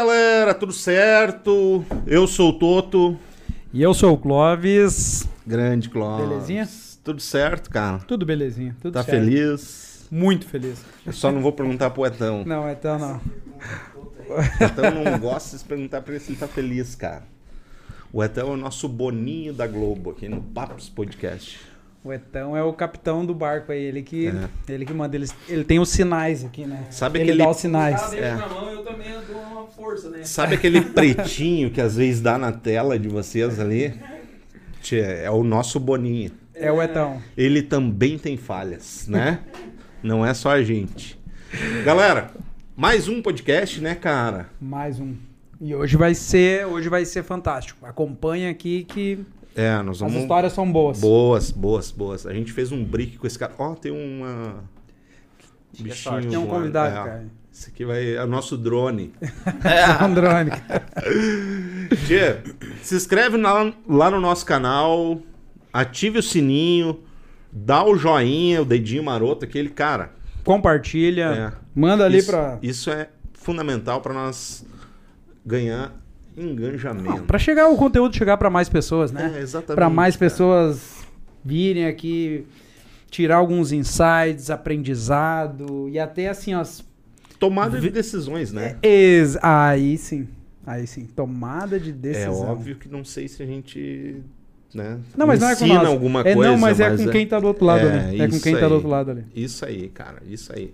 Galera, tudo certo? Eu sou o Toto. E eu sou o Clóvis. Grande Clóvis. Belezinha? Tudo certo, cara? Tudo belezinha, tudo Tá certo. feliz? Muito feliz. Eu só não vou perguntar pro Etão. Não, então não. O Etão não gosta de perguntar pra ele se ele tá feliz, cara. O Etão é o nosso boninho da Globo aqui no Papos Podcast. O Etão é o capitão do barco aí, ele que, É. ele que manda. Ele, ele tem os sinais aqui, né? Sabe ele aquele- dá os sinais. É. na mão, eu também dou uma força, né? Sabe aquele pretinho que às vezes dá na tela de vocês ali? Tchê, é o nosso boninho. É o Etão. Ele também tem falhas, né? Não é só a gente. Galera, mais um podcast, né, cara? Mais um. E hoje vai ser, hoje vai ser fantástico. Acompanha aqui que É, nós as vamos. histórias são boas. Boas, boas, boas. A gente fez um brick com esse cara. Ó, tem uma. que é Bichinho. sorte. Tem um convidado, É, cara. Esse aqui vai. É o nosso drone. Andrônica. Tchê, se inscreve lá, lá no nosso canal, ative o sininho, dá o joinha, o dedinho maroto, aquele cara. Compartilha. É. Manda ali isso, pra. Isso é fundamental para nós ganhar engajamento. Pra chegar o conteúdo chegar pra mais pessoas, né? É, exatamente. Para mais cara. pessoas virem aqui tirar alguns insights, aprendizado e até assim, ó. Tomada de decisões, né? ex- Aí sim. Aí sim. Tomada de É, decisão. óbvio que não sei se a gente. Né, Não, mas não é com ensina nós. alguma é, coisa. não, mas é com quem tá do outro lado é ali. É com quem tá aí. do outro lado ali. Isso aí, cara, isso aí.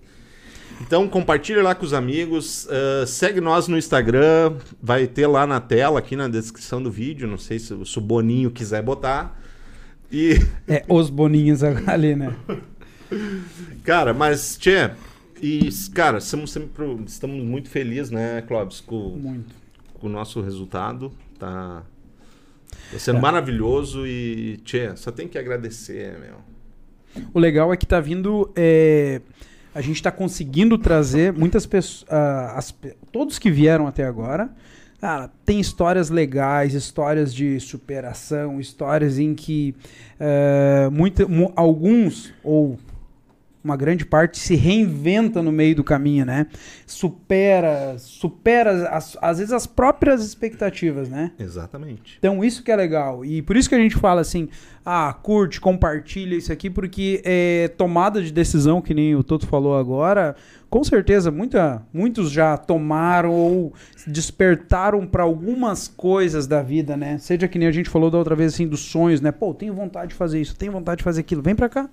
Então compartilha lá com os amigos, ah, segue nós no Instagram, vai ter lá na tela, aqui na descrição do vídeo, não sei se, se o Boninho quiser botar. E, É, os boninhos ali, né? cara, mas, Tchê, e, cara, estamos, sempre, estamos muito felizes, né, Clóvis, com, Muito. com o nosso resultado, tá, tá sendo É. maravilhoso e, Tchê, só tem que agradecer, meu. O legal é que tá vindo. é, a gente tá conseguindo trazer muitas pessoas. todos que vieram até agora. Cara, tem histórias legais, histórias de superação, histórias em que mu- alguns, ou uma grande parte, se reinventa no meio do caminho, né? Supera, supera as- às vezes as próprias expectativas, né? Exatamente. Então, isso que é legal. E por isso que a gente fala assim: ah, curte, compartilha isso aqui, porque é tomada de decisão, que nem o Toto falou agora, com certeza muita, muitos já tomaram ou despertaram para algumas coisas da vida, né? Seja que nem a gente falou da outra vez assim dos sonhos, né? Pô, tenho vontade de fazer isso, tenho vontade de fazer aquilo, vem pra cá.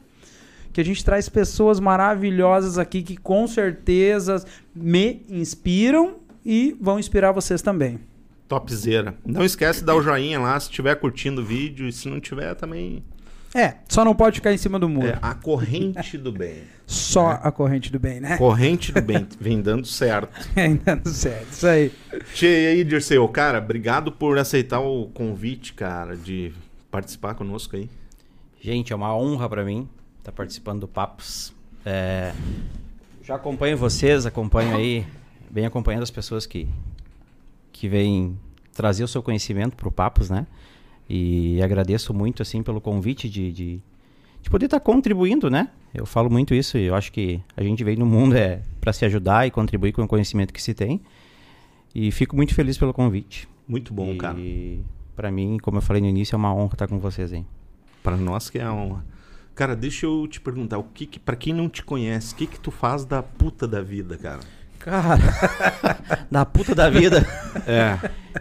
Que a gente traz pessoas maravilhosas aqui que com certeza me inspiram e vão inspirar vocês também. Topzera. Não esquece de dar o joinha lá se estiver curtindo o vídeo e se não tiver também É, só não pode ficar em cima do muro. É a corrente do bem. Só É. a corrente do bem, né? Corrente do bem vem dando certo. Ainda não certo. Isso aí. Tchê, e aí, Dirceu, cara, obrigado por aceitar o convite, cara, de participar conosco aí. Gente, é uma honra pra mim estar participando do Papos. É, já acompanho vocês, acompanho aí, bem acompanhando as pessoas que, que vêm trazer o seu conhecimento pro Papos, né? E agradeço muito, assim, pelo convite de, de, de poder estar contribuindo, né? Eu falo muito isso e eu acho que a gente veio no mundo é para se ajudar e contribuir com o conhecimento que se tem. E fico muito feliz pelo convite. Muito bom, e cara. pra mim, como eu falei no início, é uma honra estar com vocês aí. Pra nós que é a honra. Cara, deixa eu te perguntar, o que, que para quem não te conhece, o que que tu faz da puta da vida, cara? Cara, da puta da vida. É.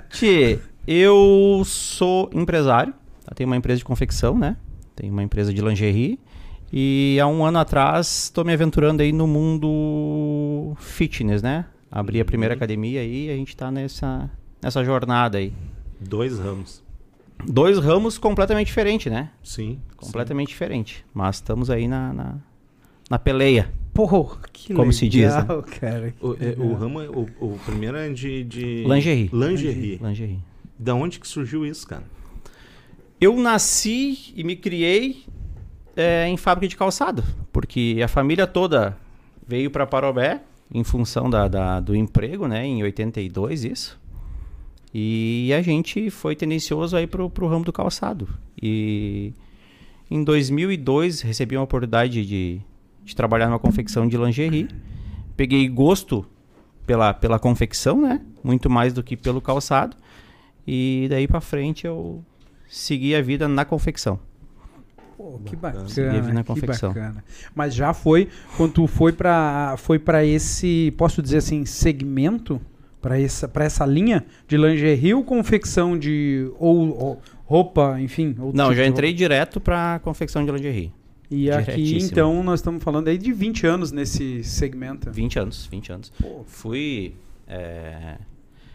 Tchê, eu sou empresário. tá? Tenho uma empresa de confecção, né? Tenho uma empresa de lingerie. E há um ano atrás estou me aventurando aí no mundo fitness, né? Abri a primeira Uhum. academia aí e a gente tá nessa, nessa jornada aí. Dois ramos. Dois ramos completamente diferentes, né? Sim. Completamente diferente. Mas estamos aí na, na, na peleia. Pô, que Como legal, se diz, né? cara. sim. O, é, o ramo, é- o, o primeiro é de, de... Lingerie. Lingerie. Lingerie. Da onde que surgiu isso, cara? Eu nasci e me criei é, em fábrica de calçado, porque a família toda veio para Parobé em função da, da- do emprego, né? Em 82, isso. E a gente foi tendencioso aí pro, pro ramo do calçado. E em 2002 recebi uma oportunidade de, de trabalhar numa confecção de lingerie. Peguei gosto pela, pela confecção, né? muito mais do que pelo calçado. E daí para frente eu segui a vida na confecção. Pô, que Bacana. Teve na que confecção. bacana. Mas já foi, quando tu foi pra, foi pra esse, posso dizer assim, segmento, pra essa, pra essa linha de lingerie ou confecção de, ou, ou roupa, enfim? Não, tipo já entrei direto para confecção de lingerie. E aqui, então, nós estamos falando aí de 20 anos nesse segmento. 20 anos, 20 anos. Pô, Fui. é,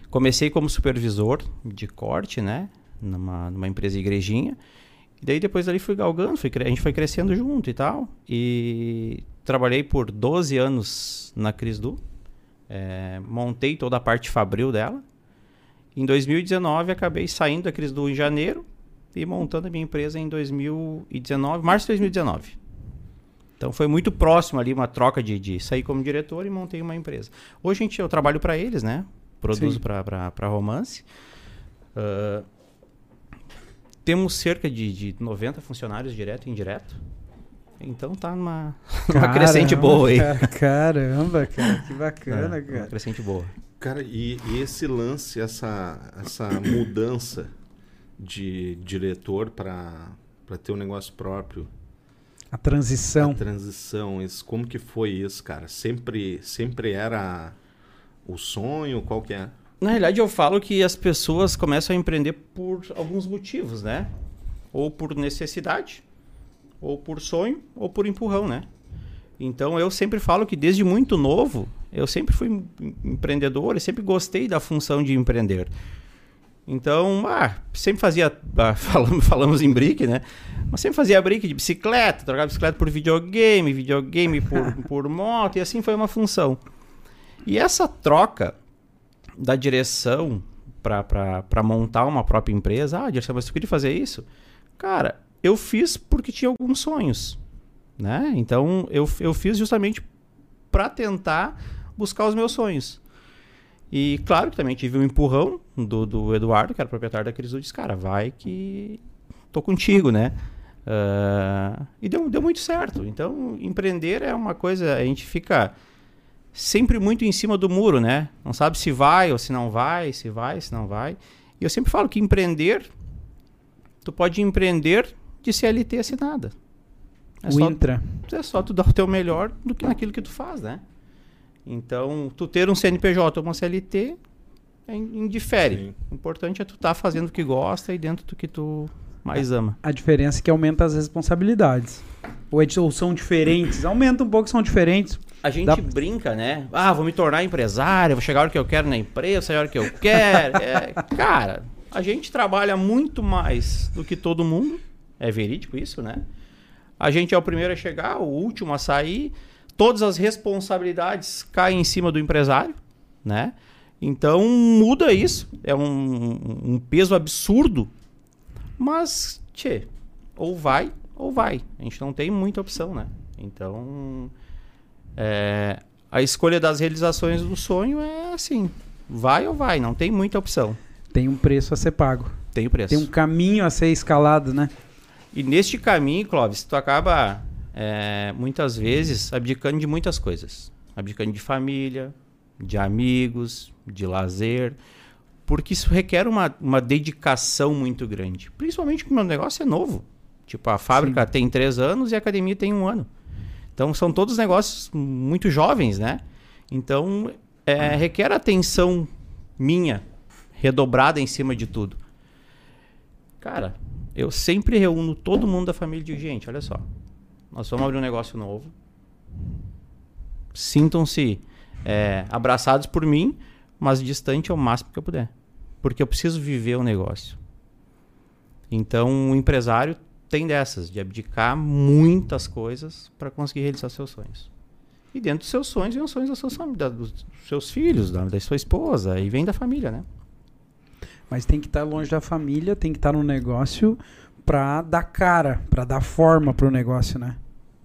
comecei como supervisor de corte, né? Numa, numa empresa igrejinha. E daí depois ali fui galgando, fui, a gente foi crescendo junto e tal. E trabalhei por 12 anos na Crisdu. É, montei toda a parte fabril dela. Em 2019 acabei saindo da Crisdu em janeiro e montando a minha empresa em 2019, março de 2019. Então foi muito próximo ali uma troca de, de sair como diretor e montei uma empresa. Hoje a gente, eu trabalho para eles, né? Produzo para romance. Ah, temos cerca de, de 90 funcionários direto e indireto. Então tá numa, uma crescente boa aí. cara, caramba, cara, que bacana, É, uma cara. crescente boa. Cara, e, e esse lance, essa, essa mudança de diretor para ter um negócio próprio, A transição. a transição, isso, como que foi isso, cara? Sempre, sempre era o sonho? Qual que é? Na realidade, eu falo que as pessoas começam a empreender por alguns motivos, né? Ou por necessidade, ou por sonho, ou por empurrão, né? Então, eu sempre falo que desde muito novo, eu sempre fui em- empreendedor e sempre gostei da função de empreender. Então, ah, sempre fazia, ah, falamos, falamos em brick, né? Mas sempre fazia brick de bicicleta, trocava bicicleta por videogame, videogame por, por moto, e assim foi uma função. E essa troca da direção para montar uma própria empresa. Ah, direção, mas tu queria fazer isso? Cara, eu fiz porque tinha alguns sonhos, né? Então eu, eu fiz justamente para tentar buscar os meus sonhos. E claro que também tive um empurrão do, do Eduardo, que era proprietário da Crisu, disse, cara, vai que tô contigo, né? Ah, e deu, deu muito certo. Então, empreender é uma coisa, a gente fica sempre muito em cima do muro, né? Não sabe se vai ou se não vai, se vai, se não vai. E eu sempre falo que empreender, tu pode empreender de CLT assinada. É o só, intra. é só tu dar o teu melhor do que naquilo que tu faz, né? Então, tu ter um CNPJ ou uma CLT é in- indifere. Sim. O importante é tu estar fazendo o que gosta e dentro do que tu mais ama. A diferença é que aumenta as responsabilidades. Ou, é ou são diferentes. Aumenta um pouco, são diferentes. A gente Dá- brinca, né? Ah, vou me tornar empresário, vou chegar a hora que eu quero na empresa, a hora que eu quero. É, cara, a gente trabalha muito mais do que todo mundo. É verídico isso, né? A gente é o primeiro a chegar, o último a sair. Todas as responsabilidades caem em cima do empresário, né? Então muda isso. É um, um peso absurdo. Mas, tchê, ou vai ou vai. A gente não tem muita opção, né? Então, é, a escolha das realizações do sonho é assim: vai ou vai, não tem muita opção. Tem um preço a ser pago. Tem o preço. Tem um caminho a ser escalado, né? E neste caminho, Clóvis, tu acaba é, muitas vezes abdicando de muitas coisas. Abdicando de família, de amigos, de lazer. Porque isso requer uma, uma dedicação muito grande. Principalmente porque o meu negócio é novo. Tipo, a fábrica tem três anos e a academia tem um ano. Então são todos negócios muito jovens, né? Então é, requer atenção minha, redobrada em cima de tudo. Cara, eu sempre reúno todo mundo da família e digo, gente, olha só, nós vamos abrir um negócio novo. Sintam-se é, abraçados por mim, mas distante ao máximo que eu puder. Porque eu preciso viver o negócio. Então, o empresário tem dessas, de abdicar muitas coisas para conseguir realizar seus sonhos. E dentro dos seus sonhos, vem os sonhos da sua da- dos seus filhos, da, da sua esposa, e vem da família, né? Mas tem que estar longe da família, tem que estar no negócio pra dar cara, pra dar forma pro negócio, né?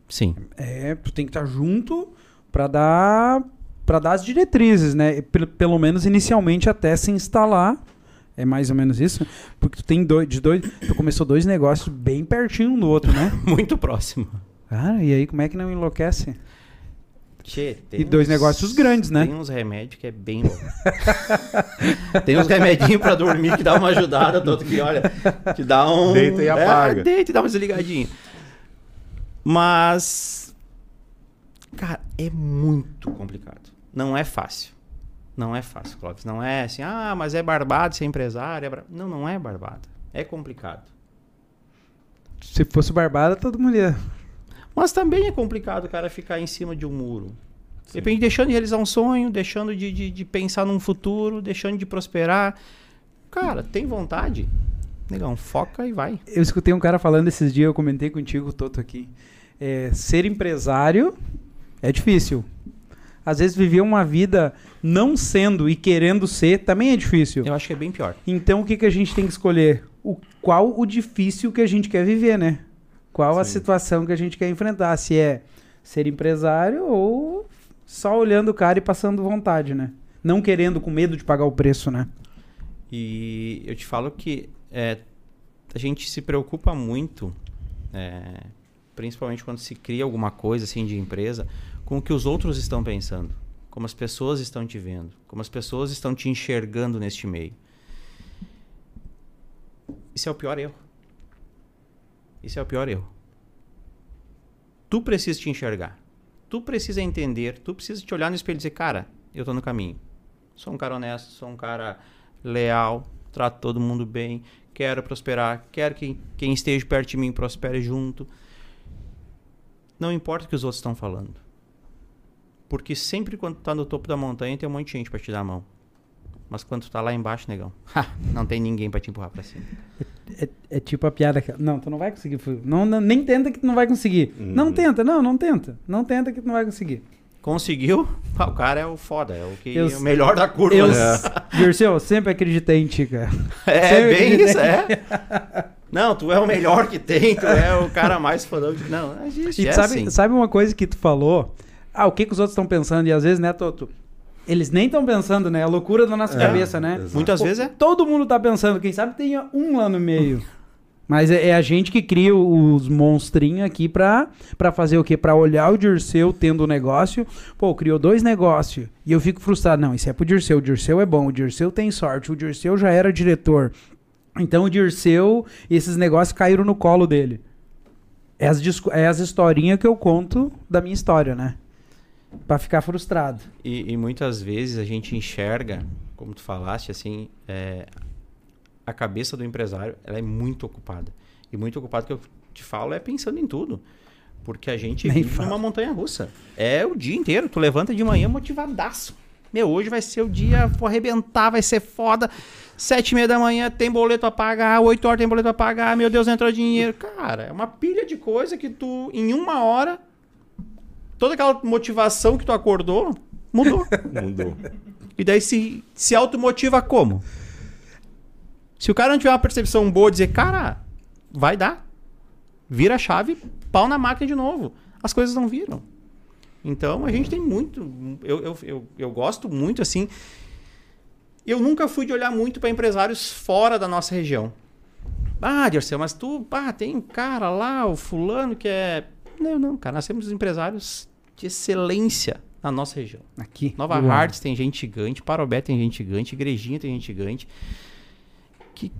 Sim. É, tu tem que estar junto pra dar para dar as diretrizes, né? Pelo, pelo menos inicialmente até se instalar. É mais ou menos isso? Porque tu tem dois, de dois, tu começou dois negócios bem pertinho um do outro, né? Muito próximo. Cara, e aí como é que não enlouquece? Tchê, tem E dois uns- negócios grandes, né? Tem uns remédios que é bem bom. tem uns remedinhos pra dormir que dá uma ajudada, todo que olha, que dá um. Deita e apaga. É, deita e dá uma desligadinha. Mas. Cara, é muito complicado. Não é fácil. Não é fácil, Clóvis. Não é assim, ah, mas é barbado ser empresário. é bar-". Não, não é barbado. É complicado. Se fosse barbada, todo mundo ia. Mas também é complicado o cara ficar em cima de um muro. Depende, deixando de realizar um sonho, deixando de, de, de pensar num futuro, deixando de prosperar. Cara, tem vontade? Negão, foca e vai. Eu escutei um cara falando esses dias, eu comentei contigo, Toto, aqui. É, ser empresário é difícil. Às vezes viver uma vida não sendo e querendo ser também é difícil. Eu acho que é bem pior. Então o que, que a gente tem que escolher? O, qual o difícil que a gente quer viver, né? Qual a Sim. situação que a gente quer enfrentar? Se é ser empresário ou só olhando o cara e passando vontade, né? Não querendo, com medo de pagar o preço, né? E eu te falo que é, a gente se preocupa muito, é, principalmente quando se cria alguma coisa assim de empresa, com o que os outros estão pensando, como as pessoas estão te vendo, como as pessoas estão te enxergando neste meio. Isso é o pior erro. Isso é o pior erro. Tu precisa te enxergar. Tu precisa entender, tu precisa te olhar no espelho e dizer, cara, eu tô no caminho. Sou um cara honesto, sou um cara leal, trato todo mundo bem, quero prosperar, quero que quem esteja perto de mim prospere junto. Não importa o que os outros estão falando. Porque sempre quando tu tá no topo da montanha tem um monte de gente pra te dar a mão. Mas quando tu tá lá embaixo, negão, não tem ninguém pra te empurrar pra cima. É, é tipo a piada que. Não, tu não vai conseguir. Não, não- nem tenta que tu não vai conseguir. Uhum. Não tenta, não, não tenta. Não tenta que tu não vai conseguir. Conseguiu? Ah, o cara é o foda, é o que Eu- é o melhor da curva. Eu, né? Dirceu, eu sempre acreditei em ti, cara. É Sempre bem acreditei. isso, é. Não, tu é o melhor que tem, tu é o cara mais fodão. Não, não existe, E é sabe, assim. sabe uma coisa que tu falou? Ah, o que, que os outros estão pensando? E às vezes, né, Toto? Eles nem estão pensando, né? A loucura da nossa É, cabeça, né? exato. Muitas Pô, vezes é. Todo mundo tá pensando, quem sabe tenha um lá no meio. Mas é, é a gente que cria os monstrinhos aqui pra, pra fazer o quê? Pra olhar o Dirceu tendo um negócio. Pô, criou dois negócios. E eu fico frustrado. Não, isso é pro Dirceu. O Dirceu é bom. O Dirceu tem sorte. O Dirceu já era diretor. Então o Dirceu, esses negócios caíram no colo dele. É as, é as historinhas que eu conto da minha história, né? Pra ficar frustrado. E, e muitas vezes a gente enxerga, como tu falaste, assim, é, a cabeça do empresário ela é muito ocupada. E muito ocupada que eu te falo é pensando em tudo. Porque a gente Nem vive fala. numa montanha russa. É o dia inteiro. Tu levanta de manhã motivadaço. Meu, hoje vai ser o dia, vou arrebentar, vai ser foda. Sete e meia da manhã tem boleto a pagar, oito horas tem boleto a pagar, meu Deus, entrou dinheiro. Cara, é uma pilha de coisa que tu, em uma hora, toda aquela motivação que tu acordou, mudou. Mudou. E daí se, se automotiva como? Se o cara não tiver uma percepção boa, dizer, cara, vai dar. Vira a chave, pau na máquina de novo. As coisas não viram. Então a gente tem muito. Eu, eu, eu, eu gosto muito assim. Eu nunca fui de olhar muito para empresários fora da nossa região. Ah, Dirceu, mas tu, pá, tem um cara lá, o fulano que é. Não, não, cara, nós temos empresários de excelência na nossa região. Aqui. Nova. Hartz tem gente gigante, Parobé tem gente gigante, Igrejinha tem gente gigante. Que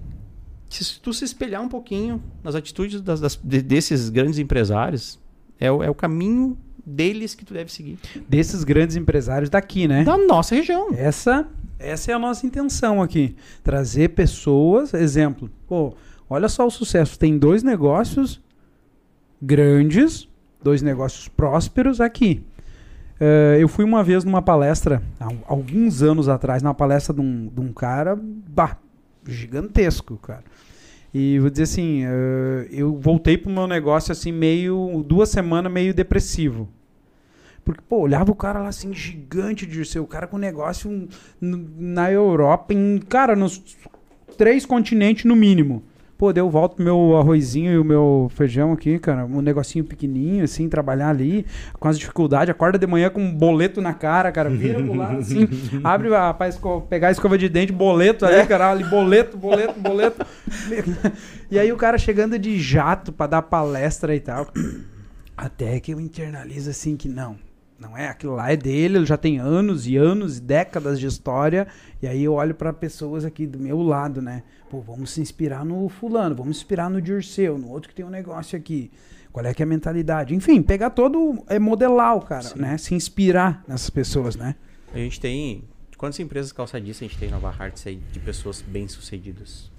se tu se espelhar um pouquinho nas atitudes das- das- de- desses grandes empresários, é o, é o caminho deles que tu deve seguir. Desses grandes empresários daqui, né? Da nossa região. Essa, essa é a nossa intenção aqui. Trazer pessoas, exemplo. Pô, olha só o sucesso. Tem dois negócios grandes, dois negócios prósperos aqui. Eh, eu fui uma vez numa palestra, há al- alguns anos atrás, numa palestra de um, de um cara bah, gigantesco, cara. E vou dizer assim, eh, eu voltei pro meu negócio assim, meio. duas semanas meio depressivo. Porque, pô, olhava o cara lá assim, gigante de ser o cara com negócio na Europa, em, cara, nos três continentes no mínimo. Pô, daí eu volto pro meu arrozinho e o meu feijão aqui, cara, um negocinho pequenininho, assim, trabalhar ali, com as dificuldades, acorda de manhã com um boleto na cara, cara, vira pro lado, assim, abre a, pra pegar a escova de dente, boleto ali, cara, ali, boleto, boleto, boleto. e aí o cara chegando de jato pra dar palestra e tal. Até que eu internalizo assim que não, Não é, aquilo lá é dele, ele já tem anos e anos, décadas de história. E aí eu olho para pessoas aqui do meu lado, né? Pô, vamos se inspirar no fulano, vamos se inspirar no Dirceu, no outro que tem um negócio aqui. Qual é que é a mentalidade? Enfim, pegar todo, é modelar o cara, Sim. né? Se inspirar nessas pessoas, né? A gente tem. Quantas empresas calçadistas a gente tem na Nova Hartz aí de pessoas bem-sucedidas?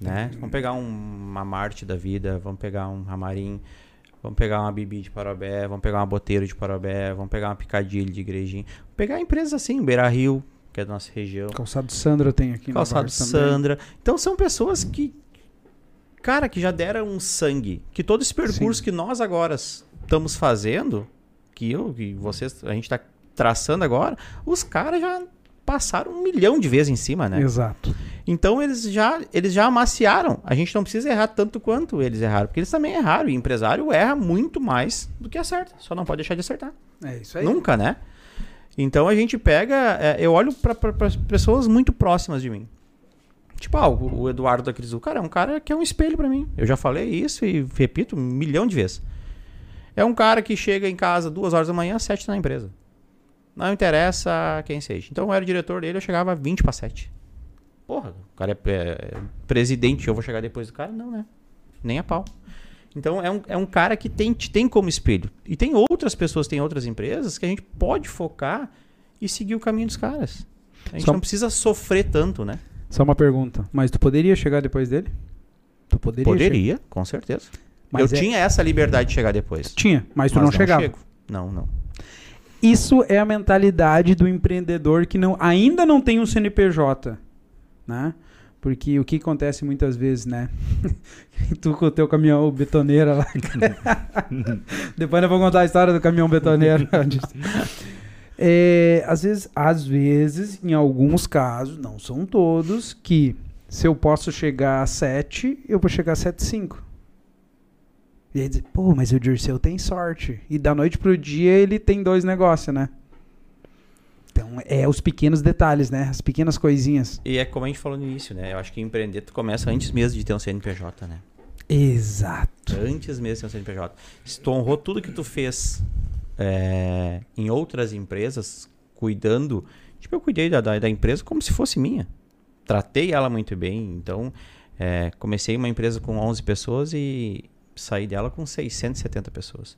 Né? Vamos pegar um, uma Marte da vida, vamos pegar um Ramarim, vamos pegar uma Bibi de Parobé, vamos pegar uma Boteiro de Parobé, vamos pegar uma Picadilly de Igrejinha. Vamos pegar empresas assim, Beira Rio, que é da nossa região. Calçado Sandra tem aqui na Calçado Varsa também. Sandra. Então são pessoas que, cara, que já deram um sangue. Que todo esse percurso Sim. que nós agora estamos fazendo, que eu e vocês, a gente está traçando agora, os caras já passaram um milhão de vezes em cima, né? Exato. Então eles já, eles já amaciaram. A gente não precisa errar tanto quanto eles erraram, porque eles também erraram. E empresário erra muito mais do que acerta. Só não pode deixar de acertar. É isso aí. Nunca, né? Então a gente pega. é, eu olho para pessoas muito próximas de mim. Tipo, ah, o, o Eduardo da Crisu, cara, é um cara que é um espelho pra mim. Eu já falei isso e repito um milhão de vezes. É um cara que chega em casa duas horas da manhã, sete na empresa. Não interessa quem seja. Então eu era o diretor dele, eu chegava 20 para 7. Porra, o cara é, é presidente, eu vou chegar depois do cara? Não, né? Nem a pau. Então é um, é um cara que tem, te tem como espelho. E tem outras pessoas, tem outras empresas que a gente pode focar e seguir o caminho dos caras. A gente Só- não precisa sofrer tanto, né? Só uma pergunta. Mas tu poderia chegar depois dele? Tu poderia? Poderia, com certeza. Mas eu é- tinha essa liberdade de chegar depois. chegar? Tinha, mas tu não, chegava. chego. Não, não. Isso é a mentalidade do empreendedor que não, ainda não tem um CNPJ, né? Porque o que acontece muitas vezes, né? tu com o teu caminhão betoneira lá. Depois eu vou contar a história do caminhão betoneiro. É, às vezes, às vezes, em alguns casos, não são todos, que se eu posso chegar a 7, eu vou chegar a 7,5. E aí diz, pô, mas o Dirceu tem sorte. E da noite pro dia ele tem dois negócios, né? Então é os pequenos detalhes, né? As pequenas coisinhas. E é como a gente falou no início, né? Eu acho que empreender tu começa antes mesmo de ter um CNPJ, né? Exato. Antes mesmo de ter um CNPJ. Se tu honrou tudo que tu fez é, em outras empresas, cuidando. Tipo, eu cuidei da, da, da empresa como se fosse minha. Tratei ela muito bem. Então, é, comecei uma empresa com 11 pessoas e saí dela com 670 pessoas.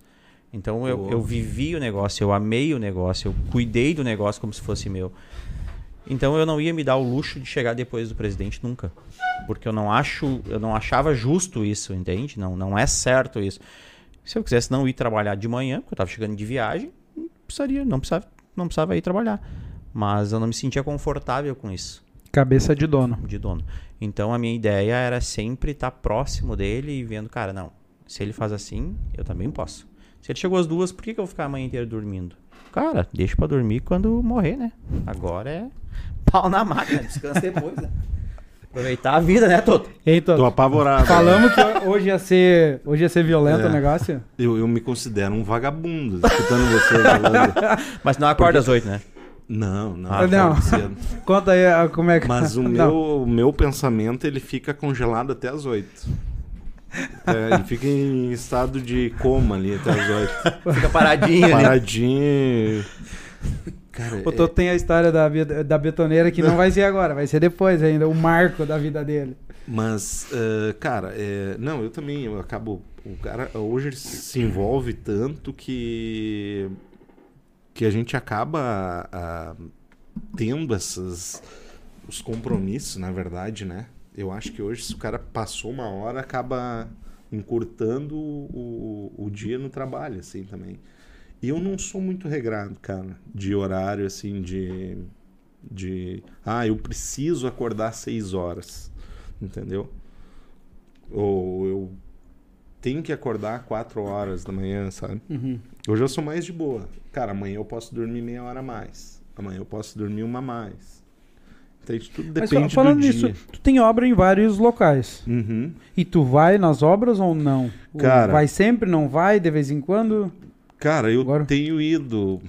Então, eu, eu vivi o negócio, eu amei o negócio, eu cuidei do negócio como se fosse meu. Então, eu não ia me dar o luxo de chegar depois do presidente nunca. Porque eu não acho, eu não achava justo isso, entende? Não, não é certo isso. Se eu quisesse não ir trabalhar de manhã, porque eu estava chegando de viagem, não precisaria, não precisava, não precisava ir trabalhar. Mas eu não me sentia confortável com isso, Cabeça de dono. de dono. Então a minha ideia era sempre estar próximo dele e vendo, cara, não, se ele faz assim, eu também posso. Se ele chegou às duas, por que, que eu vou ficar a manhã inteira dormindo? Cara, deixa pra dormir quando morrer, né? Agora é pau na máquina, descansa depois, né? Aproveitar a vida, né, Toto? Eita, Tô apavorado. falamos que hoje ia ser, hoje ia ser violento É. o negócio. Eu, eu me considero um vagabundo escutando você falando. Mas não acorda às oito, né? Não, não. Ah, não. Conta aí ah, como é que Mas o meu, o meu pensamento ele fica congelado até as 8. É, ele fica em estado de coma ali até as 8. Fica paradinho ali. Paradinho. Cara, O Toto tem a história da, vida- da betoneira que não vai ser agora, vai ser depois ainda, o marco da vida dele. Mas, eh, cara, eh, não, eu também, eu acabo. O cara hoje ele se envolve tanto que. que a gente acaba ah, tendo essas. os compromissos, na verdade, né? Eu acho que hoje, se o cara passou uma hora, acaba encurtando o, o dia no trabalho, assim, também. E eu não sou muito regrado, cara, de horário, assim, de. de. Ah, eu preciso acordar seis horas entendeu? Ou eu tenho que acordar 4 horas da manhã, sabe? Hoje eu sou mais de boa. Cara, amanhã eu posso dormir meia hora a mais. Amanhã eu posso dormir uma a mais. Entende? Tudo Mas depende fa- falando do nisso, dia. tu tem obra em vários locais. Uhum. E tu vai nas obras ou não? Cara- vai sempre, não vai, de vez em quando? Cara, eu Agora- tenho ido.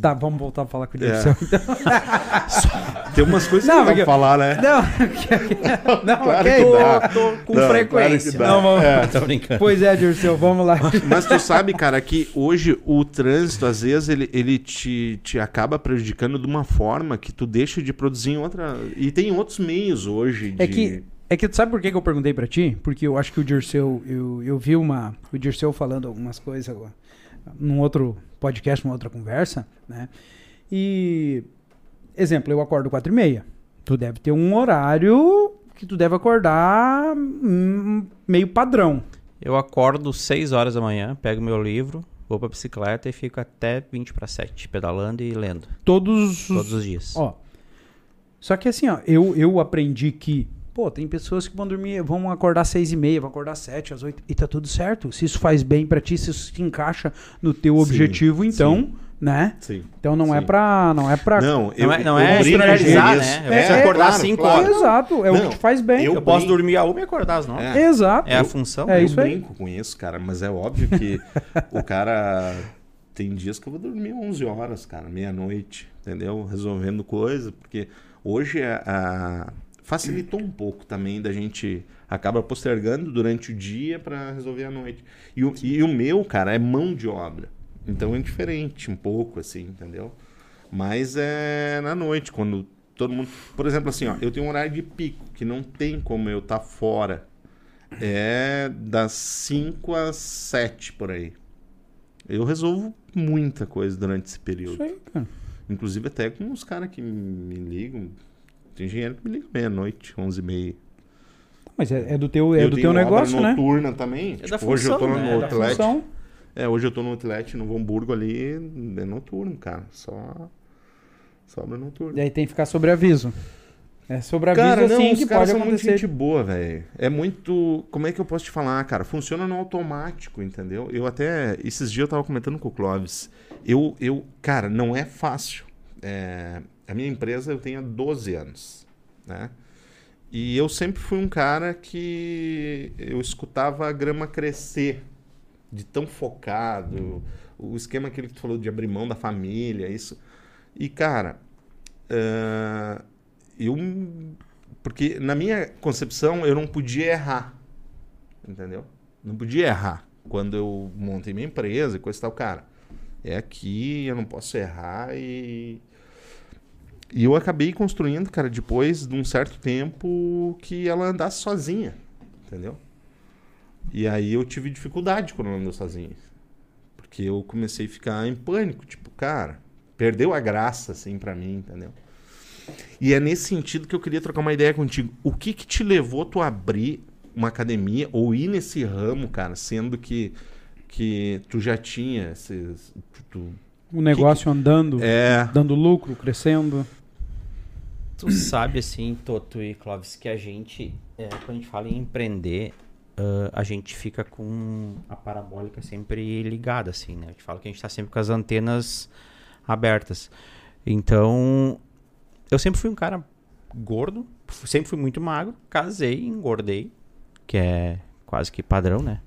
Tá, vamos voltar a falar com o É. Dirceu. então. Tem umas coisas Não, que porque- pra falar, né? Não, não, Claro ok. que dá. Tô com Não, frequência. claro. Não, vamos- É. Tô brincando. Pois é, Dirceu, vamos lá. Mas tu sabe, cara, que hoje o trânsito, às vezes, ele, ele te, te acaba prejudicando de uma forma que tu deixa de produzir em outra. E tem outros meios hoje de. É que, é que tu sabe por que, que eu perguntei pra ti? Porque eu acho que o Dirceu, eu, eu vi uma, o Dirceu falando algumas coisas agora, num outro podcast, numa outra conversa, né? E, exemplo, eu acordo quatro e meia. Tu deve ter um horário que tu deve acordar hum, meio padrão. Eu acordo 6 horas da manhã, pego meu livro, vou pra bicicleta e fico até 20 para 7, pedalando e lendo. Todos, Todos os... dias. Ó, só que assim, ó, eu, eu aprendi que, pô, tem pessoas que vão dormir, vão acordar às seis e meia, vão acordar às sete, às oito, e tá tudo certo. Se isso faz bem pra ti, se isso se encaixa no teu Sim, objetivo, então, né? Sim. Então não é Sim. pra, não é pra... Não, Não é, não eu é generalizar, né? Eu É, acordar claro, 5 claro. horas. Exato, é o Não, que te faz bem. eu- Eu posso brinco. dormir a uma e acordar às 9. É. Exato. É a função. É eu isso aí. brinco com isso, cara, mas é óbvio que o cara. Tem dias que eu vou dormir 11 horas, cara, meia-noite, entendeu? Resolvendo coisa, porque hoje a, a- facilitou um pouco também da gente acaba postergando durante o dia para resolver à noite. E o, e o meu, cara, é mão de obra. Então é diferente um pouco, assim, entendeu? Mas é na noite, quando todo mundo. Por exemplo, assim, ó, eu tenho um horário de pico, que não tem como eu estar fora. É das 5 às 7 por aí. Eu resolvo muita coisa durante esse período. Isso aí, cara. Inclusive até com os caras que me ligam. Tem engenheiro que me liga meia-noite, 11 e meia. Mas é, é do teu, é eu do tenho teu negócio, né? noturna também. É da Tipo, hoje eu tô função, no né? É outlet. É, hoje eu tô no outlet no Hamburgo ali, é noturno, cara. Só só obra noturna. E aí tem que ficar sobre aviso. É sobre aviso Cara, não, assim os que caras são muito acontecer. gente boa, velho. É muito. Como é que eu posso te falar, cara? Funciona no automático, entendeu? Eu até. Esses dias eu tava comentando com o Clóvis. Eu, eu cara, não é fácil. É, a minha empresa eu tenho há 12 anos, né? E eu sempre fui um cara que eu escutava a grama crescer, de tão focado, o esquema que tu falou de abrir mão da família, isso. E, cara, ah, eu. Porque na minha concepção eu não podia errar. Entendeu? Não podia errar. Quando eu montei minha empresa e coisa e tal, cara, é aqui, eu não posso errar e. E eu acabei construindo, cara, depois de um certo tempo que ela andasse sozinha. Entendeu? E aí eu tive dificuldade quando ela andou sozinha. Porque eu comecei a ficar em pânico. Tipo, cara, perdeu a graça, assim, pra mim, entendeu? E é nesse sentido que eu queria trocar uma ideia contigo. O que que te levou tu a abrir uma academia ou ir nesse ramo, cara, sendo que, que tu já tinha esses... Tu, tu- O negócio andando, é... dando lucro, crescendo. Tu sabe, assim, Toto e Clóvis, que a gente, é, quando a gente fala em empreender, ah, a gente fica com a parabólica sempre ligada, assim, né? A gente fala que a gente tá sempre com as antenas abertas. Então, eu sempre fui um cara gordo, sempre fui muito magro, casei, engordei, que é quase que padrão, né?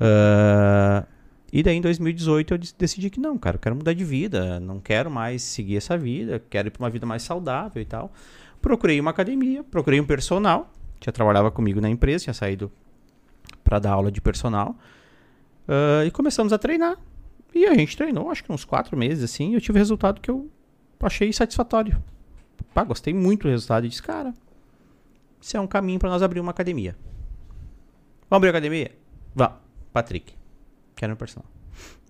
Ah, e daí em 2018 eu dec- decidi que não, cara, eu quero mudar de vida, não quero mais seguir essa vida, quero ir para uma vida mais saudável e tal. Procurei uma academia, procurei um personal, já trabalhava comigo na empresa, tinha saído para dar aula de personal. ah, e começamos a treinar. E a gente treinou, acho que uns quatro meses assim, e eu tive resultado que eu achei satisfatório. Pá, gostei muito do resultado e disse, cara, isso é um caminho para nós abrir uma academia. Vamos abrir a academia? Vamos. Patrick. Quero um personal.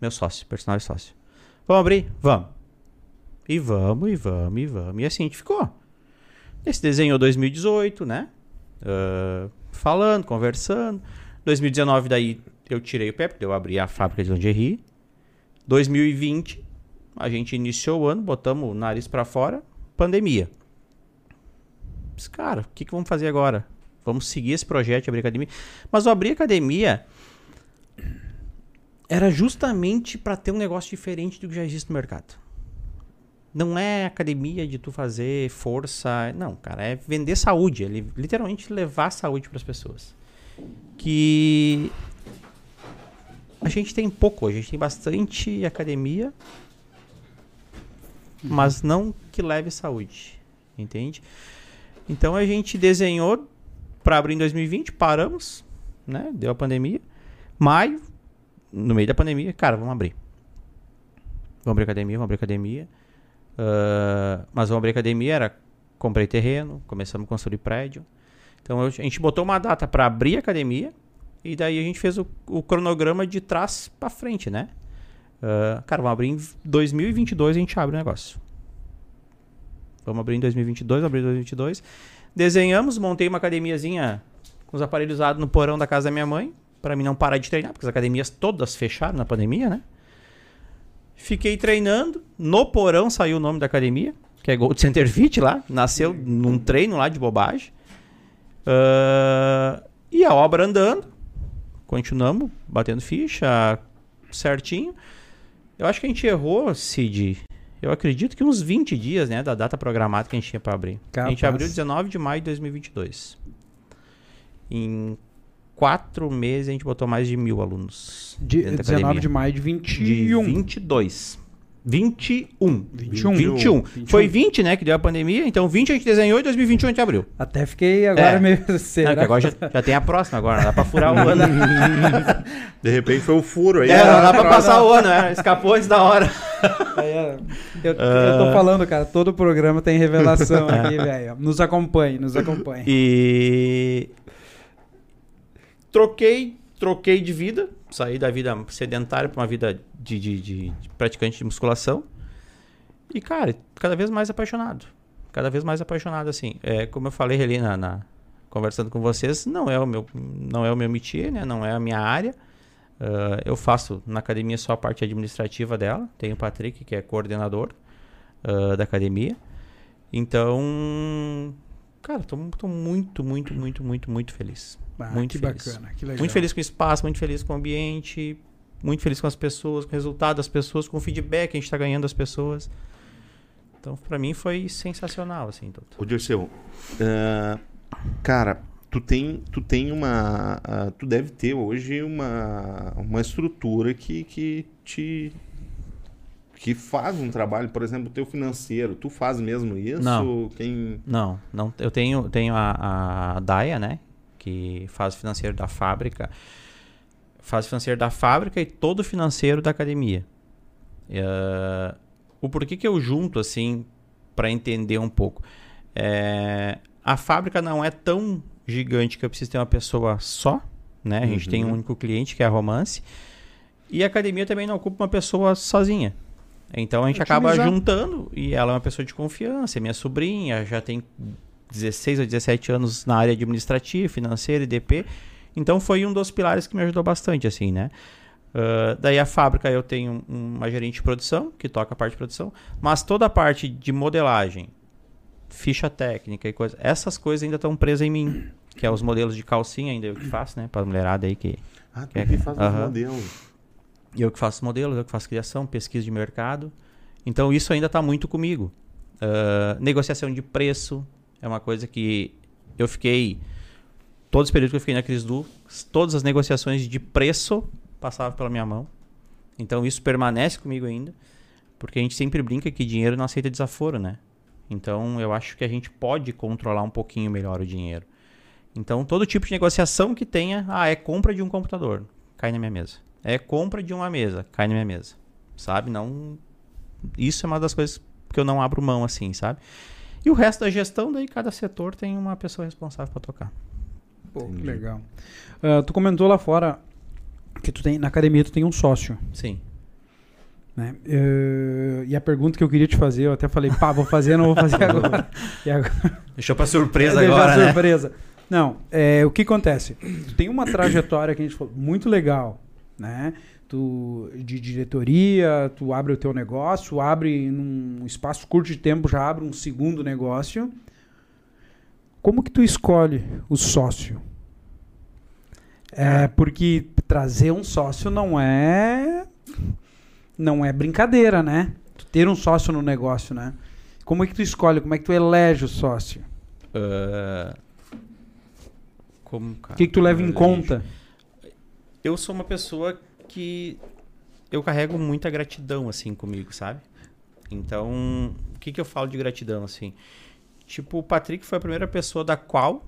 Meu sócio, personal e sócio. Vamos abrir? Vamos. E vamos, e vamos, e vamos. E assim a gente ficou. Esse desenho 2018, né? Ah, falando, conversando. 2019 daí eu tirei o pé, porque eu abri a fábrica de lingerie. 2020 a gente iniciou o ano, botamos o nariz pra fora, pandemia. Mas, cara, o que, que vamos fazer agora? Vamos seguir esse projeto de abrir academia. Mas o abrir academia era justamente para ter um negócio diferente do que já existe no mercado. Não é academia de tu fazer força, não, cara, é vender saúde, é li- literalmente levar saúde para as pessoas. Que a gente tem pouco, a gente tem bastante academia, mas não que leve saúde. entende? Então a gente desenhou para abrir em 2020, paramos, né? Deu a pandemia. Maio, no meio da pandemia, cara, vamos abrir. Vamos abrir academia, vamos abrir academia. Uh, mas vamos abrir academia, era comprei terreno, começamos a construir prédio. Então a gente botou uma data para abrir a academia e daí a gente fez o, o cronograma de trás para frente, né? Uh, cara, vamos abrir em 2022 a gente abre o negócio. Vamos abrir em 2022, abrir em 2022. Desenhamos, montei uma academiazinha com os aparelhos usados no porão da casa da minha mãe, para mim não parar de treinar, porque as academias todas fecharam na pandemia, né? Fiquei treinando, no porão saiu o nome da academia, que é Gold Center Fit lá, nasceu num treino lá de bobagem. Uh, e a obra andando, continuamos batendo ficha certinho. Eu acho que a gente errou, Cid. Eu acredito que uns 20 dias, né, da data programada que a gente tinha para abrir. Capaz. A gente abriu 19 de maio de 2022. Em quatro meses a gente botou mais de mil alunos. De, 19 de maio de 21. De 22. 21. 21. 21. 21. Foi 20, né, que deu a pandemia. Então 20 a gente desenhou e 2021 a gente abriu. Até fiquei agora é. meio... Será? Não, agora já, já, tem a próxima agora, dá pra furar o ano. De repente foi o um furo aí. É, não dá pra passar o ano, né? Escapou antes da hora. É, eu, uh... eu tô falando, cara, todo programa tem revelação aqui, velho. Nos acompanhe, nos acompanhe. E... Troquei, troquei de vida saí da vida sedentária para uma vida de, de, de, de, praticante de musculação. E, cara, cada vez mais apaixonado. Cada vez mais apaixonado, assim. É, como eu falei ali na, na, conversando com vocês, não é o meu, não é o meu métier, né? Não é a minha área. Uh, eu faço na academia só a parte administrativa dela. Tenho o Patrick, que é coordenador uh, da academia. Então, cara, tô, tô muito, muito, muito, muito, muito feliz. Ah, muito que feliz. bacana, que legal. Muito feliz com o espaço, muito feliz com o ambiente, muito feliz com as pessoas, com o resultado das pessoas, com o feedback que a gente está ganhando das pessoas. Então, para mim foi sensacional, assim, doutor. Ô, Dirceu, uh, cara, tu tem, tu tem uma, uh, tu deve ter hoje uma, uma estrutura que, que te que faz um trabalho, por exemplo, o teu financeiro, tu faz mesmo isso? Não, Quem... não, não eu tenho, tenho a, a Daia, né, que faz o financeiro da fábrica, faz o financeiro da fábrica e todo o financeiro da academia. Uh, o porquê que eu junto assim para entender um pouco? É, a fábrica não é tão gigante que eu preciso ter uma pessoa só, né? A gente tem um uhum. único cliente que é a Romance e a academia também não ocupa uma pessoa sozinha. Então a gente Otimizar. acaba juntando e ela é uma pessoa de confiança, é minha sobrinha, já tem 16 ou 17 anos na área administrativa, financeira, IDP. Então foi um dos pilares que me ajudou bastante, assim, né? Uh, daí a fábrica eu tenho uma gerente de produção que toca a parte de produção, mas toda a parte de modelagem, ficha técnica e coisa, essas coisas ainda estão presas em mim, que é os modelos de calcinha ainda eu que faço, né, para mulherada aí que Ah, tu que, é, que faz uh -huh. os modelos. Eu que faço modelos, eu que faço criação, pesquisa de mercado. Então isso ainda está muito comigo. Uh, negociação de preço, é uma coisa que eu fiquei. Todos os períodos que eu fiquei na Crisdu, todas as negociações de preço passavam pela minha mão. Então isso permanece comigo ainda. Porque a gente sempre brinca que dinheiro não aceita desaforo, né? Então eu acho que a gente pode controlar um pouquinho melhor o dinheiro. Então todo tipo de negociação que tenha, ah, é compra de um computador, cai na minha mesa. É compra de uma mesa, cai na minha mesa. Sabe? Não isso é uma das coisas que eu não abro mão assim, sabe? E o resto da gestão, daí cada setor tem uma pessoa responsável para tocar. Pô, que legal. Uh, tu comentou lá fora que tu tem na academia tu tem um sócio. Sim. Né? Uh, e a pergunta que eu queria te fazer, eu até falei, pá, vou fazer, não vou fazer agora. agora... Deixou para surpresa agora, né? surpresa. Não, é, o que acontece? Tu tem uma trajetória que a gente falou muito legal, né? Tu de diretoria, tu abre o teu negócio, abre num espaço curto de tempo, já abre um segundo negócio. Como que tu escolhe o sócio? É, porque trazer um sócio não é não é brincadeira, né? Tu ter um sócio no negócio, né? Como é que tu escolhe? Como é que tu elege o sócio? Uh, como, cara? O que, que tu leva em conta? Eu sou uma pessoa que eu carrego muita gratidão, assim, comigo, sabe? Então, o que, que eu falo de gratidão, assim? Tipo, o Patrick foi a primeira pessoa da qual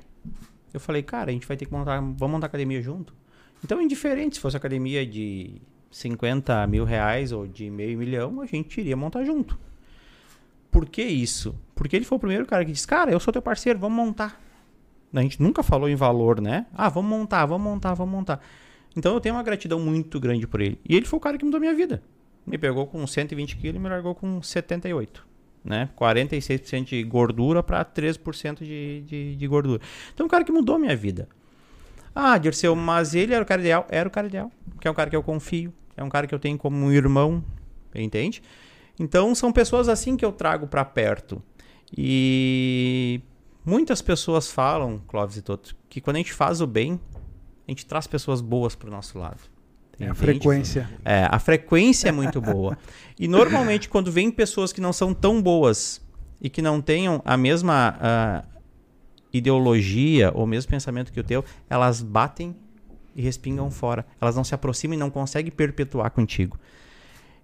eu falei, cara, a gente vai ter que montar, vamos montar academia junto. Então, indiferente se fosse academia de 50 mil reais ou de meio milhão, a gente iria montar junto. Por que isso? Porque ele foi o primeiro cara que disse, cara, eu sou teu parceiro, vamos montar. A gente nunca falou em valor, né? Ah, vamos montar, vamos montar, vamos montar. Então eu tenho uma gratidão muito grande por ele. E ele foi o cara que mudou minha vida. Me pegou com 120 quilos e me largou com 78. Né? 46% de gordura para 13% de, de, de gordura. Então, é um cara que mudou minha vida. Ah, Dirceu, mas ele era o cara ideal? Era o cara ideal. Que é um cara que eu confio. É um cara que eu tenho como um irmão. Entende? Então, são pessoas assim que eu trago para perto. E muitas pessoas falam, Clóvis e Toto, que quando a gente faz o bem, a gente traz pessoas boas pro nosso lado. É a frequência. É, a frequência é muito boa. E normalmente, quando vem pessoas que não são tão boas e que não tenham a mesma uh, ideologia ou mesmo pensamento que o teu, elas batem e respingam fora. Elas não se aproximam e não conseguem perpetuar contigo.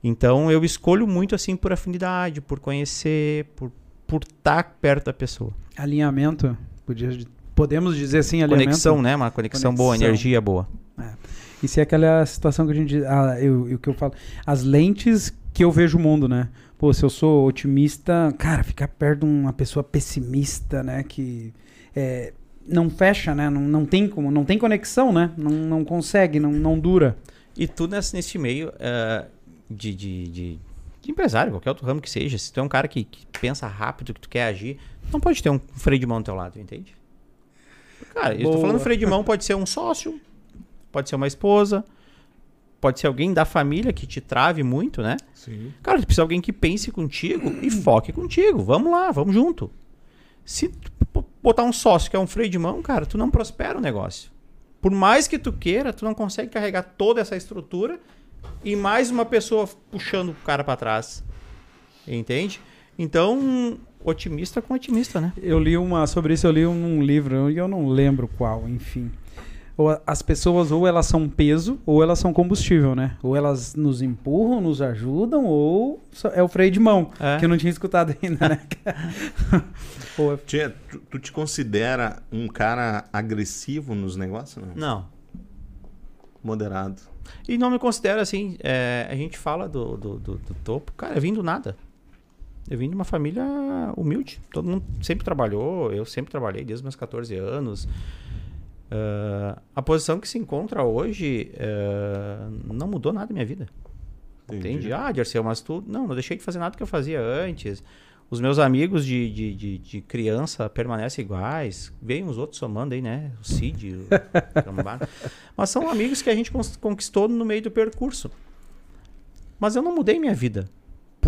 Então eu escolho muito assim por afinidade, por conhecer, por por estar tá perto da pessoa. Alinhamento, podia, podemos dizer assim, alinhamento. Conexão, né? Uma conexão, conexão. boa, energia boa. É. Se é aquela situação que a gente, ah, eu, eu, que eu falo, as lentes que eu vejo o mundo, né? Pô, se eu sou otimista, cara, ficar perto de uma pessoa pessimista, né? Que é, não fecha, né? Não, não tem como, não tem conexão, né? Não, não consegue, não, não dura. E tu nesse, nesse meio uh, de, de, de de empresário, qualquer outro ramo que seja, se tu é um cara que, que pensa rápido, que tu quer agir, não pode ter um freio de mão do teu lado, entende? Cara, Boa. eu tô falando freio de mão pode ser um sócio, pode ser uma esposa, pode ser alguém da família que te trave muito, né? Sim. Cara, tu precisa de alguém que pense contigo e foque contigo. Vamos lá, vamos junto. Se botar um sócio que é um freio de mão, cara, tu não prospera o negócio. Por mais que tu queira, tu não consegue carregar toda essa estrutura e mais uma pessoa puxando o cara para trás. Entende? Então, otimista com otimista, né? Eu li uma sobre isso, eu li um livro, e eu não lembro qual, enfim. Ou as pessoas ou elas são peso ou elas são combustível, né? Ou elas nos empurram, nos ajudam, ou é o freio de mão, é. que eu não tinha escutado ainda, né? Pô, Tia, tu, tu, te considera um cara agressivo nos negócios? Não. não. Moderado. E não me considero assim. É, a gente fala do, do, do, do, topo. Cara, eu vim do nada. Eu vim de uma família humilde. Todo mundo sempre trabalhou. Eu sempre trabalhei desde meus 14 anos. Uh, a posição que se encontra hoje uh, não mudou nada na minha vida. Entendi. Entende? Ah, Dirceu, mas tu. Não, não deixei de fazer nada que eu fazia antes. Os meus amigos de, de, de, de, criança permanecem iguais. Vem os outros somando aí, né? O Cid, o Mas são amigos que a gente conquistou no meio do percurso. Mas eu não mudei minha vida.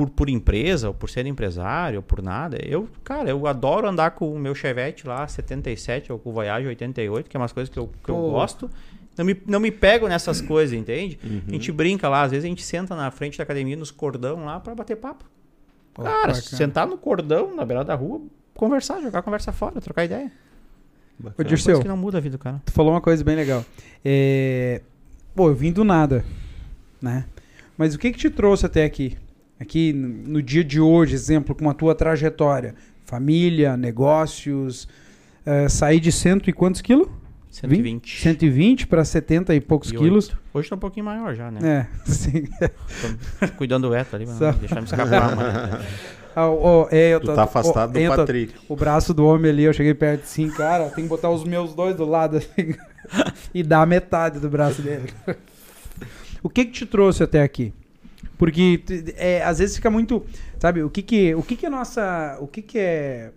Por, por empresa, ou por ser empresário, ou por nada. Eu, cara, eu adoro andar com o meu Chevette lá, 77, ou com o Voyage 88, que é umas coisas que eu, que eu gosto. Não me, não me pego nessas coisas, entende? Uhum. A gente brinca lá, às vezes a gente senta na frente da academia, nos cordão lá, para bater papo. Cara, sentar no cordão, na beira da rua, conversar, jogar conversa fora, trocar ideia. Ô, Dirceu, que não muda a vida do cara. Tu falou uma coisa bem legal. É... Pô, eu vim do nada, né? Mas o que que te trouxe até aqui? Aqui no dia de hoje, exemplo, com a tua trajetória. Família, negócios, é, sair de cento e quantos quilos? 120. 120 para 70 e poucos e quilos. Hoje tá um pouquinho maior já, né? É, sim. Tô cuidando do Eto ali, mano. deixar me escapar, mano. Ah, oh, é, eu tu tô, tá afastado oh, do Patrick. O braço do homem ali, eu cheguei perto assim, cara, tem que botar os meus dois do lado assim, e dar metade do braço dele. o que que te trouxe até aqui? Porque é, às vezes fica muito, sabe, o que que, o que que é nossa, o que que é,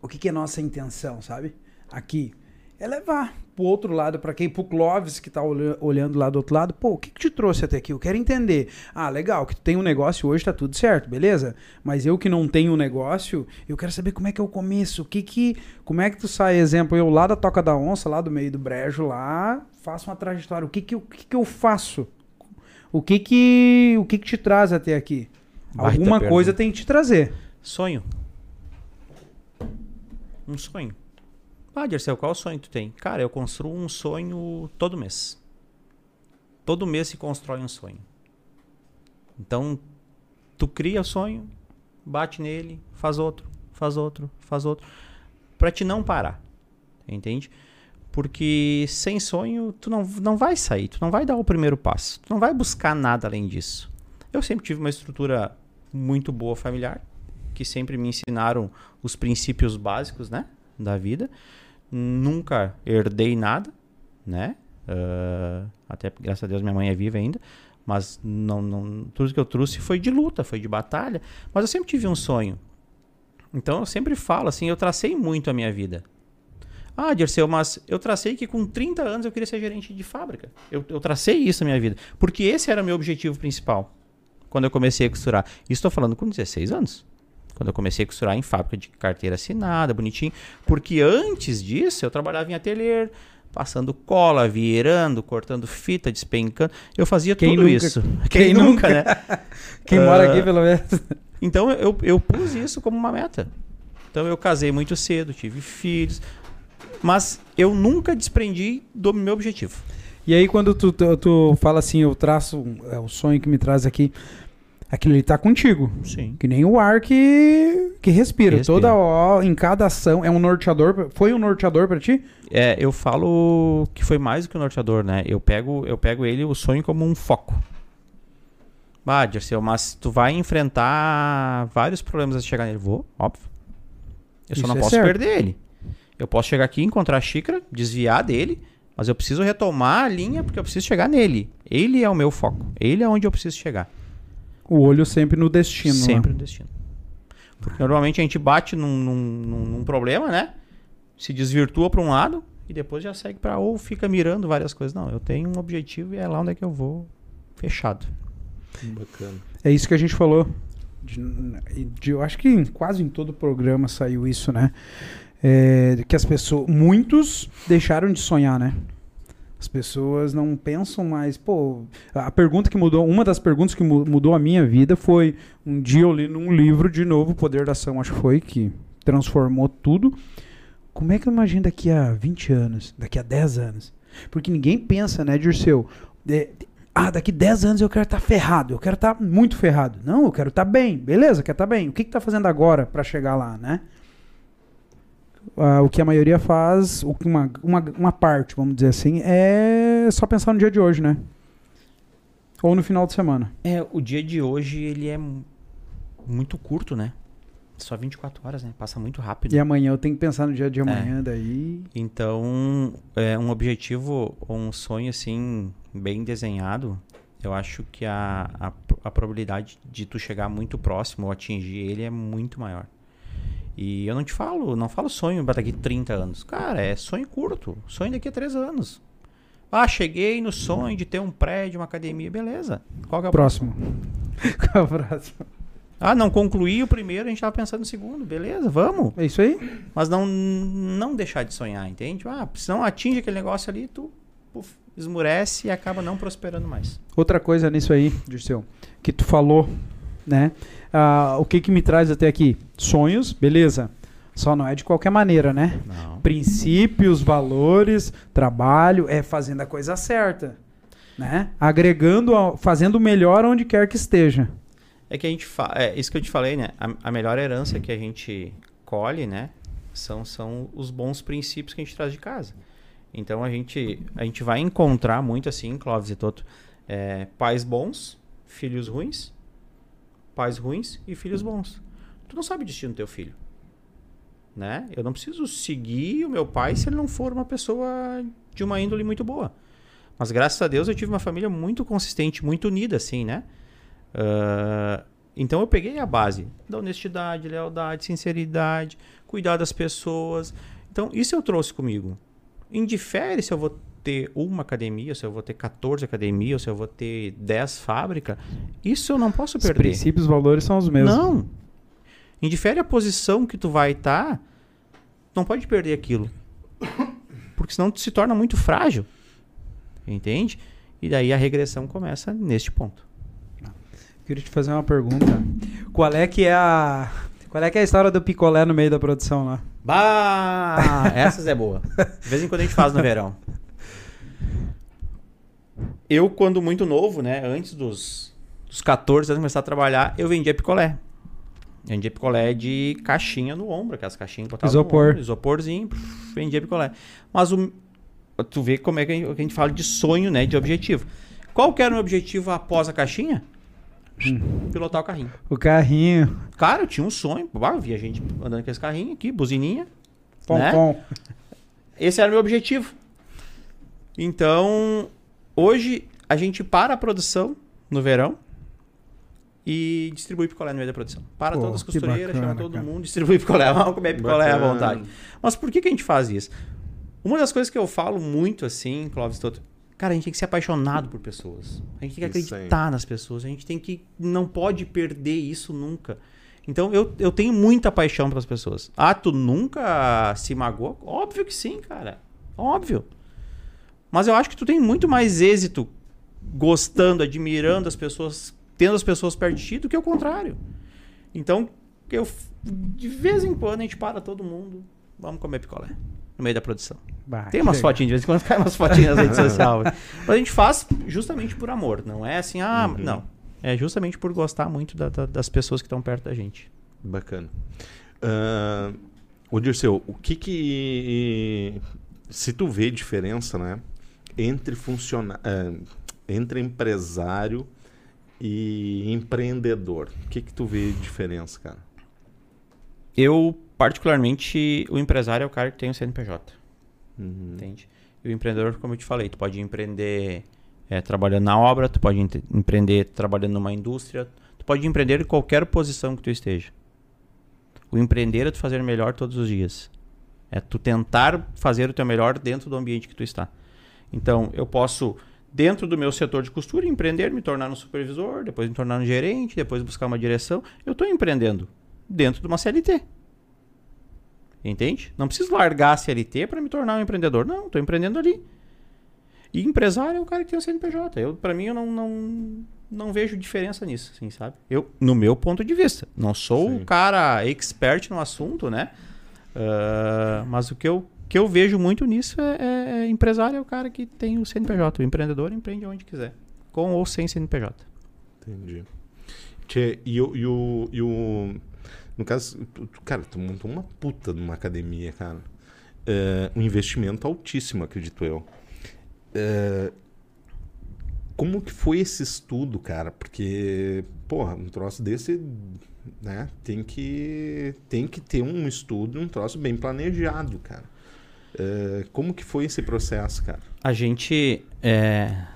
o que que é nossa intenção, sabe? Aqui é levar pro outro lado, para quem, pro Clóvis que tá olhando lá do outro lado, pô, o que, que te trouxe até aqui? Eu quero entender. Ah, legal, que tu tem um negócio hoje, tá tudo certo, beleza? Mas eu que não tenho um negócio, eu quero saber como é que é o começo, o que que, como é que tu sai, exemplo, eu lá da Toca da Onça, lá do meio do brejo lá, faço uma trajetória, o que que, o que, que eu faço? O que que, o que que te traz até aqui? Baita Alguma perna. coisa tem que te trazer. Sonho. Um sonho. Ah, Dirceu, qual o sonho que tu tem? Cara, eu construo um sonho todo mês. Todo mês se constrói um sonho. Então, tu cria o sonho, bate nele, faz outro, faz outro, faz outro. Pra te não parar. Entende? Porque sem sonho, tu não, não vai sair, tu não vai dar o primeiro passo, tu não vai buscar nada além disso. Eu sempre tive uma estrutura muito boa familiar, que sempre me ensinaram os princípios básicos, né, da vida. Nunca herdei nada, né? Uh, até graças a Deus minha mãe é viva ainda, mas não, não, tudo que eu trouxe foi de luta, foi de batalha. Mas eu sempre tive um sonho. Então eu sempre falo assim, eu tracei muito a minha vida. Ah, Dirceu, mas eu tracei que com 30 anos eu queria ser gerente de fábrica. Eu, eu tracei isso na minha vida. Porque esse era o meu objetivo principal. Quando eu comecei a costurar. Estou falando com 16 anos. Quando eu comecei a costurar em fábrica de carteira assinada, bonitinho. Porque antes disso eu trabalhava em ateliê, passando cola, virando, cortando fita, despencando. Eu fazia Quem tudo nunca? isso. Quem nunca? né? Quem mora Ah, aqui, pelo menos. Então eu, eu pus isso como uma meta. Então eu casei muito cedo, tive filhos, mas eu nunca desprendi do meu objetivo. E aí, quando tu, tu, tu fala assim, eu traço um- é, o sonho que me traz aqui, aquilo ali tá contigo. Sim. Que nem o ar que, que respira. Respira. Toda hora, em cada ação, é um norteador. Foi um norteador pra ti? É, eu falo que foi mais do que o norteador, né? Eu pego, eu pego ele, o sonho, como um foco. Ah, Dirceu, mas tu vai enfrentar vários problemas antes de chegar nele. Vou, óbvio. Eu só Isso não é posso certo. perder ele. Eu posso chegar aqui, encontrar a xícara, desviar dele, mas eu preciso retomar a linha porque eu preciso chegar nele. Ele é o meu foco. Ele é onde eu preciso chegar. O olho sempre no destino. né? Sempre no destino. Porque normalmente a gente bate num, num- num- num problema, né? Se desvirtua para um lado e depois já segue para ou fica mirando várias coisas. Não, eu tenho um objetivo e é lá onde é que eu vou fechado. Bacana. É isso que a gente falou. De- de- eu acho que em- quase em todo programa saiu isso, né? É, que as pessoas, muitos deixaram de sonhar, né? As pessoas não pensam mais. Pô, a pergunta que mudou, uma das perguntas que mu- mudou a minha vida foi: um dia eu li num livro de novo, O Poder da Ação, acho que foi, que transformou tudo. Como é que eu imagino daqui a 20 anos, daqui a 10 anos? Porque ninguém pensa, né, Dirceu? É, ah, daqui 10 anos eu quero estar ferrado, eu quero estar muito ferrado. Não, eu quero estar bem, beleza, quero estar bem. O que que tá fazendo agora para chegar lá, né? Ah, o que a maioria faz, o que uma, uma, uma parte, vamos dizer assim, é só pensar no dia de hoje, né? Ou no final de semana. É, o dia de hoje ele é mu- muito curto, né? Só 24 horas, né? Passa muito rápido. E amanhã eu tenho que pensar no dia de amanhã, daí. Então, é um objetivo ou um sonho assim bem desenhado, eu acho que a, a, a probabilidade de tu chegar muito próximo ou atingir ele é muito maior. E eu não te falo, não falo sonho pra daqui 30 anos. Cara, é sonho curto. Sonho daqui a 3 anos. Ah, cheguei no sonho de ter um prédio, uma academia, beleza. Qual que é o Próximo. Qual é o próximo? Ah, não concluí o primeiro, a gente tava pensando no segundo, beleza, vamos. É isso aí? Mas não, não deixar de sonhar, entende? Ah, se não atinge aquele negócio ali, tu puf, esmurece e acaba não prosperando mais. Outra coisa nisso aí, Dirceu, que tu falou, né? Ah, o que que me traz até aqui? Sonhos, beleza. Só não é de qualquer maneira, né? Não. Princípios, valores, trabalho, é fazendo a coisa certa, né? Agregando, fazendo o melhor onde quer que esteja. É que a gente fa é isso que eu te falei, né? A, a melhor herança que a gente colhe, né? São, são os bons princípios que a gente traz de casa. Então a gente, a gente vai encontrar muito assim, Clóvis e Toto, é, pais bons, filhos ruins, pais ruins e filhos bons. Tu não sabe o destino do teu filho. Né? Eu não preciso seguir o meu pai se ele não for uma pessoa de uma índole muito boa. Mas graças a Deus eu tive uma família muito consistente, muito unida, assim, né? Ah, então eu peguei a base da honestidade, lealdade, sinceridade, cuidar das pessoas. Então isso eu trouxe comigo. Indifere se eu vou ter uma academia, se eu vou ter 14 academias, se eu vou ter 10 fábricas. Isso eu não posso Os perder. princípios, valores são os mesmos. Não. Indifere a posição que tu vai estar, não pode perder aquilo. Porque senão tu se torna muito frágil. Entende? E daí a regressão começa neste ponto. Queria te fazer uma pergunta. Qual é que é a qual é que é a história do picolé no meio da produção lá? Bah! Essas é boa. De vez em quando a gente faz no verão. Eu, quando muito novo, né? Antes dos, dos 14 anos de começar a trabalhar, eu vendia picolé. Vendia picolé de caixinha no ombro, aquelas caixinhas que botavam Isopor. ombro, isoporzinho, puf, vendia picolé. Mas o, tu vê como é que a, gente, que a gente fala de sonho, né, de objetivo. Qual que era o meu objetivo após a caixinha? Pilotar o carrinho. O carrinho. Cara, eu tinha um sonho, eu via gente andando com esse carrinho aqui, buzininha. Pom, Né? pom. Esse era o meu objetivo. Então, hoje a gente para a produção no verão e distribui picolé no meio da produção. Para Pô, todas as costureiras, bacana, chama todo cara. mundo, distribui picolé. Vamos comer picolé à Bacana. vontade. Mas por que, que a gente faz isso? Uma das coisas que eu falo muito assim, Clóvis Toto, cara, a gente tem que ser apaixonado por pessoas. A gente tem que Isso aí. acreditar nas pessoas. A gente tem que. Não pode perder isso nunca. Então eu, eu tenho muita paixão pelas pessoas. Ah, tu nunca se magoou? Óbvio que sim, cara. Óbvio. Mas eu acho que tu tem muito mais êxito gostando, admirando as pessoas, tendo as pessoas perto de ti do que o contrário. Então, eu de vez em quando a gente para todo mundo, vamos comer picolé no meio da produção. Bah, Tem umas legal. fotinhas, de vez em quando cai umas fotinhas nas redes sociais. Mas a gente faz justamente por amor, não é assim, ah, Uhum. não. É justamente por gostar muito da- da- das pessoas que estão perto da gente. Bacana. Uh, ô Dirceu, o que que... Se tu vê diferença, né? Entre funciona eh, entre empresário e empreendedor. O que que tu vê de diferença, cara? Eu, particularmente, o empresário é o cara que tem o CNPJ, Uhum. entende? E o empreendedor, como eu te falei, tu pode empreender eh, trabalhando na obra, tu pode empreender trabalhando numa indústria, tu pode empreender em qualquer posição que tu esteja. O empreender é tu fazer melhor todos os dias. É tu tentar fazer o teu melhor dentro do ambiente que tu está. Então, eu posso, dentro do meu setor de costura, empreender, me tornar um supervisor, depois me tornar um gerente, depois buscar uma direção. Eu estou empreendendo dentro de uma CLT. Entende? Não preciso largar a CLT para me tornar um empreendedor. Não, estou empreendendo ali. E empresário é o cara que tem o CNPJ. Eu, para mim, eu não, não, não vejo diferença nisso, assim, sabe? Eu, no meu ponto de vista. Não sou Sim. o cara expert no assunto, né? Ah, mas o que eu, que eu vejo muito nisso é, é- é empresário é o cara que tem o CNPJ. O empreendedor empreende onde quiser. Com ou sem CNPJ. Entendi. Tchê, e o, e o, e o- No caso, cara, tu montou uma puta numa academia, cara. É, um investimento altíssimo, acredito eu. É, como que foi esse estudo, cara? Porque, porra, um troço desse, né? Tem que, tem que ter um estudo, um troço bem planejado, cara. É, como que foi esse processo, cara? A gente. É,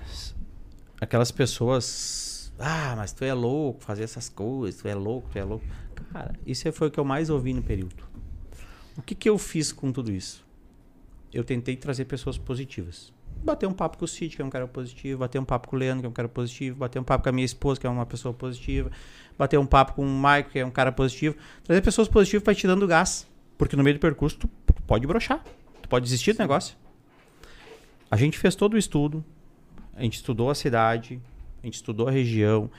aquelas pessoas. Ah, mas tu é louco fazer essas coisas, tu é louco, tu é louco. Cara, isso foi o que eu mais ouvi no período. O que, que eu fiz com tudo isso? Eu tentei trazer pessoas positivas. Bater um papo com o Cid, que é um cara positivo, bater um papo com o Leandro, que é um cara positivo, bater um papo com a minha esposa, que é uma pessoa positiva, bater um papo com o Maico, que é um cara positivo. Trazer pessoas positivas vai te dando gás. Porque no meio do percurso tu, pode brochar. Tu pode desistir do negócio. A gente fez todo o estudo, a gente estudou a cidade, a gente estudou a região.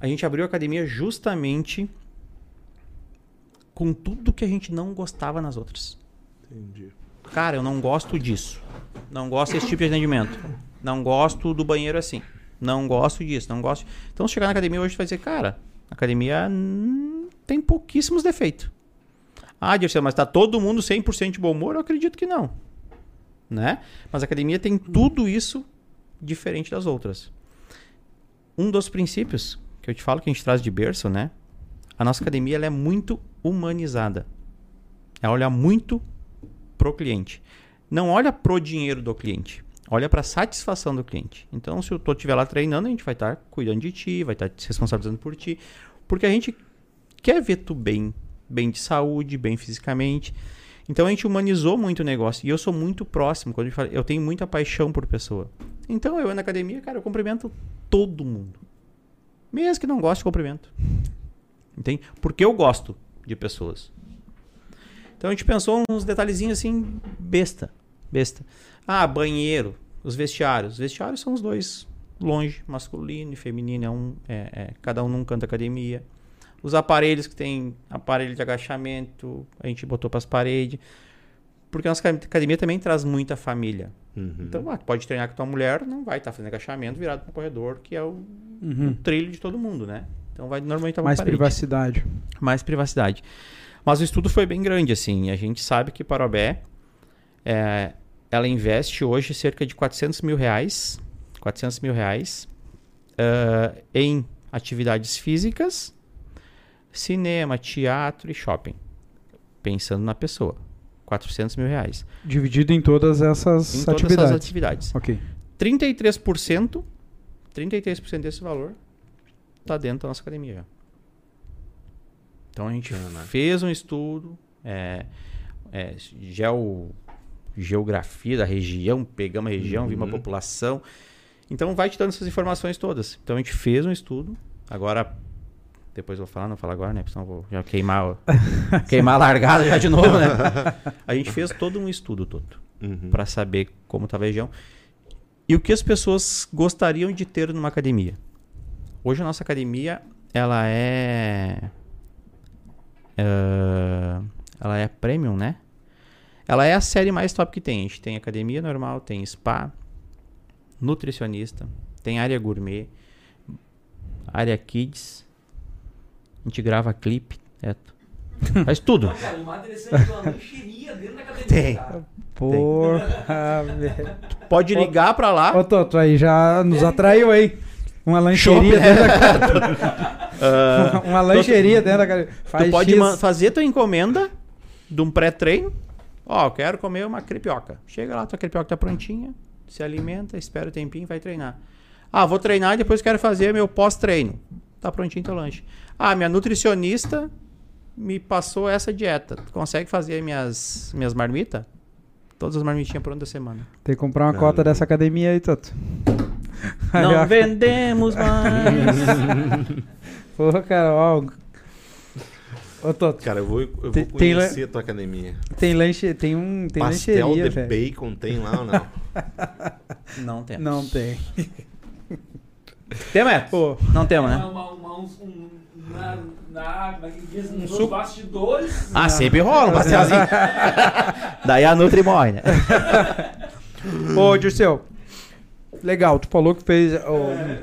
A gente abriu a academia justamente com tudo que a gente não gostava nas outras. Entendi. Cara, eu não gosto disso. Não gosto desse tipo de atendimento. Não gosto do banheiro assim. Não gosto disso, não gosto. Então, se chegar na academia hoje, tu vai dizer, cara, a academia hum, tem pouquíssimos defeitos. Ah, Dirceu, mas tá todo mundo 100% de bom humor? Eu acredito que não. Né? Mas a academia tem tudo isso diferente das outras. Um dos princípios que eu te falo que a gente traz de berço, né? A nossa academia ela é muito humanizada. Ela olha muito pro cliente. Não olha pro dinheiro do cliente. Olha para a satisfação do cliente. Então, se eu tô estiver lá treinando, a gente vai estar cuidando de ti, vai estar se responsabilizando por ti, porque a gente quer ver tu bem, bem de saúde, bem fisicamente. Então a gente humanizou muito o negócio e eu sou muito próximo, quando eu falo, eu tenho muita paixão por pessoa. Então eu na academia, cara, eu cumprimento todo mundo. Mesmo que não goste, cumprimento. Entende? Porque eu gosto de pessoas. Então a gente pensou uns detalhezinhos assim, besta. Besta. Ah, banheiro, os vestiários. Os vestiários são os dois longe, masculino e feminino, é um, é, é, cada um num canto da academia. Os aparelhos que tem aparelho de agachamento, a gente botou para as paredes. Porque a nossa academia também traz muita família. Uhum. Então, ah, tu pode treinar com tua mulher, não vai estar fazendo agachamento virado para o corredor, que é o, Uhum. o trilho de todo mundo, né? Então vai normalmente estar Mais parede. privacidade. mais privacidade. Mas o estudo foi bem grande, assim. A gente sabe que Parobé, é, ela investe hoje cerca de 400 mil reais, 400 mil reais ah, em atividades físicas, cinema, teatro e shopping. Pensando na pessoa. 400 mil reais. Dividido em todas essas Em todas atividades. essas atividades. Ok. 33%, 33% desse valor tá dentro da nossa academia. já. Então a gente fez um estudo, é, é, geo, geografia da região, pegamos a região, vimos a Uhum. população. Então vai te dando essas informações todas. Então a gente fez um estudo, agora depois eu vou falar, não vou falar agora, né? Porque senão eu vou já queimar, queimar a largada já de novo, né? A gente fez todo um estudo todo Uhum. para saber como estava a região e o que as pessoas gostariam de ter numa academia. Hoje a nossa academia ela é é, ela é premium, né? Ela é a série mais top que tem. A gente tem academia normal, tem spa, nutricionista, tem área gourmet, área kids. A gente grava clipe, é, faz tudo. Cara, o mais interessante é uma lancheria dentro da academia. Tem. cara. Porra, velho. Pode ligar para lá. Ô, Toto, aí já nos atraiu aí. Uma lancheria Shopping, né? dentro da casa. Uma lancheria dentro da casa. Faz tu pode X. fazer tua encomenda de um pré-treino. Ó, eu quero comer uma crepioca. Chega lá, tua crepioca tá prontinha. Se alimenta, espera o tempinho e vai treinar. Ah, vou treinar e depois quero fazer meu pós-treino. Tá prontinho teu lanche. Ah, minha nutricionista me passou essa dieta. Tu consegue fazer minhas, minhas marmitas? Todas as marmitinhas prontas da semana. Tem que comprar uma Não. cota dessa academia aí, Toto. Não vendemos mais. Porra, cara, ó. Ô, Toto, Cara, eu vou, eu vou Tem- tem conhecer a tua academia. tem lanche, tem um, tem Pastel lancheria, de velho. bacon tem lá ou não? Não temos. Não tem. Temos, é? Pô, Não temos, né? Uma, um, na, na? Nos suco. bastidores. Ah, sempre rola um pastelzinho. Daí a Nutri morre, né? Ô, Dirceu. Legal, tu falou que fez ó,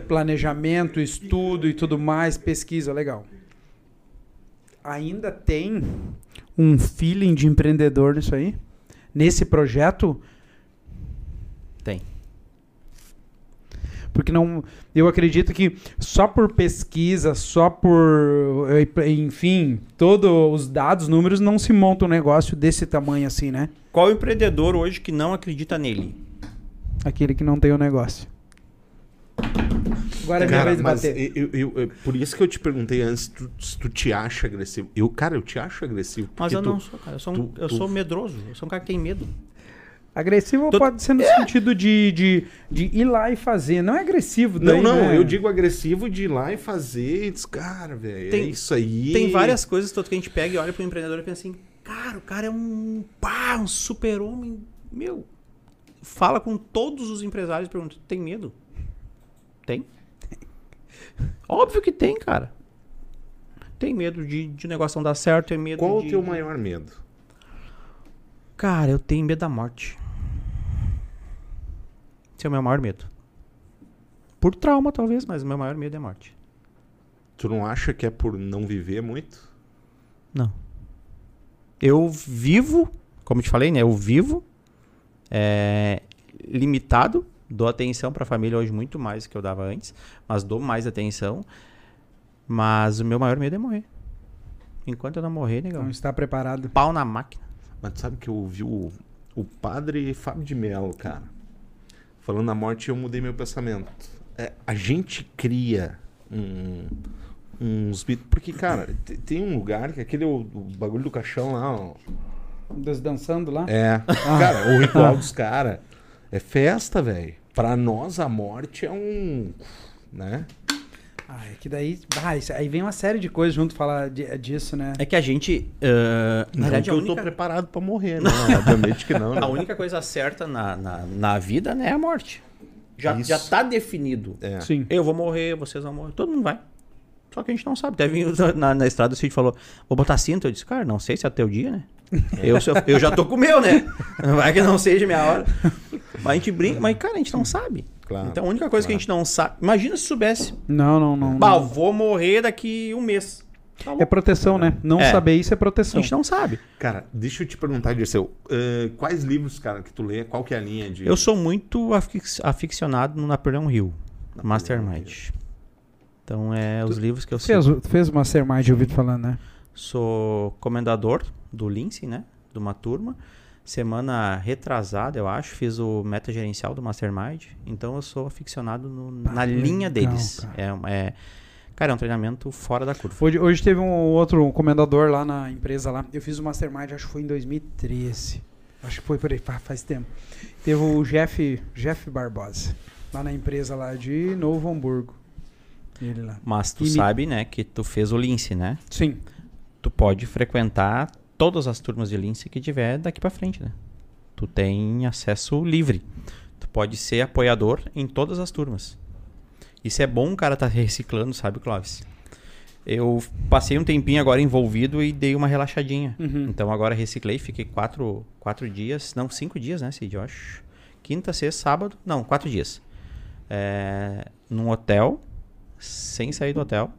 planejamento, estudo e tudo mais, pesquisa, legal. Ainda tem um feeling de empreendedor nisso aí? Nesse projeto? Tem. Porque não, eu acredito que só por pesquisa, só por, eh, enfim, todos os dados, números, não se monta um negócio desse tamanho assim, né? Qual empreendedor hoje que não acredita nele? Aquele que não tem o negócio. Agora é minha Cara, vez de mas bater. eu, eu- eu- por isso que eu te perguntei antes se tu, se tu te acha agressivo. Eu, cara, eu te acho agressivo. Mas porque eu tu- não sou, cara. Eu sou, um- tu- eu tu- sou medroso. Eu sou um cara que tem medo. Agressivo Tô- pode ser no sentido de, de, de ir lá e fazer. Não é agressivo, Não, daí, não, né? eu digo agressivo de ir lá e fazer. e diz, cara, velho, é Tem- isso aí. Tem várias coisas todo que a gente pega e olha pro empreendedor e pensa assim, cara, o cara é um pá, um super-homem. Meu, fala com todos os empresários e pergunta, tem medo? Tem? Óbvio que tem, cara. Tem medo de, de o negócio não dar certo, tem medo Qual de... o teu maior medo? Cara, eu tenho medo da morte. Esse é o meu maior medo. Por trauma, talvez, mas o meu maior medo é a morte. Tu não acha que é por não viver muito? Não. Eu vivo, como eu te falei, né? Eu vivo é, limitado. Dou atenção pra família hoje muito mais do que eu dava antes. Mas dou mais atenção. Mas o meu maior medo é morrer. Enquanto eu não morrer, negão. Não está preparado. Pau na máquina. Mas tu sabe que eu ouvi o, o padre Fábio de Mello, cara, falando na morte eu mudei meu pensamento. É, a gente cria um- uns... bit- Porque, cara, te- tem um lugar que aquele o, o bagulho do caixão lá, ó, dançando lá? É. Cara, o ritual dos caras é festa, velho. Pra nós, a morte é um. Né? Ah, é que daí. Ah, isso- aí vem uma série de coisas junto falar di- disso, né? É que a gente. ah, na Não verdade, que a eu única, tô preparado pra morrer, né? Obviamente que não, né? a única coisa certa na, na, na vida né, é a morte. Já, Isso. já tá definido. É. Sim. Eu vou morrer, vocês vão morrer, todo mundo vai. Só que a gente não sabe. Teve na, na estrada o Cid falou: vou botar cinto. Eu disse, cara, não sei se é teu dia, né? Eu, eu já tô com o meu, né? Vai que não seja minha hora. Mas a gente brinca, mas cara, a gente não sabe. Claro. Então a única coisa que a gente não sabe. Imagina se soubesse. Não, não, não. Bah, não. vou morrer daqui um mês. Tá É proteção, né? Não É. saber isso é A proteção. gente não sabe. Cara, deixa eu te perguntar, Dirceu. eh, quais livros, cara, que tu lê? Qual que é a linha de... Eu sou muito afic- aficionado no Napoleão Hill, Mastermind. Então é os livros que eu Fez, sigo. fez uma Mastermind, eu ouvi tu falando, né? Sou comendador do Lince, né? De uma turma. Semana retrasada, eu acho, fiz o meta gerencial do Mastermind. Então eu sou aficionado no- na linha deles. É, é, cara, é um treinamento fora da curva. Hoje, hoje teve um outro comendador lá na empresa lá. Eu fiz o Mastermind, acho que foi em 2013. Acho que foi por aí, fa- faz tempo. Teve o Jeff, Jeff Barbosa, lá na empresa lá de Novo Hamburgo. Ele lá. Mas tu E me- sabe, né, que tu fez o Lince, né? Sim. tu pode frequentar todas as turmas de Lince que tiver daqui pra frente, né? Tu tem acesso livre. Tu pode ser apoiador em todas as turmas. Isso é bom o cara tá reciclando, sabe, Clóvis? Eu passei um tempinho agora envolvido e dei uma relaxadinha. Uhum. Então agora reciclei, fiquei quatro, quatro dias, não, cinco dias, né, Cid? Eu acho. Quinta, sexta, sábado. Não, quatro dias. É, num hotel, sem sair do hotel,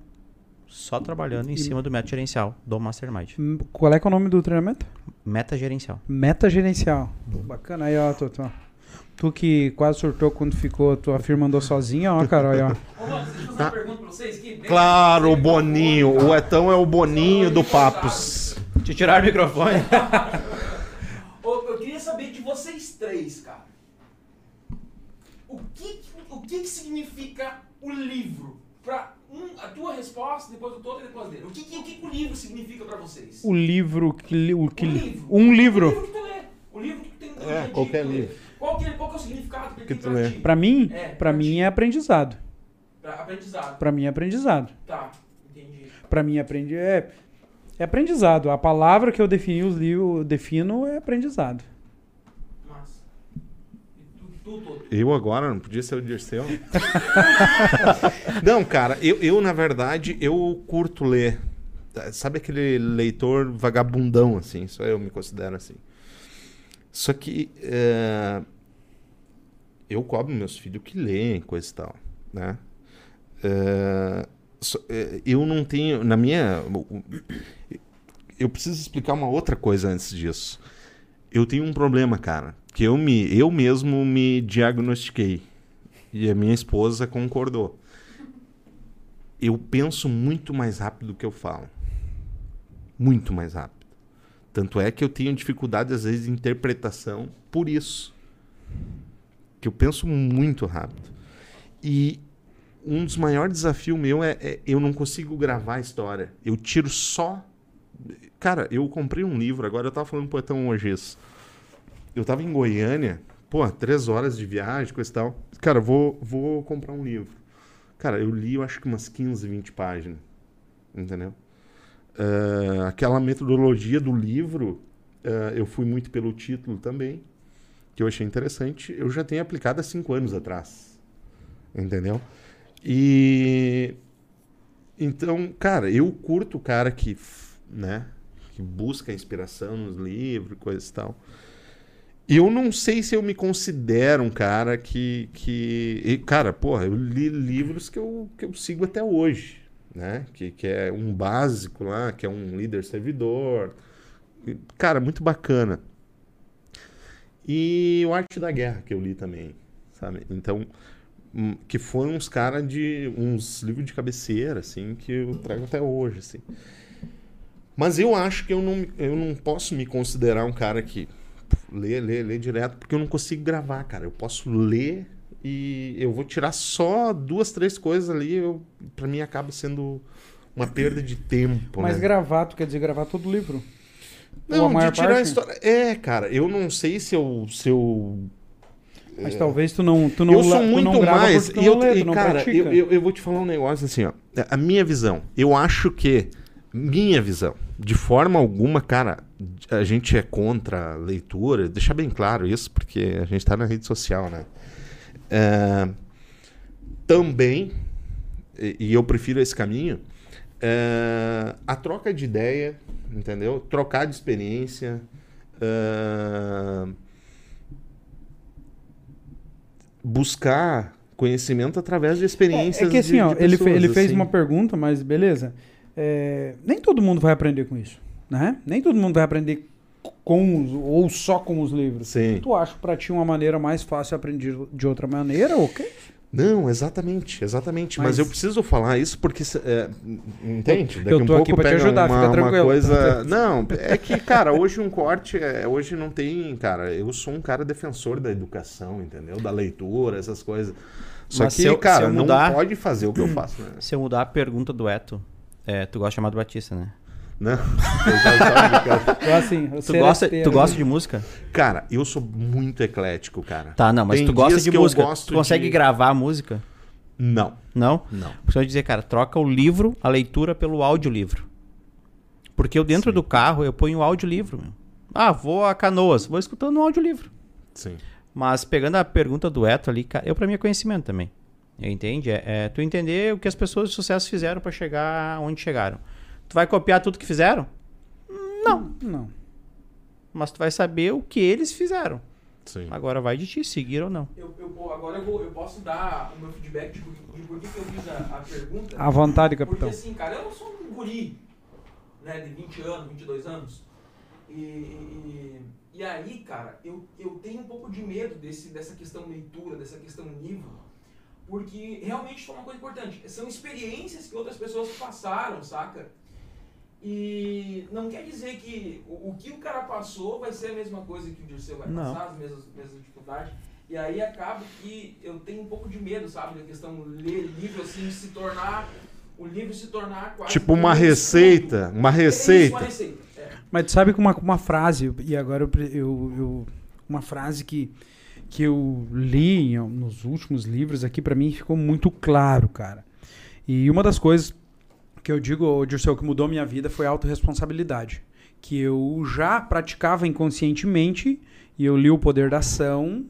só trabalhando em E- cima do método gerencial do Mastermind. Qual é, que é o nome do treinamento? Meta gerencial. Meta gerencial. Pô, bacana aí, ó, Toto. Tu que quase surtou quando ficou, tua firma andou sozinha, ó, cara, aí, ó. Ô, mano, deixa eu fazer uma pergunta pra vocês aqui. Bem- Claro, o Boninho. O Etão é o Boninho do Papos. Te tirar o microfone. Eu queria saber de vocês três, cara. O que, o que, que significa o livro? Pra um, a tua resposta, depois do todo e depois dele. O que, que, o que, que o livro significa pra vocês? O livro que. O que O li- livro. Um O livro. livro que tu lê. O livro que tu tem É, dia qualquer livro. Qual que, qual que é o significado que, Que tu tem pra lê. ti? Pra mim, É, pra pra mim ti. é aprendizado. Pra aprendizado. Pra mim é aprendizado. Tá, entendi. Pra mim aprendi é é aprendizado. A palavra que eu defini os livros, defino é aprendizado. Massa. E tu, tu, tu, Eu agora, não podia ser o Dirceu? não, cara, eu, eu, na verdade, eu curto ler. Sabe aquele leitor vagabundão, assim? Só eu me considero assim. Só que é, eu cobro meus filhos que leem, coisa e tal, né? Só- é, eu não tenho, na minha... Eu preciso explicar uma outra coisa antes disso. Eu tenho um problema, cara, que eu me eu mesmo me diagnostiquei e a minha esposa concordou. Eu penso muito mais rápido do que eu falo. Muito mais rápido. Tanto é que eu tenho dificuldade às vezes de interpretação por isso. Que eu penso muito rápido. E um dos maiores desafios meu é, é eu não consigo gravar a história. Eu tiro só Cara, eu comprei um livro, agora eu tava falando pro Etão hoje isso. Eu tava em Goiânia, pô, três horas de viagem, coisa e tal. Cara, vou, vou comprar um livro. Cara, eu li, eu acho que umas 15, 20 páginas. Entendeu? Ah, aquela metodologia do livro, ah, eu fui muito pelo título também, que eu achei interessante. Eu já tenho aplicado há cinco anos atrás. Entendeu? E. Então, cara, eu curto o cara que, né, que busca inspiração nos livros, coisas e tal. Eu não sei se eu me considero um cara que. que e, cara, porra, eu li livros que eu, que eu sigo até hoje, né? Que, que é um básico lá, que é um líder servidor. Cara, muito bacana. E o Arte da Guerra, que eu li também, sabe? Então, hum, que foram uns caras de. uns livros de cabeceira, assim, que eu trago até hoje, assim. Mas eu acho que eu não, eu não posso me considerar um cara que lê, lê, lê direto, porque eu não consigo gravar, cara. Eu posso ler e eu vou tirar só duas, três coisas ali, eu, pra mim acaba sendo uma perda de tempo, Mas né? gravar, tu quer dizer gravar todo o livro? A Não, de tirar a parte? história. É, cara, eu não sei se eu. Se eu Mas talvez tu não, tu não eu sou não muito grava mais. E, não eu, lê, e, não cara, eu, eu, eu vou te falar um negócio assim, ó. A minha visão. Eu acho que. Minha visão. De forma alguma, cara, a gente é contra a leitura. Deixar bem claro isso, porque a gente tá na rede social, né? É, também, e, eu prefiro esse caminho, é, a troca de ideia, entendeu? Trocar de experiência. é, buscar conhecimento através de experiências É que assim, de, ó, de ele, fe- pessoas, ele fez assim. uma pergunta, mas beleza. É, nem todo mundo vai aprender com isso, né? Nem todo mundo vai aprender com os, ou só com os livros. Sim. Tu acha pra ti uma maneira mais fácil aprender de outra maneira, ok? Não, exatamente, exatamente. Mas, Mas- eu preciso falar isso porque, é, entende? Daqui Eu um tô pouco aqui pra te ajudar, uma, fica uma tranquilo. coisa. Não, é que, cara, hoje um corte, é, hoje não tem, cara. Eu sou um cara defensor da educação, entendeu? Da leitura, essas coisas. Só Mas que, se eu- cara, se eu não mudar- pode fazer o que eu faço, né? Se eu mudar a pergunta do Eto, é, tu gosta de Amado Batista, né? Não. Eu. Então, assim, o Tu gosta, tu gosta de música? Cara, eu sou muito eclético, cara. Tá, não, mas Tem tu gosta de eu música. Tu consegue de- gravar a música? Não, Não? não. Eu ia dizer, cara, troca o livro, a leitura pelo audiolivro. Porque eu dentro Sim. do carro eu ponho o audiolivro, meu. Ah, vou a Canoas, vou escutando um audiolivro. Sim. Mas pegando a pergunta do Eto ali, cara, eu pra mim é conhecimento também. Entende? É, é tu entender o que as pessoas de sucesso fizeram pra chegar onde chegaram. Tu vai copiar tudo que fizeram? Não. Não. Mas tu vai saber o que eles fizeram. Sim. Agora vai de ti, seguir ou não. Eu, eu, agora eu, vou, eu posso dar o meu feedback de, por- de por que eu fiz a, a pergunta. À vontade, Porque capitão. assim, cara, eu não sou um guri, né, de 20 anos, 22 anos. E, e, e aí, cara, eu, eu tenho um pouco de medo desse, dessa questão leitura, dessa questão livro, porque realmente foi uma coisa importante. São experiências que outras pessoas passaram, saca? E não quer dizer que o, o que o cara passou vai ser a mesma coisa que o Dirceu vai Não. passar, as mesmas, mesmas dificuldades. E aí acaba que eu tenho um pouco de medo, sabe, da questão ler livro assim, se tornar. O livro se tornar quase. Tipo uma um receita, estudo. uma É isso, receita. uma receita. É. Mas tu sabe que uma, uma frase, e agora eu, eu, eu- uma frase que, que eu li nos últimos livros aqui, pra mim ficou muito claro, cara. E uma das coisas que eu digo, Dirceu, que mudou minha vida foi a autorresponsabilidade. Que eu já praticava inconscientemente, e eu li o poder da ação,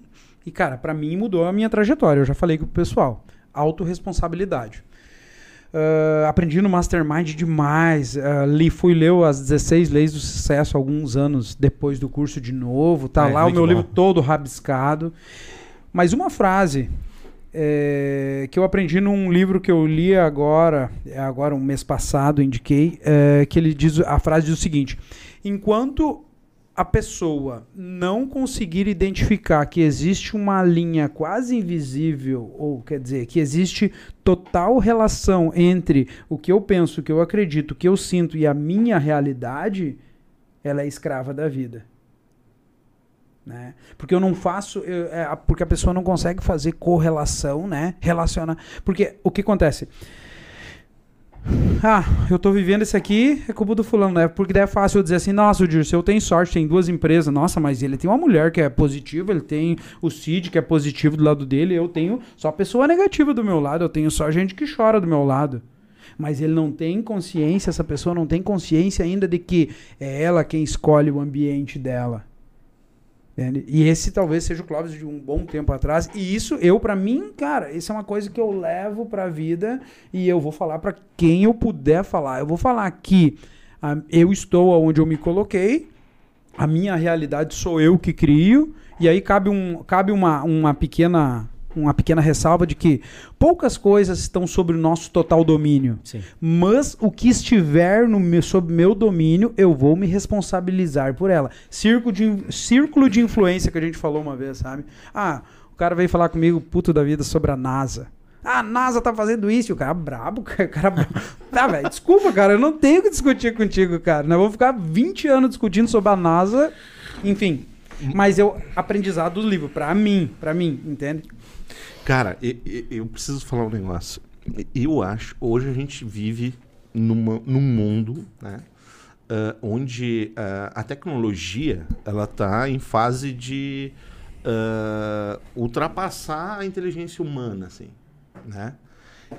e, cara, pra mim mudou a minha trajetória. Eu já falei com o pessoal. Autorresponsabilidade. Ah, aprendi no Mastermind demais. Ah, li, fui ler as 16 Leis do Sucesso alguns anos depois do curso de novo. Tá É, lá o meu bom. livro todo rabiscado. Mas uma frase é, que eu aprendi num livro que eu li agora, é agora um mês passado, indiquei, é, que ele diz a frase diz o seguinte: enquanto a pessoa não conseguir identificar que existe uma linha quase invisível, ou quer dizer, que existe total relação entre o que eu penso, o que eu acredito, o que eu sinto e a minha realidade, ela é escrava da vida. Né? Porque eu não faço, eu- é, porque a pessoa não consegue fazer correlação, né? Relacionar. Porque o que acontece? Ah, eu tô vivendo isso aqui, é culpa do fulano, né? Porque daí é fácil eu dizer assim, nossa, o Dirceu tem sorte, tem duas empresas, nossa, mas ele tem uma mulher que é positiva, ele tem o Cid que é positivo do lado dele, eu tenho só pessoa negativa do meu lado, eu tenho só gente que chora do meu lado. Mas ele não tem consciência, essa pessoa não tem consciência ainda de que é ela quem escolhe o ambiente dela. Entende? E esse talvez seja o Clóvis de um bom tempo atrás. E isso, eu, pra mim, cara, isso é uma coisa que eu levo pra vida e eu vou falar pra quem eu puder falar. Eu vou falar que ah, eu estou onde eu me coloquei, a minha realidade sou eu que crio, e aí cabe, um, cabe uma, uma pequena. Uma pequena ressalva de que poucas coisas estão sobre o nosso total domínio. Sim. Mas o que estiver no meu, sob meu domínio, eu vou me responsabilizar por ela. Círculo de, círculo de influência que a gente falou uma vez, sabe? Ah, o cara veio falar comigo, puto da vida, sobre a NASA. Ah, a NASA tá fazendo isso. E o cara brabo, cara. O cara brabo. Tá, velho, desculpa, cara, eu não tenho que discutir contigo, cara. Nós vamos ficar 20 anos discutindo sobre a NASA. Enfim. Mas eu, aprendizado do livro, pra mim, pra mim, entende? Cara, e- e- eu preciso falar um negócio. Eu acho, hoje a gente vive numa, num mundo, né? ah, onde ah, a tecnologia ela está em fase de ah, ultrapassar a inteligência humana, assim, né?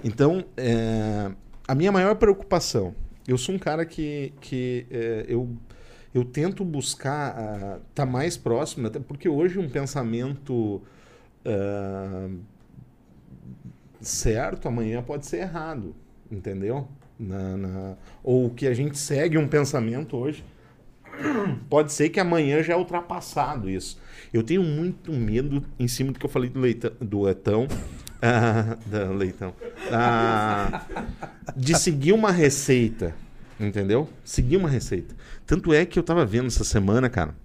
Então, eh, a minha maior preocupação, eu sou um cara que, que eh, eu, eu tento buscar estar mais próximo, até porque hoje um pensamento certo amanhã pode ser errado, entendeu? Na, na- ou que a gente segue um pensamento hoje, pode ser que amanhã já é ultrapassado isso. Eu tenho muito medo em cima do que eu falei do, leita, do Etão, Ah, da Leitão. Ah, de seguir uma receita. Entendeu? Seguir uma receita. Tanto é que eu tava vendo essa semana, cara.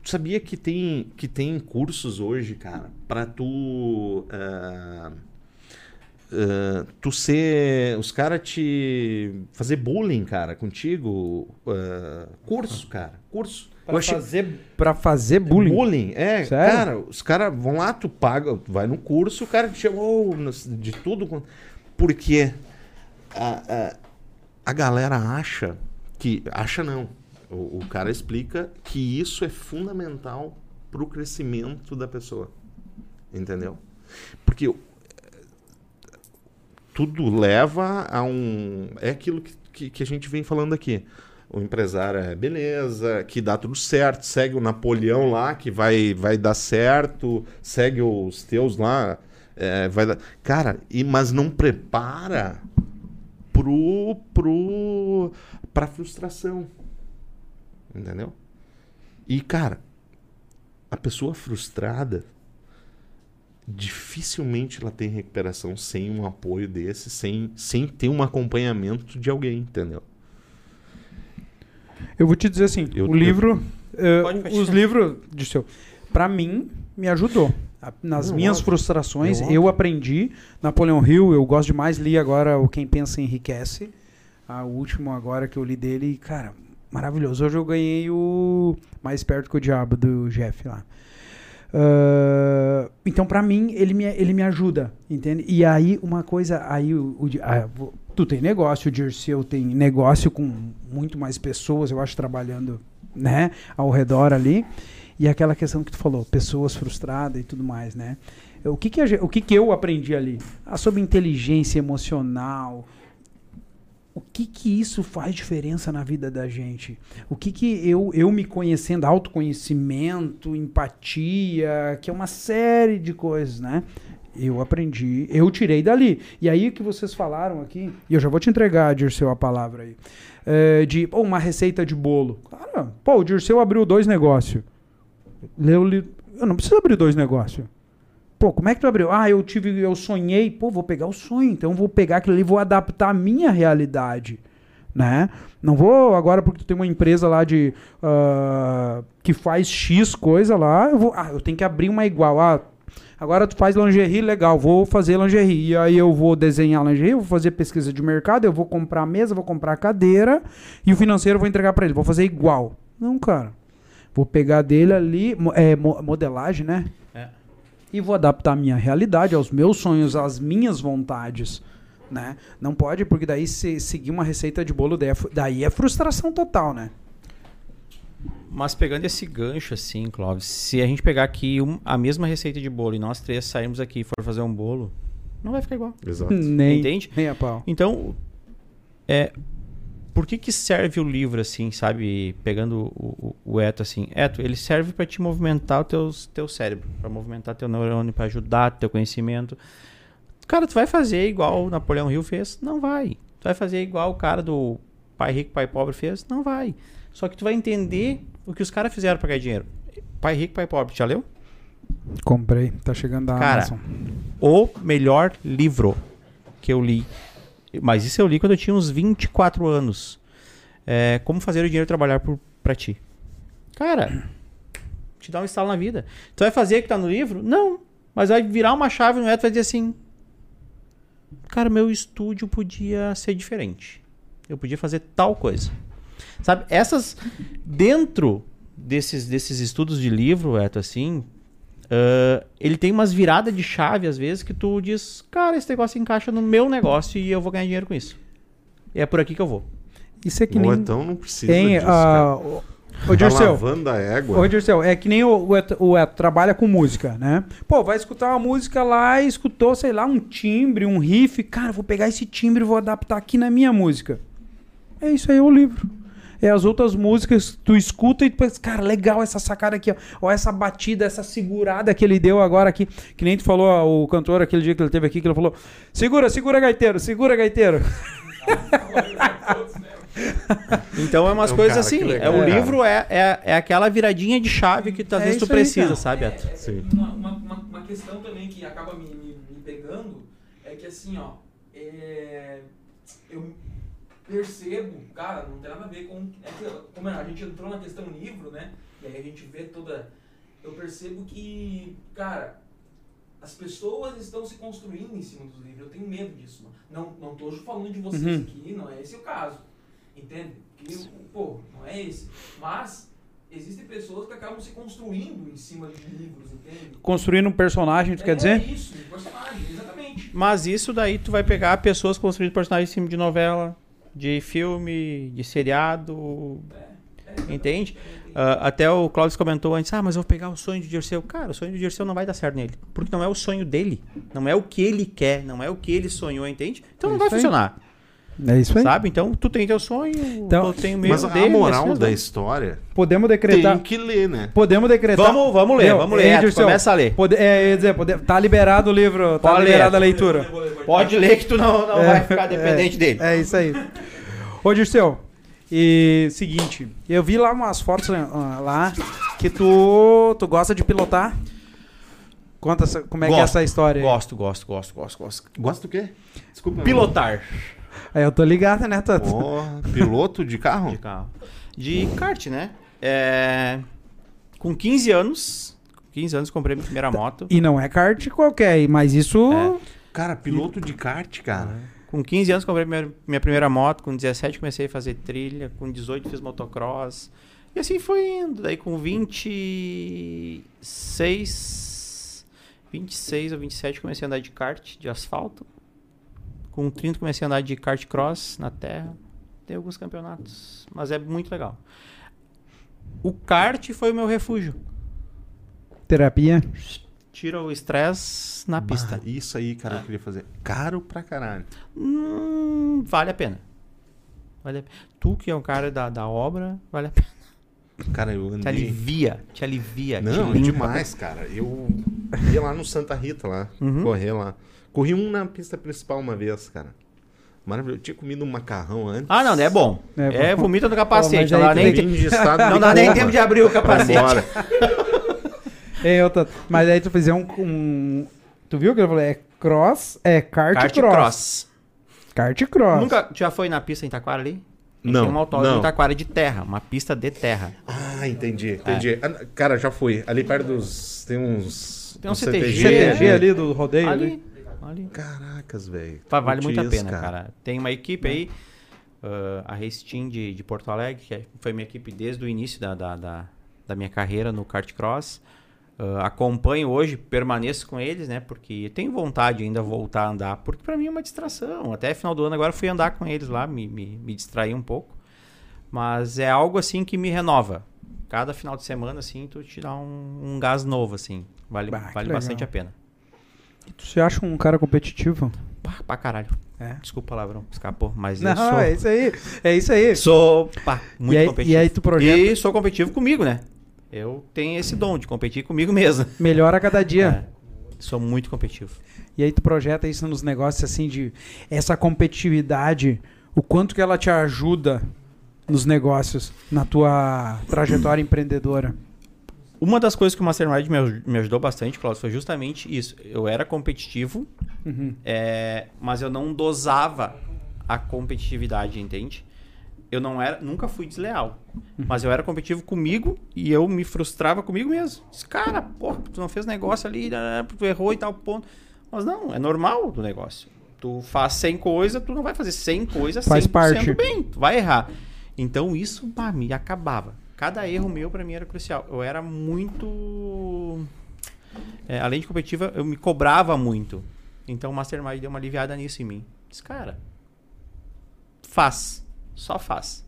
Tu sabia que tem, que tem cursos hoje, cara, pra tu. ah, ah, tu ser. Os caras te. fazer bullying, cara, contigo. ah, curso, cara. Curso. Pra achei- fazer, pra fazer bullying. é. Sério? Cara, os caras vão lá, tu paga, tu vai no curso, o cara te chamou de tudo. quanto- Porque a, a, a galera acha que. Acha não. O, o cara explica que isso é fundamental pro crescimento da pessoa. Entendeu? Porque tudo leva a um. É aquilo que, que, que a gente vem falando aqui. O empresário é beleza, que dá tudo certo, segue o Napoleão lá, que vai, vai dar certo, segue os teus lá, é, vai dar. Cara, e, mas não prepara pro, pro, pra frustração. Entendeu? E, cara, a pessoa frustrada dificilmente ela tem recuperação sem um apoio desse, sem, sem ter um acompanhamento de alguém, entendeu? Eu vou te dizer assim, Eu- o livro, Pode fechar. os livros de seu, para mim me ajudou. Nas Não, minhas frustrações, eu aprendi Napoleão Hill, eu gosto demais, li agora o Quem Pensa Enriquece, a último agora que eu li dele, cara, maravilhoso. Hoje eu ganhei o Mais Perto que o Diabo do Jeff lá. Ah, então, pra mim, ele me, ele me ajuda, entende? E aí, uma coisa, aí o, o Di- ah, tu tem negócio, o Dirceu tem negócio com muito mais pessoas, eu acho, trabalhando, né, ao redor ali. E aquela questão que tu falou, pessoas frustradas e tudo mais, né? O que que, a o que que eu aprendi ali? Ah, sobre inteligência emocional, o que que isso faz diferença na vida da gente? O que que eu, eu me conhecendo, autoconhecimento, empatia, que é uma série de coisas, né? Eu aprendi, eu tirei dali. E aí que vocês falaram aqui, e eu já vou te entregar, Dirceu, a palavra aí, é, de pô, uma receita de bolo. Cara, pô, o Dirceu abriu dois negócios. Li- eu não preciso abrir dois negócios. Pô, como é que tu abriu? Ah, eu tive, eu sonhei. Pô, vou pegar o sonho, então vou pegar aquilo ali e vou adaptar a minha realidade, né? Não vou agora porque tu tem uma empresa lá de ah, que faz X coisa lá, eu vou, ah, eu tenho que abrir uma igual. Ah, agora tu faz lingerie, legal, vou fazer lingerie. E aí eu vou desenhar lingerie, vou fazer pesquisa de mercado, eu vou comprar mesa, vou comprar cadeira e o financeiro eu vou entregar para ele, vou fazer igual. Não, cara. Vou pegar dele ali, é mo- modelagem, né? É. e vou adaptar a minha realidade, aos meus sonhos, às minhas vontades. Né? Não pode, porque daí se seguir uma receita de bolo, daí é, daí é frustração total, né? Mas pegando esse gancho assim, Clóvis, se a gente pegar aqui um- a mesma receita de bolo e nós três sairmos aqui e for fazer um bolo, não vai ficar igual. Exato. Nem, Entende? nem a pau. Então, é, por que que serve o livro assim, sabe? Pegando o, o, o Eto assim. Eto, ele serve para te movimentar o teu, teu cérebro, para movimentar teu neurônio, para ajudar teu conhecimento. Cara, tu vai fazer igual o Napoleão Hill fez? Não vai. Tu vai fazer igual o cara do Pai Rico, Pai Pobre fez? Não vai. Só que tu vai entender o que os caras fizeram para ganhar dinheiro. Pai Rico, Pai Pobre, já leu? Comprei, tá chegando da Cara, Amazon. o melhor livro que eu li. Mas isso eu li quando eu tinha uns 24 anos. É, como fazer o dinheiro trabalhar por, pra ti. Cara, te dá um estalo na vida. Tu vai fazer o que tá no livro? Não. Mas vai virar uma chave no Eto e vai dizer assim: Cara, meu estúdio podia ser diferente. Eu podia fazer tal coisa. Sabe? Essas. Dentro desses, desses estudos de livro, Eto, assim, ah, ele tem umas viradas de chave, às vezes, que tu diz, cara, esse negócio encaixa no meu negócio e eu vou ganhar dinheiro com isso. E é por aqui que eu vou. Isso é que Ou nem. então não precisa Tem. disso, cara. o- Ô, Tá Dirceu. lavando a égua. Ô, Dirceu, é que nem o, o, Eto, o Eto trabalha com música, né? Pô, vai escutar uma música lá e escutou, sei lá, um timbre, um riff. Cara, vou pegar esse timbre e vou adaptar aqui na minha música. É isso aí, é o livro. É as outras músicas, tu escuta e tu pensa, cara, legal essa sacada aqui, ó. Ó, essa batida, essa segurada que ele deu agora aqui. Que nem tu falou, ó, o cantor, aquele dia que ele teve aqui, que ele falou: segura, segura, gaiteiro, segura, gaiteiro. Então é umas É um coisas cara, assim. É, o cara. livro é, é, é aquela viradinha de chave que tu, às É vezes tu isso aí, precisa, cara. sabe, Eto? Sim. Uma, uma, uma, questão também que acaba me, me, me é que assim, ó, é, eu percebo, cara, não tem nada a ver com. É que, como a gente entrou na questão livro, né? E aí a gente vê toda. Eu percebo que, cara, as pessoas estão se construindo em cima dos livros. Eu tenho medo disso. Não, não tô falando de vocês Uhum. aqui, não é esse o caso. Entende? Que, pô, não é esse. Mas existem pessoas que acabam se construindo em cima de livros, entende? Construindo um personagem, tu é, quer dizer? isso, um personagem, exatamente. Mas isso daí tu vai pegar pessoas construindo personagens em cima de novela, de filme, de seriado, entende? Ah, até o Cláudio comentou antes, ah, mas eu vou pegar o sonho de Dirceu. Cara, o sonho de Dirceu não vai dar certo nele. Porque não é o sonho dele. Não é o que ele quer, não é o que ele sonhou, entende? Então É não vai funcionar, É isso aí. sabe? Então tu tem teu sonho, Então- eu tenho o meu Mas dele. a moral assim, da história Podemos decretar. tem que ler, né? Podemos decretar. Vamos, vamos ler, Meu, vamos ler. Ederson, Tu começa a ler. Pode, é, ia dizer, pode, tá liberado o livro, tá Pode liberada a leitura. Pode ler que tu não, não É, vai ficar dependente é, dele. É isso aí. Ô, Dirceu, e seguinte, eu vi lá umas fotos ah, lá que tu, tu gosta de pilotar. Conta essa- como é que é Gosto, essa história. Gosto, gosto, gosto, gosto, gosto. Gosta do quê? Desculpa. Pilotar Aí eu tô ligado, né, Tato? Porra, piloto de carro? de carro. De kart, né? É, Com 15 anos, 15 anos comprei minha primeira moto. E não é kart qualquer, mas isso... É. Cara, piloto de kart, cara. Com 15 anos comprei minha, minha primeira moto, com 17 comecei a fazer trilha, com 18 fiz motocross. E assim foi indo. Daí com 26, 26 ou 27 comecei a andar de kart, de asfalto. Com 30 comecei a andar de kart cross na terra. Tem alguns campeonatos, mas é muito legal. O kart foi o meu refúgio. Terapia. Tira o estresse na pista. Bah, isso aí, cara, eu queria fazer. Caro pra caralho. Hum, vale a pena. Vale a pena. Tu que é um cara da, da obra, vale a pena. Cara, eu Te andei. alivia, te alivia. Não, te é demais, cara. Eu ia lá no Santa Rita, lá, Uhum. correr lá. Corri um na pista principal uma vez, cara. Maravilhoso. Eu tinha comido um macarrão antes. Ah, não, é bom. É É, bom. vomita no Pô, capacete. mas não dá, nem, Vim de estado não de dá nem tempo de abrir o capacete. É, eu tô- Mas aí tu fizer um, um- Tu viu que eu falei? É cross, é kart, Kart cross. cross. Kart cross. Nunca já foi na pista em Taquara ali? Não, Tem um autódromo não. em Taquara de terra, uma pista de terra. Ah, entendi, entendi. Ah, Cara, já fui. Ali perto dos. Tem uns. Tem um uns CTG, CTG É. ali do rodeio. Ali. Ali, ali. Caracas, velho. Vale muito a pena, cara. Tem uma equipe aí, ah, a Race Team de, de Porto Alegre, que é- foi minha equipe desde o início da, da, da, da minha carreira no kart cross. Ah, acompanho hoje, permaneço com eles, né? Porque tenho vontade ainda de voltar a andar, porque pra mim é uma distração. Até final do ano agora eu fui andar com eles lá, me, me, me distrair um pouco. Mas é algo assim que me renova. Cada final de semana, assim, tu te dá um, um gás novo, assim. Vale, Bah, vale bastante a pena. Tu se acha um cara competitivo? Pá, pra caralho. É. Desculpa o palavrão, escapou. Mas eu Não, sou... é isso aí. É isso aí. Sou pá, muito e, aí competitivo. e aí tu projeta. E sou competitivo comigo, né? Eu tenho esse dom de competir comigo mesmo. Melhora a cada dia. É, sou muito competitivo. E aí tu projeta isso nos negócios assim de essa competitividade, o quanto que ela te ajuda nos negócios, na tua trajetória empreendedora. Uma das coisas que o Mastermind me, aj- me ajudou bastante, Cláudio, foi justamente isso. Eu era competitivo, Uhum. é, mas eu não dosava a competitividade, entende? Eu não era, nunca fui desleal, mas eu era competitivo comigo e eu me frustrava comigo mesmo. Disse, Cara, pô, tu não fez negócio ali, né, tu errou e tal ponto. Mas não, é normal do negócio. Tu faz 100 coisas, tu não vai fazer 100 coisas Faz 100% parte. bem, tu vai errar. Então isso, pá, me acabava. Cada erro meu pra mim era crucial. Eu era muito é, além de competitiva, eu me cobrava muito. Então o Mastermind deu uma aliviada nisso em mim. Diz, cara, faz. Só faz.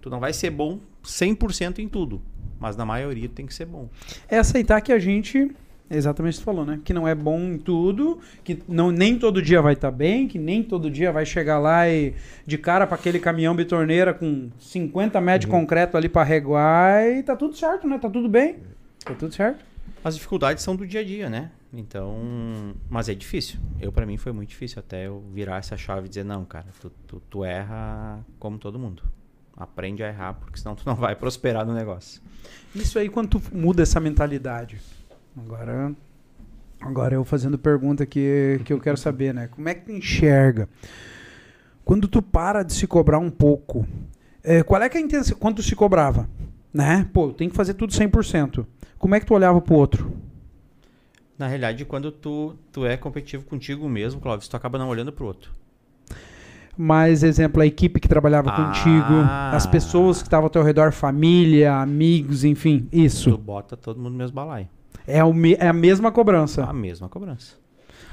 Tu não vai ser bom 100% em tudo, mas na maioria tem que ser bom. É aceitar que a gente, exatamente o que tu falou, né? Que não é bom em tudo, que não, nem todo dia vai estar bem, que nem todo dia vai chegar lá e de cara para aquele caminhão bitorneira com 50 metros de concreto ali para reguar e tá tudo certo, né? Tá tudo bem. Tá tudo certo. As dificuldades são do dia a dia, né? Então, mas é difícil. Eu para mim foi muito difícil até eu virar essa chave e dizer não, cara, tu, tu, tu erra como todo mundo. Aprende a errar, porque senão tu não vai prosperar no negócio. Isso aí quando tu muda essa mentalidade. Agora Agora eu fazendo pergunta que, que eu quero saber, né? Como é que tu enxerga? Quando tu para de se cobrar um pouco, é, qual é que é a intenção? Quando tu se cobrava, né? Pô, tem que fazer tudo 100%. Como é que tu olhava pro outro? Na realidade, quando tu, tu é competitivo contigo mesmo, Clóvis, tu acaba não olhando pro outro. Mais exemplo, a equipe que trabalhava Ah. contigo, as pessoas que estavam ao teu redor, família, amigos, enfim, Tu isso. bota todo mundo no mesmo balaio. É, o me- é a mesma cobrança. A mesma cobrança.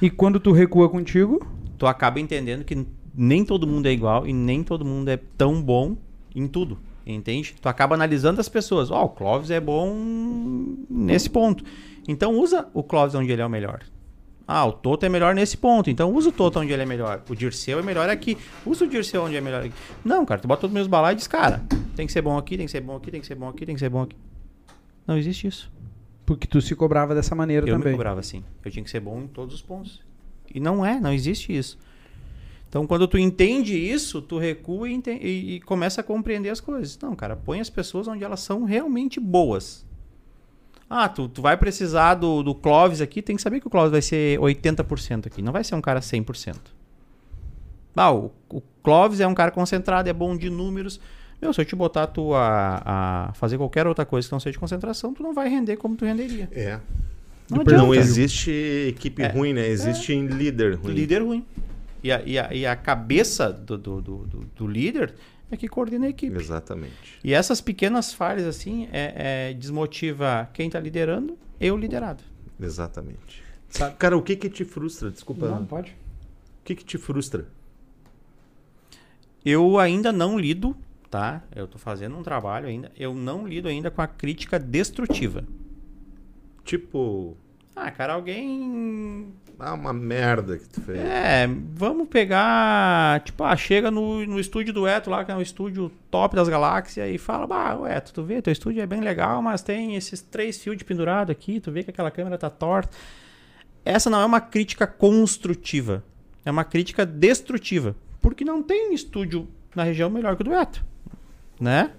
E quando tu recua contigo, Tu acaba entendendo que nem todo mundo é igual e nem todo mundo é tão bom em tudo. Entende? Tu acaba analisando as pessoas. Ó, o Clóvis é bom nesse ponto. Então usa o Clóvis onde ele é o melhor. Ah, o Toto é melhor nesse ponto. Então usa o Toto onde ele é melhor. O Dirceu é melhor aqui. Usa o Dirceu onde é melhor aqui. Não, cara, tu bota todos os meus balaios e diz, cara, tem que ser bom aqui, tem que ser bom aqui, tem que ser bom aqui, tem que ser bom aqui. Não existe isso. Porque tu se cobrava dessa maneira Eu me também. cobrava assim. Eu tinha que ser bom em todos os pontos. E não é, não existe isso. Então, quando tu entende isso, tu recua e, e- e começa a compreender as coisas. Não, cara, põe as pessoas onde elas são realmente boas. Ah, tu, tu vai precisar do, do Clóvis aqui, tem que saber que o Clóvis vai ser 80% aqui. Não vai ser um cara 100%. Ah, o, o Clóvis é um cara concentrado, é bom de números. Meu, se eu te botar tu a, a fazer qualquer outra coisa que não seja de concentração, tu não vai render como tu renderia. É. Não Não, adianta. existe equipe É. ruim, né? Existe líder ruim. Líder ruim. E a, e a, e a cabeça do, do, do, do- do líder é que coordena a equipe. Exatamente. E essas pequenas falhas, assim, é, é- desmotiva quem tá liderando e o liderado. Exatamente. Sabe- Cara, o que que te frustra? Desculpa. Não, pode. O que que te frustra? Eu ainda não lido, tá? Eu tô fazendo um trabalho ainda. Eu não lido ainda com a crítica destrutiva. Tipo, Ah, cara, alguém ah, uma merda que tu fez. É, vamos pegar. Tipo, ah, chega no, no estúdio do Eto lá, que é um estúdio top das galáxias, e fala: Bah, Eto, tu vê, teu estúdio é bem legal, mas tem esses três fios de pendurado aqui, tu vê que aquela câmera tá torta. Essa não é uma crítica construtiva, é uma crítica destrutiva. Porque não tem estúdio na região melhor que o do Eto, né?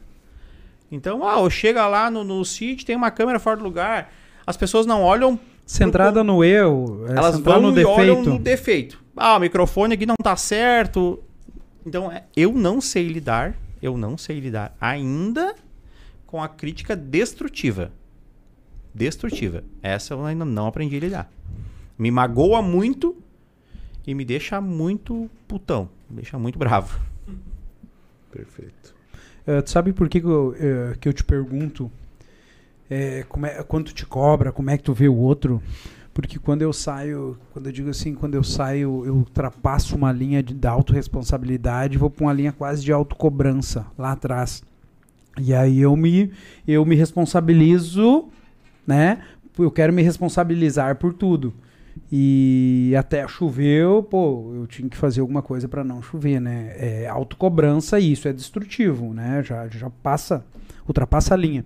Então, ah, chega lá no, no sítio, tem uma câmera fora do lugar, as pessoas não olham Centrada no eu, é elas vão no e olham defeito. no defeito. Ah, o microfone aqui não tá certo. Então, é, eu não sei lidar, eu não sei lidar ainda com a crítica destrutiva. Destrutiva. Essa eu ainda não aprendi a lidar. Me magoa muito e me deixa muito putão. Me deixa muito bravo. Perfeito. Eh, tu sabe por que, que, eu, eh, que eu te pergunto eh, como é, quando tu te cobra, como é que tu vê o outro? Porque quando eu saio, quando eu digo assim, quando eu saio, eu ultrapasso uma linha de, da autorresponsabilidade vou para uma linha quase de autocobrança lá atrás. E aí eu me, eu me responsabilizo, né? Eu quero me responsabilizar por tudo. E até choveu, pô, eu tinha que fazer alguma coisa para não chover, né? É autocobrança isso é destrutivo, né? Já, já passa, ultrapassa a linha.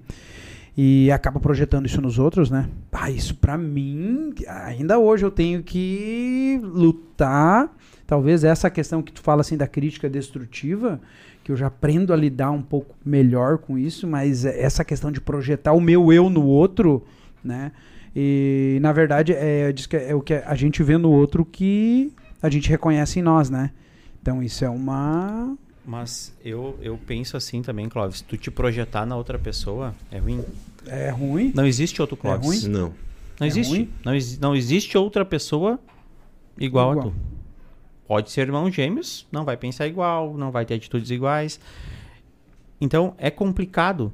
E acaba projetando isso nos outros, né? Ah, isso pra mim, ainda hoje eu tenho que lutar. Talvez essa questão que tu fala assim da crítica destrutiva, que eu já aprendo a lidar um pouco melhor com isso, mas essa questão de projetar o meu eu no outro, né? E na verdade é, diz que é o que a gente vê no outro que a gente reconhece em nós, né? Então isso é uma Mas eu, eu penso assim também, Clóvis. Tu te projetar na outra pessoa é ruim. é ruim. Não existe outro Clóvis. ruim? Não. Não É existe. ruim? Não, exi- não existe outra pessoa igual, Igual. a tu. Pode ser irmão gêmeos, não vai pensar igual, não vai ter atitudes iguais. Então é complicado.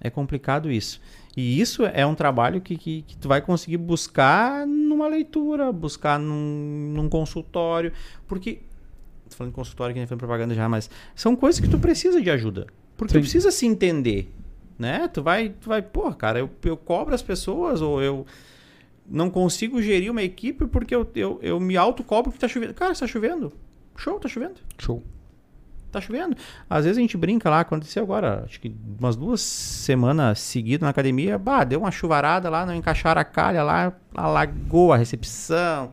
É complicado isso. E isso é um trabalho que, que, que tu vai conseguir buscar numa leitura, buscar num, num consultório. Porque. Tô falando de consultório que nem foi propaganda já, mas são coisas que tu precisa de ajuda. Porque Sim. tu precisa se entender. Né? Tu vai, tu vai, pô, cara, eu, eu cobro as pessoas, ou eu não consigo gerir uma equipe porque eu, eu, eu me autocobro que tá chovendo. Cara, está chovendo. Show, tá chovendo. Show. Tá chovendo. Às vezes a gente brinca lá, aconteceu agora, acho que umas duas semanas seguidas na academia, bah, deu uma chuvarada lá, não encaixaram a calha lá, alagou a recepção,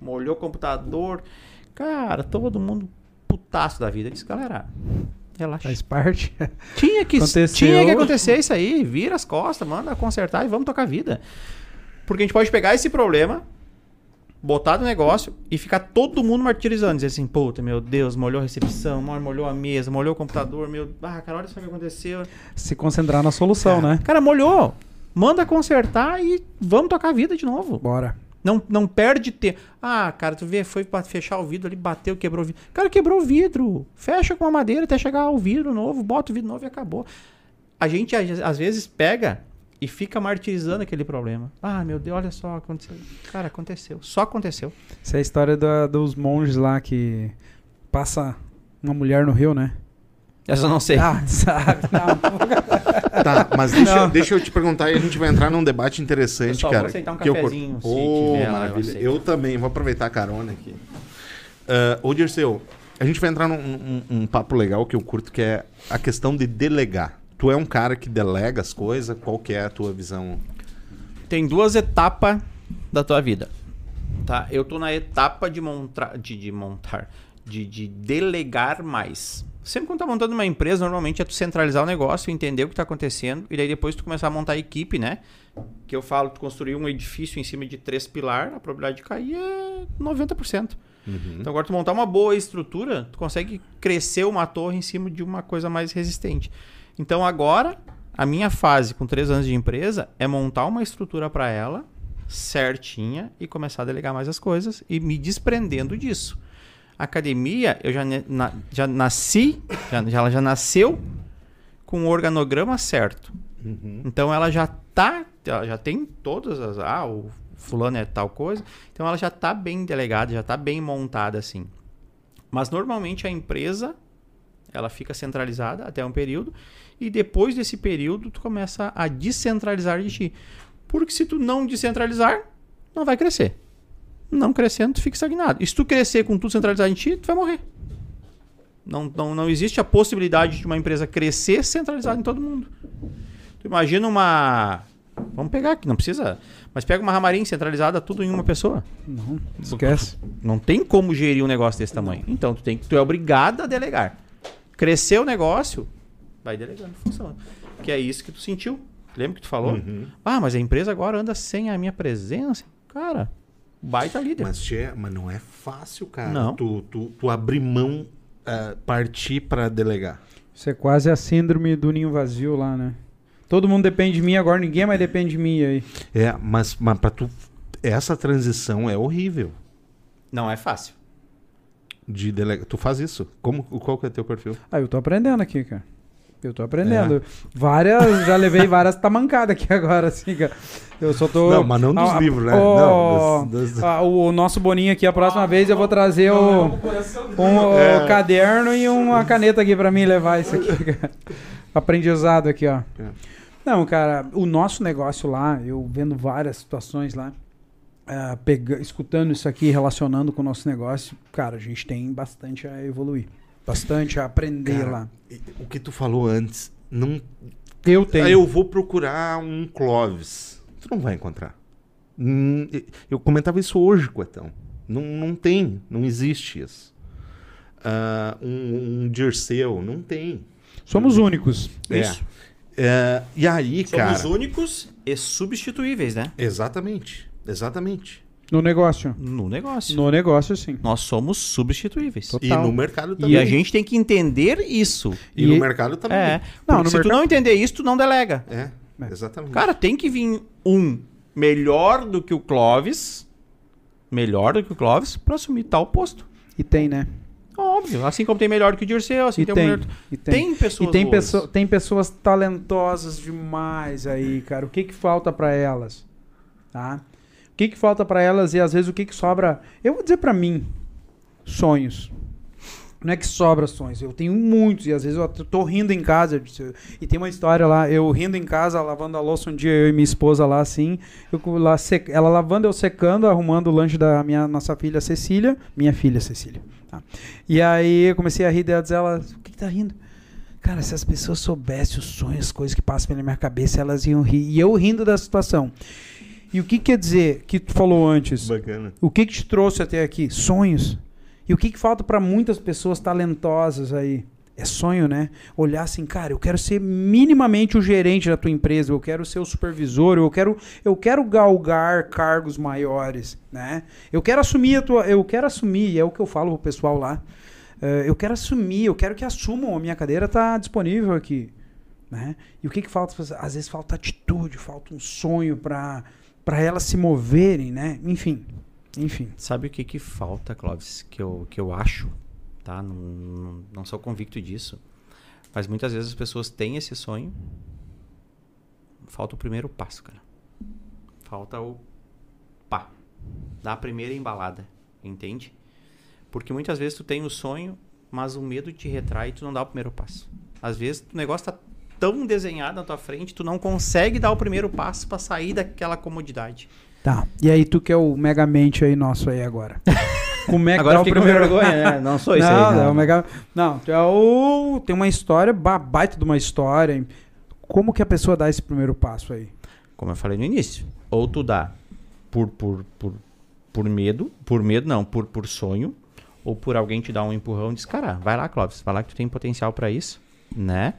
molhou o computador. Cara, todo mundo putaço da vida. Eu Disse, galera, relaxa. Faz parte. Tinha que, Aconteceu. tinha que acontecer isso aí. Vira as costas, manda consertar e vamos tocar a vida. Porque a gente pode pegar esse problema botar no negócio e ficar todo mundo martirizando. Dizer assim, puta, meu Deus, molhou a recepção, molhou a mesa, molhou o computador, meu. Ah, cara, olha só o que aconteceu. Se concentrar na solução, né? Cara, molhou. Manda consertar e vamos tocar a vida de novo. Bora. Não, não perde tempo. Ah, cara, tu vê, foi pra fechar o vidro ali, bateu, quebrou o vidro. Cara, quebrou o vidro. Fecha com a madeira até chegar o vidro novo, bota o vidro novo e acabou. A gente, às vezes, pega e fica martirizando aquele problema. Ah, meu Deus, olha só, aconteceu. Cara, aconteceu. Só aconteceu. Essa é a história da- dos monges lá que passa uma mulher no rio, né? Essa eu não sei. Ah, sabe? Não. Tá, mas deixa, deixa eu te perguntar e a gente vai entrar num debate interessante, Pessoal, cara. vamos aceitar um que eu cafezinho, curto. se Ô, tiver eu maravilha. aceito. Eu, também, vou aproveitar a carona aqui. Uh, ô, Dirceu, a gente vai entrar num num- num papo legal que eu curto, que é a questão de delegar. Tu é um cara que delega as coisas, qual que é a tua visão? Tem duas etapas da tua vida. Tá? Eu tô na etapa de montar, de, de montar, de, de delegar mais. Sempre quando tá montando uma empresa, normalmente é tu centralizar o negócio, entender o que tá acontecendo e daí depois tu começar a montar a equipe, né? Que eu falo, tu construir um edifício em cima de três pilares, a probabilidade de cair é 90%. Então agora tu montar uma boa estrutura, tu consegue crescer uma torre em cima de uma coisa mais resistente. Então agora, a minha fase com três anos de empresa é montar uma estrutura para ela certinha e começar a delegar mais as coisas e me desprendendo disso. A academia, eu já, na- já nasci, já, ela já nasceu com o organograma certo. Então ela já tá, ela já tem todas as, ah, o fulano é tal coisa, então ela já tá bem delegada, já tá bem montada assim. Mas normalmente a empresa ela fica centralizada até um período e depois desse período tu começa a descentralizar de ti. Porque se tu não descentralizar, não vai crescer. Não crescendo, tu fica estagnado. E se tu crescer com tudo centralizado em ti, tu vai morrer. Não, não, não existe a possibilidade de uma empresa crescer centralizada em todo mundo. Tu imagina uma. Vamos pegar aqui, não precisa. Mas pega uma ramarim centralizada, tudo em uma pessoa. Não, esquece. Não tem como gerir um negócio desse tamanho. Então tu, tem, tu é obrigado a delegar. Crescer o negócio, vai delegando função. Que é isso que tu sentiu. Lembra que tu falou? Uhum. Ah, mas a empresa agora anda sem a minha presença. Cara, baita líder. Mas, tchê, mas não é fácil, cara. Não. Tu, tu, tu abrir mão, uh, partir pra delegar. Isso é quase a síndrome do ninho vazio lá, né? Todo mundo depende de mim, agora ninguém mais depende de mim aí. É, mas, mas pra tu. Essa transição é horrível Não é fácil. de delegar. Tu faz isso? Como, qual que é teu perfil? Ah, eu tô aprendendo aqui, cara. Eu tô aprendendo. Várias, já levei várias tamancadas aqui agora, assim, cara. Eu só tô. Não, mas não dos Ah, livros, né? ó, Não, das- das- ah, o nosso Boninho aqui, a próxima vez eu vou trazer o, O um É. o caderno e uma caneta aqui pra mim levar isso aqui, cara. Aprendizado aqui, ó. É. Não, cara, o nosso negócio lá, eu vendo várias situações lá, ah, pega- escutando isso aqui, relacionando com o nosso negócio, cara, a gente tem bastante a evoluir. Bastante a aprender Cara, lá. O que tu falou antes, não. Eu tenho. Ah, Eu vou procurar um Clóvis. Tu não vai encontrar. Hum, Eu comentava isso hoje, Coetão. Não, não tem, não existe isso. Ah, um, um Dirceu, não tem. Somos únicos. É. Isso. É, e aí, Somos cara. únicos e substituíveis, né? Exatamente. Exatamente. No negócio. No negócio. No negócio, sim. Nós somos substituíveis. Total. E no mercado também. E a gente tem que entender isso. E no E- mercado também. É. Não, no se tu mercado- não entender isso, tu não delega. É, É. exatamente. Cara, tem que vir um melhor do que o Clóvis, melhor do que o Clóvis, pra assumir tal posto. E tem, né? Óbvio. Assim como tem melhor do que o Dirceu, assim E tem, o tem, melhor... e tem. Tem pessoas E tem, boas. pesso- tem pessoas talentosas demais aí, cara. O que que falta pra elas? Tá? Que que falta pra elas e às vezes o que que sobra? Eu vou dizer pra mim, sonhos. Não é que sobra sonhos, eu tenho muitos e às vezes eu tô rindo em casa. E tem uma história lá, eu rindo em casa, lavando a louça um dia, eu e minha esposa lá assim, eu lá sec- ela lavando, eu secando, arrumando o lanche da minha nossa filha Cecília, minha filha Cecília. tá? E aí eu comecei a rir dela, ela, o que, que tá rindo? Cara, se as pessoas soubessem os sonhos, as coisas que passam pela minha cabeça, elas iam rir. E eu rindo da situação. E o que quer dizer que tu falou antes? Bacana. O que, que te trouxe até aqui? Sonhos. E o que, que falta para muitas pessoas talentosas aí? É sonho, né? Olhar assim, cara, eu quero ser minimamente o gerente da tua empresa, eu quero ser o supervisor, eu quero, eu quero galgar cargos maiores, né? Eu quero assumir a tua, eu quero assumir, é o que eu falo pro pessoal lá. eh, eu quero assumir, eu quero que assumam a minha cadeira tá disponível aqui, né? E o que que falta? Às vezes falta atitude, falta um sonho para para elas se moverem, né? Enfim, enfim. Sabe o que que falta, Clóvis? Que eu, que eu acho, tá? Não, não, não sou convicto disso. Mas muitas vezes as pessoas têm esse sonho. Falta o primeiro passo, cara. Falta o pá. Dar a primeira embalada. Entende? Porque muitas vezes tu tem o sonho, mas o medo te retrai e tu não dá o primeiro passo. Às vezes o negócio tá tão desenhado na tua frente, tu não consegue dar o primeiro passo para sair daquela comodidade. Tá. E aí tu que é o megamente aí nosso aí agora. Como é que Agora dá o primeiro vergonha, né? Não sou isso não, aí. não, não. é o mega... não, tu é o tem uma história, ba- baita de uma história. Como que a pessoa dá esse primeiro passo aí? Como eu falei no início. Ou tu dá por, por, por, por medo, por medo não, por, por sonho, ou por alguém te dar um empurrão e diz, cara, vai lá, Clóvis, vai lá que tu tem potencial pra isso, né?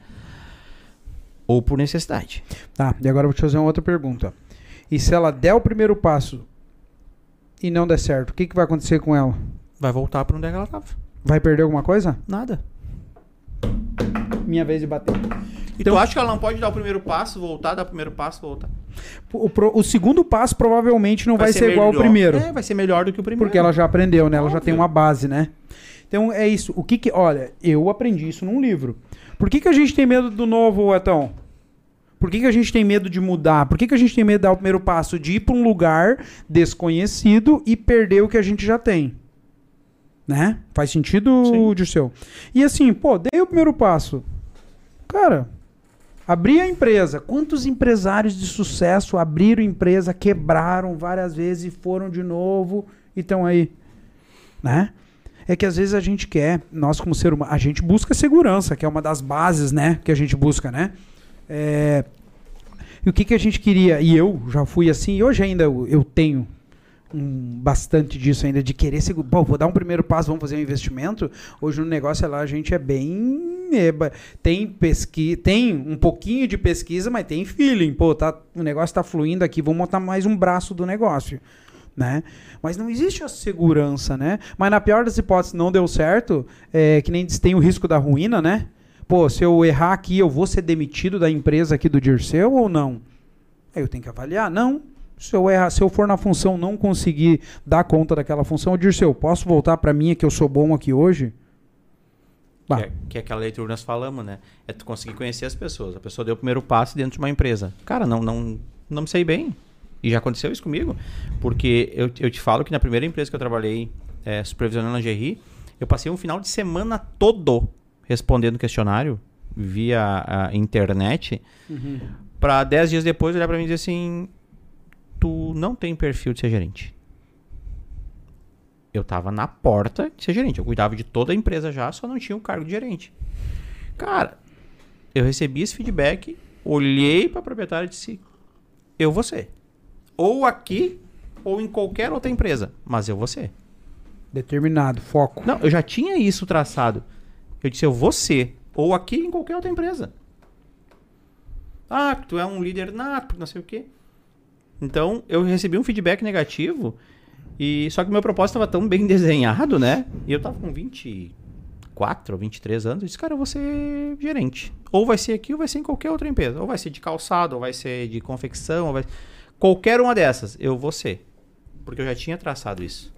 Ou por necessidade. Tá, e agora eu vou te fazer uma outra pergunta. E se ela der o primeiro passo e não der certo, o que, que vai acontecer com ela? Vai voltar pra onde é que ela tava. Vai perder alguma coisa? Nada. Minha vez de bater. E tu acha que ela não pode dar o primeiro passo, voltar, dar o primeiro passo, voltar? O, pro- o segundo passo provavelmente não vai, ser, igual ao primeiro. É, vai ser melhor do que o primeiro. Porque ela já aprendeu, né? Ela já tem Óbvio. uma base, né? Então é isso. O que que. Olha, eu aprendi isso num livro. Por que, que a gente tem medo do novo, Etão? Por que, que a gente tem medo de mudar? Por que, que a gente tem medo de dar o primeiro passo? De ir para um lugar desconhecido e perder o que a gente já tem. Né? Faz sentido, Sim. Dirceu? E assim, pô, dei o primeiro passo. Cara, abri a empresa. Quantos empresários de sucesso abriram empresa, quebraram várias vezes e foram de novo e estão aí? Né? É que às vezes a gente quer, nós como ser humano, a gente busca segurança, que é uma das bases, né, que a gente busca, né? É, e o que, que a gente queria? E eu já fui assim, e hoje ainda eu, eu tenho um, bastante disso ainda, de querer segurar. Pô, vou dar um primeiro passo, vamos fazer um investimento. Hoje no negócio lá a gente é bem. é, tem pesquisa, tem um pouquinho de pesquisa, mas tem feeling. Pô, tá, o negócio tá fluindo aqui, vamos montar mais um braço do negócio. Né? Mas não existe a segurança, né? Mas na pior das hipóteses não deu certo, é, que nem tem o risco da ruína, né? Pô, se eu errar aqui, eu vou ser demitido da empresa aqui do Dirceu ou não? Aí eu tenho que avaliar. Não. Se eu errar, se eu for na função não conseguir dar conta daquela função, Dirceu, posso voltar para mim que eu sou bom aqui hoje? Bah. Que é, que é aquela leitura que nós falamos, né? É tu conseguir conhecer as pessoas. A pessoa deu o primeiro passo dentro de uma empresa. Cara, não, não, não me sei bem. E já aconteceu isso comigo. Porque eu, eu te falo que na primeira empresa que eu trabalhei é, supervisionando GRI, eu passei um final de semana todo respondendo questionário via a internet. Pra 10 dias depois olhar pra mim e dizer assim: Tu não tem perfil de ser gerente. Eu tava na porta de ser gerente. Eu cuidava de toda a empresa já, só não tinha o cargo de gerente. Cara, eu recebi esse feedback, olhei pra proprietária e disse: Eu vou ser. Ou aqui, ou em qualquer outra empresa. Mas eu vou ser. Determinado, foco. Não, eu já tinha isso traçado. Eu disse: Eu vou ser. Ou aqui, em qualquer outra empresa. Ah, tu é um líder nato, não sei o quê. Então, eu recebi um feedback negativo. E só que meu propósito estava tão bem desenhado, né? E eu tava com 24 ou 23 anos. Eu disse, cara, eu vou ser gerente. Ou vai ser aqui, ou vai ser em qualquer outra empresa. Ou vai ser de calçado, ou vai ser de confecção, ou vai... Qualquer uma dessas, eu vou ser. Porque eu já tinha traçado isso.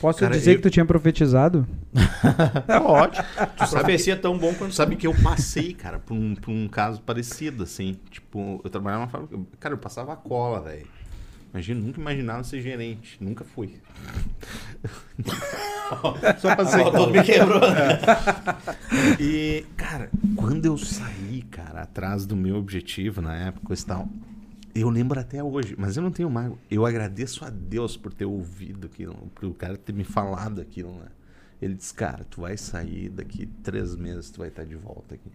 Posso Cara, dizer eu- que tu tinha profetizado? É ótimo. Tu é tão bom quanto sabe que eu passei, cara, por um, por um caso parecido, assim. Tipo, eu trabalhava numa fábrica. Cara, eu passava cola, velho. Imagina, nunca imaginava ser gerente. Nunca fui. Só passei cola. me quebrou. E, cara, quando eu saí, cara, atrás do meu objetivo na época e tal, eu lembro até hoje, mas eu não tenho mágoa. Eu agradeço a Deus por ter ouvido aquilo, por o cara ter me falado aquilo, né? Ele disse, cara, tu vai sair daqui três meses, tu vai estar de volta aqui.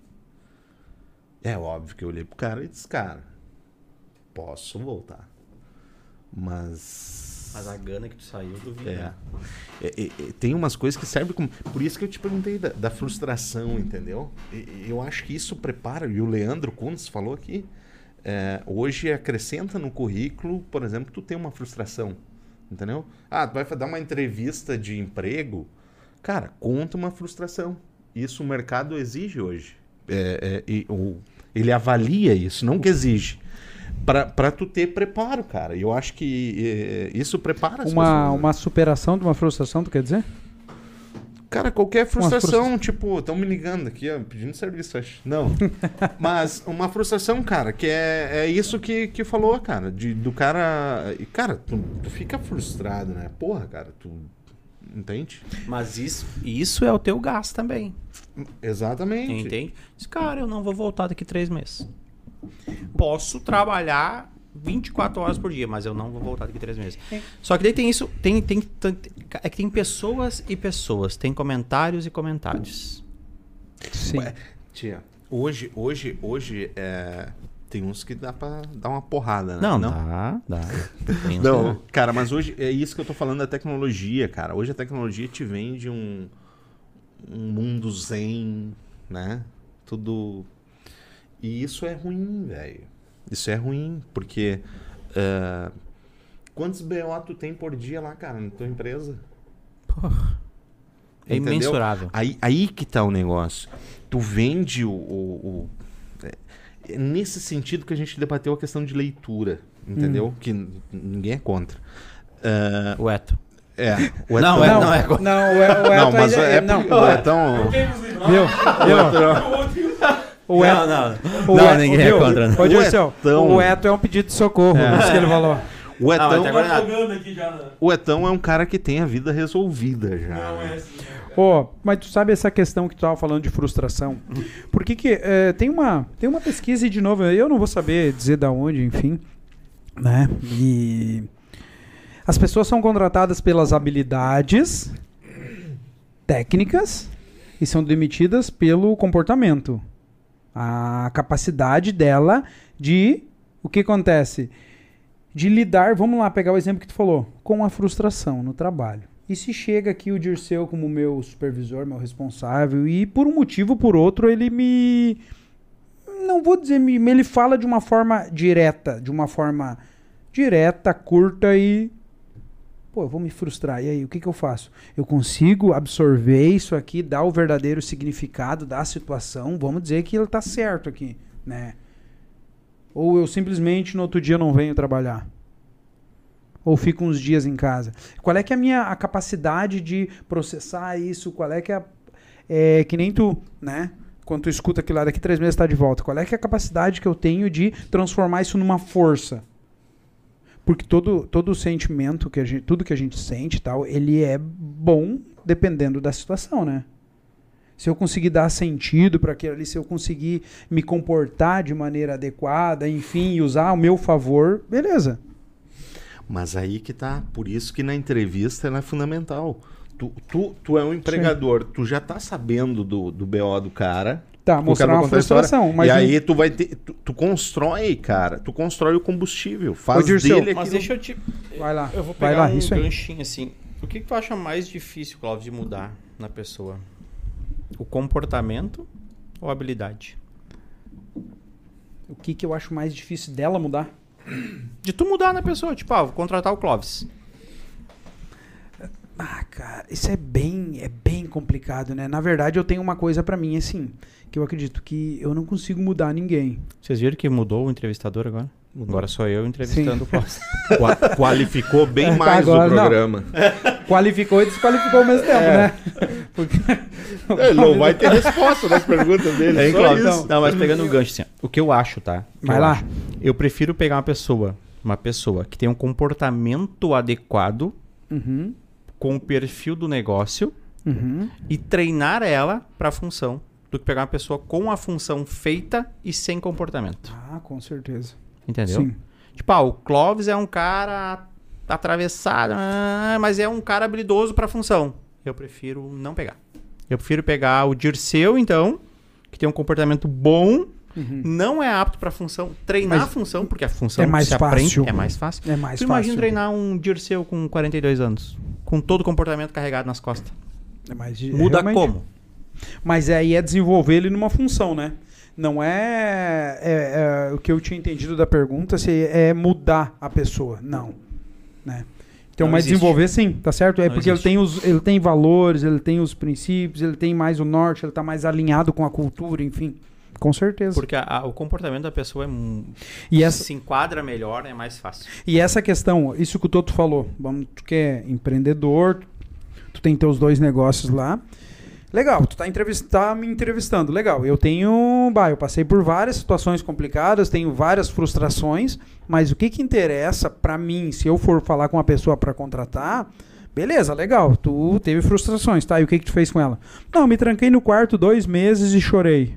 É óbvio que eu olhei pro cara e disse, cara, posso voltar. Mas Mas a gana que tu saiu, eu duvido. É. né? É, é, é, tem umas coisas que servem como. Por isso que eu te perguntei da, da frustração, entendeu? E- eu acho que isso prepara, e o Leandro Kuntz falou aqui. É, hoje acrescenta no currículo, por exemplo, tu tem uma frustração. Entendeu? Ah, tu vai dar uma entrevista de emprego. Cara, conta uma frustração. Isso o mercado exige hoje. É, é, ele avalia isso, não que exige. Pra, pra tu ter preparo, cara. E eu acho que é, isso prepara as Uma, pessoas, né? uma superação de uma frustração, tu quer dizer? Cara, qualquer frustração, frustra- tipo, estão me ligando aqui, ó, pedindo serviço, acho. Não. Mas uma frustração, cara, que é, é isso que, que falou, cara. De, do cara. e, Cara, tu, tu fica frustrado, né? Porra, cara, tu. Entende? Mas isso, isso é o teu gás também. Exatamente. Entende? Diz, cara, eu não vou voltar daqui três meses. Posso trabalhar 24 horas por dia, mas eu não vou voltar daqui três meses. Só que daí tem isso, tem, tem, tem- é que tem pessoas e pessoas, tem comentários e comentários. Sim. Ué, tia, hoje, hoje, hoje, é, tem uns que dá pra dar uma porrada, né? Não, dá, dá. Uns Não, que cara, mas hoje é isso que eu tô falando da tecnologia, cara. Hoje a tecnologia te vende um, um mundo zen, né? Tudo. E isso é ruim, velho. Isso é ruim, porque. é, Quantos BO tu tem por dia lá, cara, na tua empresa? É Entendeu? imensurável. Aí, aí que tá o negócio. Tu vende o. o- o- é- é nesse sentido que a gente debateu a questão de leitura, entendeu? Hum. Que ninguém é contra. Ah, O Eto. é. O Não, Etão- é- não, não é- não, o, o Não, Eto mas ainda- é não, porque o Etão. Viu? O Eto, não, não. o não, Eto- ninguém é viu? contra. não. Ô, Dirceu, Etão. o Eto é um pedido de socorro, isso que ele falou. O Não, Etão, mas agora- Tá aqui já. né? o Etão é um cara que tem a vida resolvida já. Não né? é assim. né? Mas tu sabe essa questão que tu tava falando de frustração? Por que que eh, tem uma tem uma pesquisa e de novo, eu não vou saber dizer da onde, enfim, né? E as pessoas são contratadas pelas habilidades técnicas e são demitidas pelo comportamento. A capacidade dela de o que acontece? De lidar, vamos lá pegar o exemplo que tu falou, com a frustração no trabalho. E se chega aqui o Dirceu como meu supervisor, meu responsável, e por um motivo por outro ele me. Não vou dizer, me, ele fala de uma forma direta, de uma forma direta, curta e. Pô, eu vou me frustrar. E aí, o que, que eu faço? Eu consigo absorver isso aqui, dar o verdadeiro significado da situação, vamos dizer que ele tá certo aqui, né? Ou eu simplesmente no outro dia não venho trabalhar ou fico uns dias em casa? Qual é que é a minha a capacidade de processar isso? Qual é que é, é que nem tu, né? Quando tu escuta aquilo lá, daqui três meses tá de volta. Qual é que é a capacidade que eu tenho de transformar isso numa força? Porque todo, todo sentimento, que a gente, tudo que a gente sente tal, ele é bom dependendo da situação, né? Se eu conseguir dar sentido para aquilo ali, se eu conseguir me comportar de maneira adequada, enfim, usar ao meu favor, beleza. Mas aí que tá. Por isso que na entrevista ela é fundamental. Tu, tu, tu é um empregador, tu já tá sabendo do, do BO do cara. Tá, o mostrar vai uma frustração. Mas e não- aí tu vai ter. Tu, tu constrói, cara. Tu constrói o combustível. Faz Ô, Dirceu, dele Mas aquilo- deixa eu te. Vai lá, Eu vou vai pegar lá, um isso aí. ganchinho assim. O que, que tu acha mais difícil, Cláudio, de mudar na pessoa? O comportamento ou a habilidade? O que, que eu acho mais difícil dela mudar? De tu mudar na pessoa, tipo, ah, vou contratar o Clóvis. Ah, cara, isso é bem complicado, né? Na verdade, eu tenho uma coisa pra mim, assim, que eu acredito que eu não consigo mudar ninguém. Vocês viram que mudou o entrevistador agora? Agora sou eu entrevistando o Clóvis. Qua- qualificou bem É, mais agora o não. programa. Qualificou e desqualificou ao mesmo tempo, né? Porque... Ele não vai ter resposta nas perguntas dele. Hein, só isso. Não, mas pegando o gancho assim, o que eu acho, tá? O Vai eu lá. acho. Eu prefiro pegar uma pessoa, uma pessoa que tem um comportamento adequado Uhum, com o perfil do negócio uhum. e treinar ela pra função, do que pegar uma pessoa com a função feita e sem comportamento. Ah, com certeza. Entendeu? Sim. Tipo, ah, o Clóvis é um cara atravessado, mas é um cara habilidoso pra função. Eu prefiro não pegar. Eu prefiro pegar o Dirceu, então, que tem um comportamento bom não é apto pra função. Treinar Mas a função, porque a função é mais se fácil. aprende, é mais fácil. É mais tu imagina fácil. treinar um Dirceu com 42 anos, com todo o comportamento carregado nas costas. É mais, Muda realmente. como? Mas aí é desenvolver ele numa função, né? Não é, é- é o que eu tinha entendido da pergunta se é mudar a pessoa. Não. Né? Então, Não mas existe. desenvolver sim, tá certo? É Não porque ele tem, os, ele tem valores, ele tem os princípios, ele tem mais o norte, ele tá mais alinhado com a cultura, enfim. Com certeza. Porque a- a- o comportamento da pessoa é, E essa, se enquadra melhor, é mais fácil. E essa questão, isso que o Toto falou, vamos, tu que é empreendedor, tu tem teus dois negócios lá. Legal, tu tá, entrevist- tá me entrevistando, legal. Eu tenho, bah, eu passei por várias situações complicadas, tenho várias frustrações, mas o que que interessa pra mim, se eu for falar com uma pessoa pra contratar, beleza, legal, tu teve frustrações, tá? E o que que tu fez com ela? Não, me tranquei no quarto dois meses e chorei.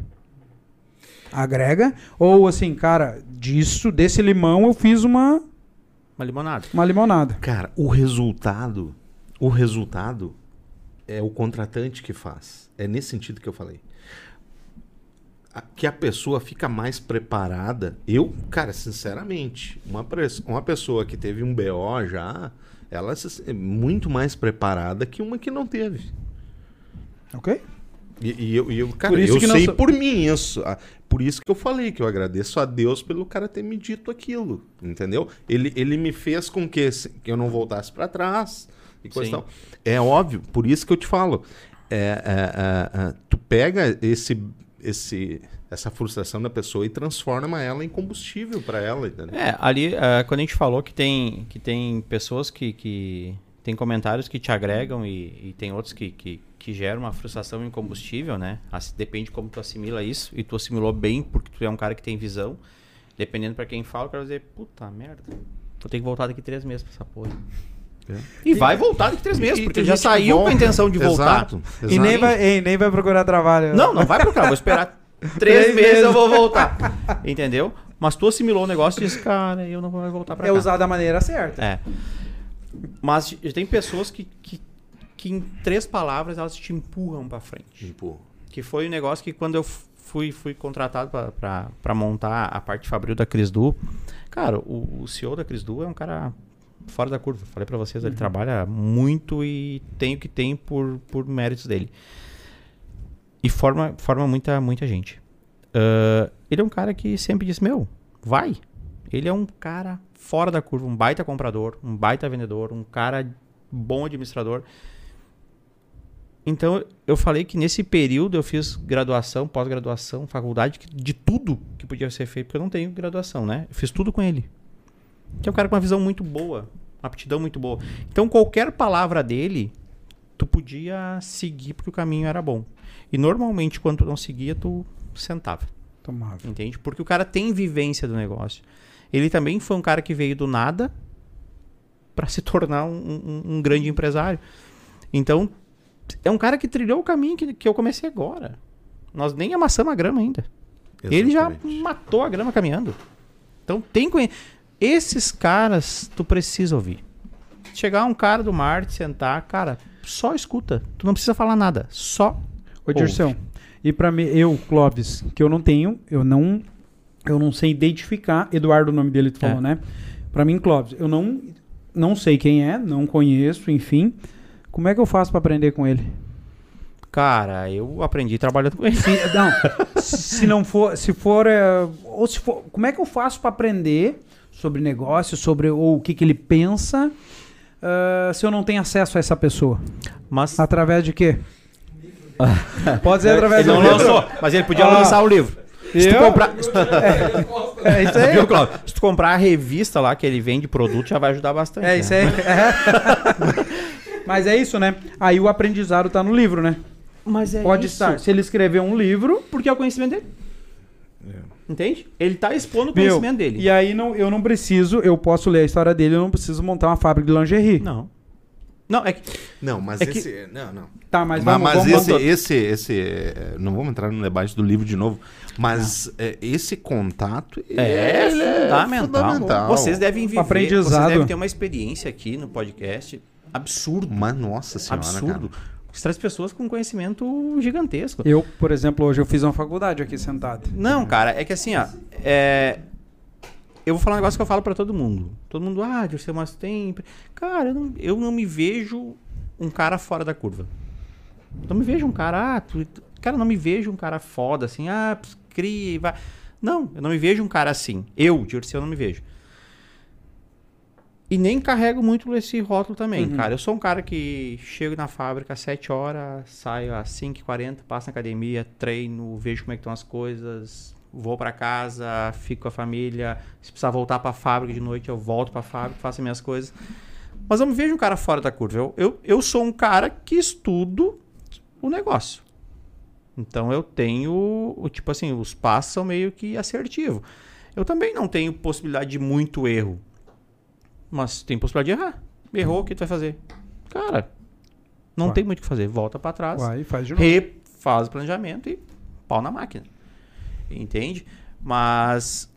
Agrega? Ou assim, cara, disso, desse limão eu fiz uma Uma limonada. uma limonada. Cara, o resultado, o resultado é o contratante que faz. É nesse sentido que eu falei. A- Que a pessoa fica mais preparada. Eu, cara, sinceramente, uma, uma pessoa que teve um BO já, ela se- é muito mais preparada que uma que não teve. Ok? E, e eu, e eu, cara, eu sei so- por mim isso. Ah, Por isso que eu falei que eu agradeço a Deus pelo cara ter me dito aquilo, entendeu? Ele, ele me fez com que, que eu não voltasse pra trás e coisa Sim. tal. É óbvio, por isso que eu te falo. É, é, é, é, tu pega esse, esse, essa frustração da pessoa e transforma ela em combustível pra ela, entendeu? É, ali, ah, quando a gente falou que tem, que tem pessoas que, que tem comentários que te agregam e, e tem outros que, que, que geram uma frustração em combustível, né? Depende de como tu assimila isso. E tu assimilou bem porque tu é um cara que tem visão. Dependendo pra quem fala, eu quero dizer, puta merda, vou ter que voltar daqui três meses pra essa porra. É. E vai voltar daqui três meses, E- e porque já saiu com a intenção de voltar. Exato, E exato. nem vai, e nem vai procurar trabalho. Não, não vai procurar, vou esperar três Três meses eu vou voltar. Entendeu? Mas tu assimilou o negócio e disse, cara, eu não vou mais voltar pra É cá. usar da maneira certa. É. Mas tem pessoas que, que, que em três palavras elas te empurram pra frente. Tipo, Que foi um negócio que quando eu fui, fui contratado pra montar a parte fabril da Crisdu, cara, o, o CEO da Crisdu é um cara fora da curva. Falei pra vocês, ele trabalha muito e tem o que tem por, por méritos dele. E forma, forma muita, muita gente. Ah, ele é um cara que sempre diz, meu, vai. Ele é um cara fora da curva, um baita comprador, um baita vendedor, um cara bom administrador. Então, eu falei que nesse período eu fiz graduação, pós-graduação, faculdade, de tudo que podia ser feito, porque eu não tenho graduação, né? Eu fiz tudo com ele. Que é um cara com uma visão muito boa, uma aptidão muito boa. Então, qualquer palavra dele, tu podia seguir porque o caminho era bom. E normalmente, quando tu não seguia, tu sentava. Tomava. Entende? Porque o cara tem vivência do negócio. Ele também foi um cara que veio do nada para se tornar um, um- um grande empresário. Então, é um cara que trilhou o caminho que, que eu comecei agora. Nós nem amassamos a grama ainda. Ele já exatamente. matou a grama caminhando. Então, tem conhe... Esses caras, tu precisa ouvir. Chegar um cara do Marte, sentar, cara, só escuta. Tu não precisa falar nada. Só Ô, Dirceu, e pra mim, eu, Clóvis, que eu não tenho, eu não, eu não sei identificar, Eduardo o nome dele tu É. falou, né? Pra mim, Clóvis, eu não, não sei quem é, não conheço, enfim. Como é que eu faço pra aprender com ele? Cara, eu aprendi trabalhando com ele. Se, não, se não for, se for, é, ou se for, como é que eu faço pra aprender sobre negócio, sobre ou o que, que ele pensa, ah, se eu não tenho acesso a essa pessoa? Mas Através de quê? Pode ser através ele do não livro. lançou, mas ele podia Ah. lançar o livro. Se tu comprar, É isso aí. viu, Cláudio? Se tu comprar a revista lá que ele vende produto, já vai ajudar bastante. É né? isso aí. Mas é isso, né? Aí o aprendizado tá no livro, né? Mas é Pode isso. estar. Se ele escrever um livro, Porque é o conhecimento dele. Entende? Ele tá expondo o meu, conhecimento dele. e aí não, eu não preciso, eu posso ler a história dele, eu não preciso montar uma fábrica de lingerie. Não. Não, é que. Não, mas É que- esse. Não, não. Tá, mas Mas, vamos, mas vamos esse, esse, esse, é, não vamos entrar no debate do livro de novo, mas é, esse contato É, ele é fundamental. fundamental. Vocês devem viver. Aprendizado. Vocês devem ter uma experiência aqui no podcast absurdo. Mas nossa senhora, absurdo. cara. Você traz pessoas com conhecimento gigantesco. Eu, por exemplo, hoje eu fiz uma faculdade aqui sentado. Não, cara, é que assim, ó. É... Eu vou falar um negócio que eu falo pra todo mundo. Todo mundo, ah, Dirceu, mas tem. Cara, eu não, eu não me vejo um cara fora da curva. Não me vejo um cara, ah, tu, cara, não me vejo um cara foda assim, ah, cria e vai. Não, eu não me vejo um cara assim. Eu, Dirceu, eu não me vejo. E nem carrego muito esse rótulo também, Uhum. cara. Eu sou um cara que chego na fábrica às 7 horas, saio às 5h40, passo na academia, treino, vejo como é que estão as coisas, vou pra casa, fico com a família. Se precisar voltar pra fábrica de noite, eu volto pra fábrica, faço as minhas coisas. Mas eu me vejo um cara fora da curva. Eu, eu, eu sou um cara que estudo o negócio. Então eu tenho, o tipo assim, os passos são meio que assertivo. Eu também não tenho possibilidade de muito erro. Mas tem possibilidade de errar. Errou, o que tu vai fazer? Cara, não Vai. tem muito o que fazer. Volta pra trás, Vai, faz de novo. refaz o planejamento e pau na máquina. Entende? Mas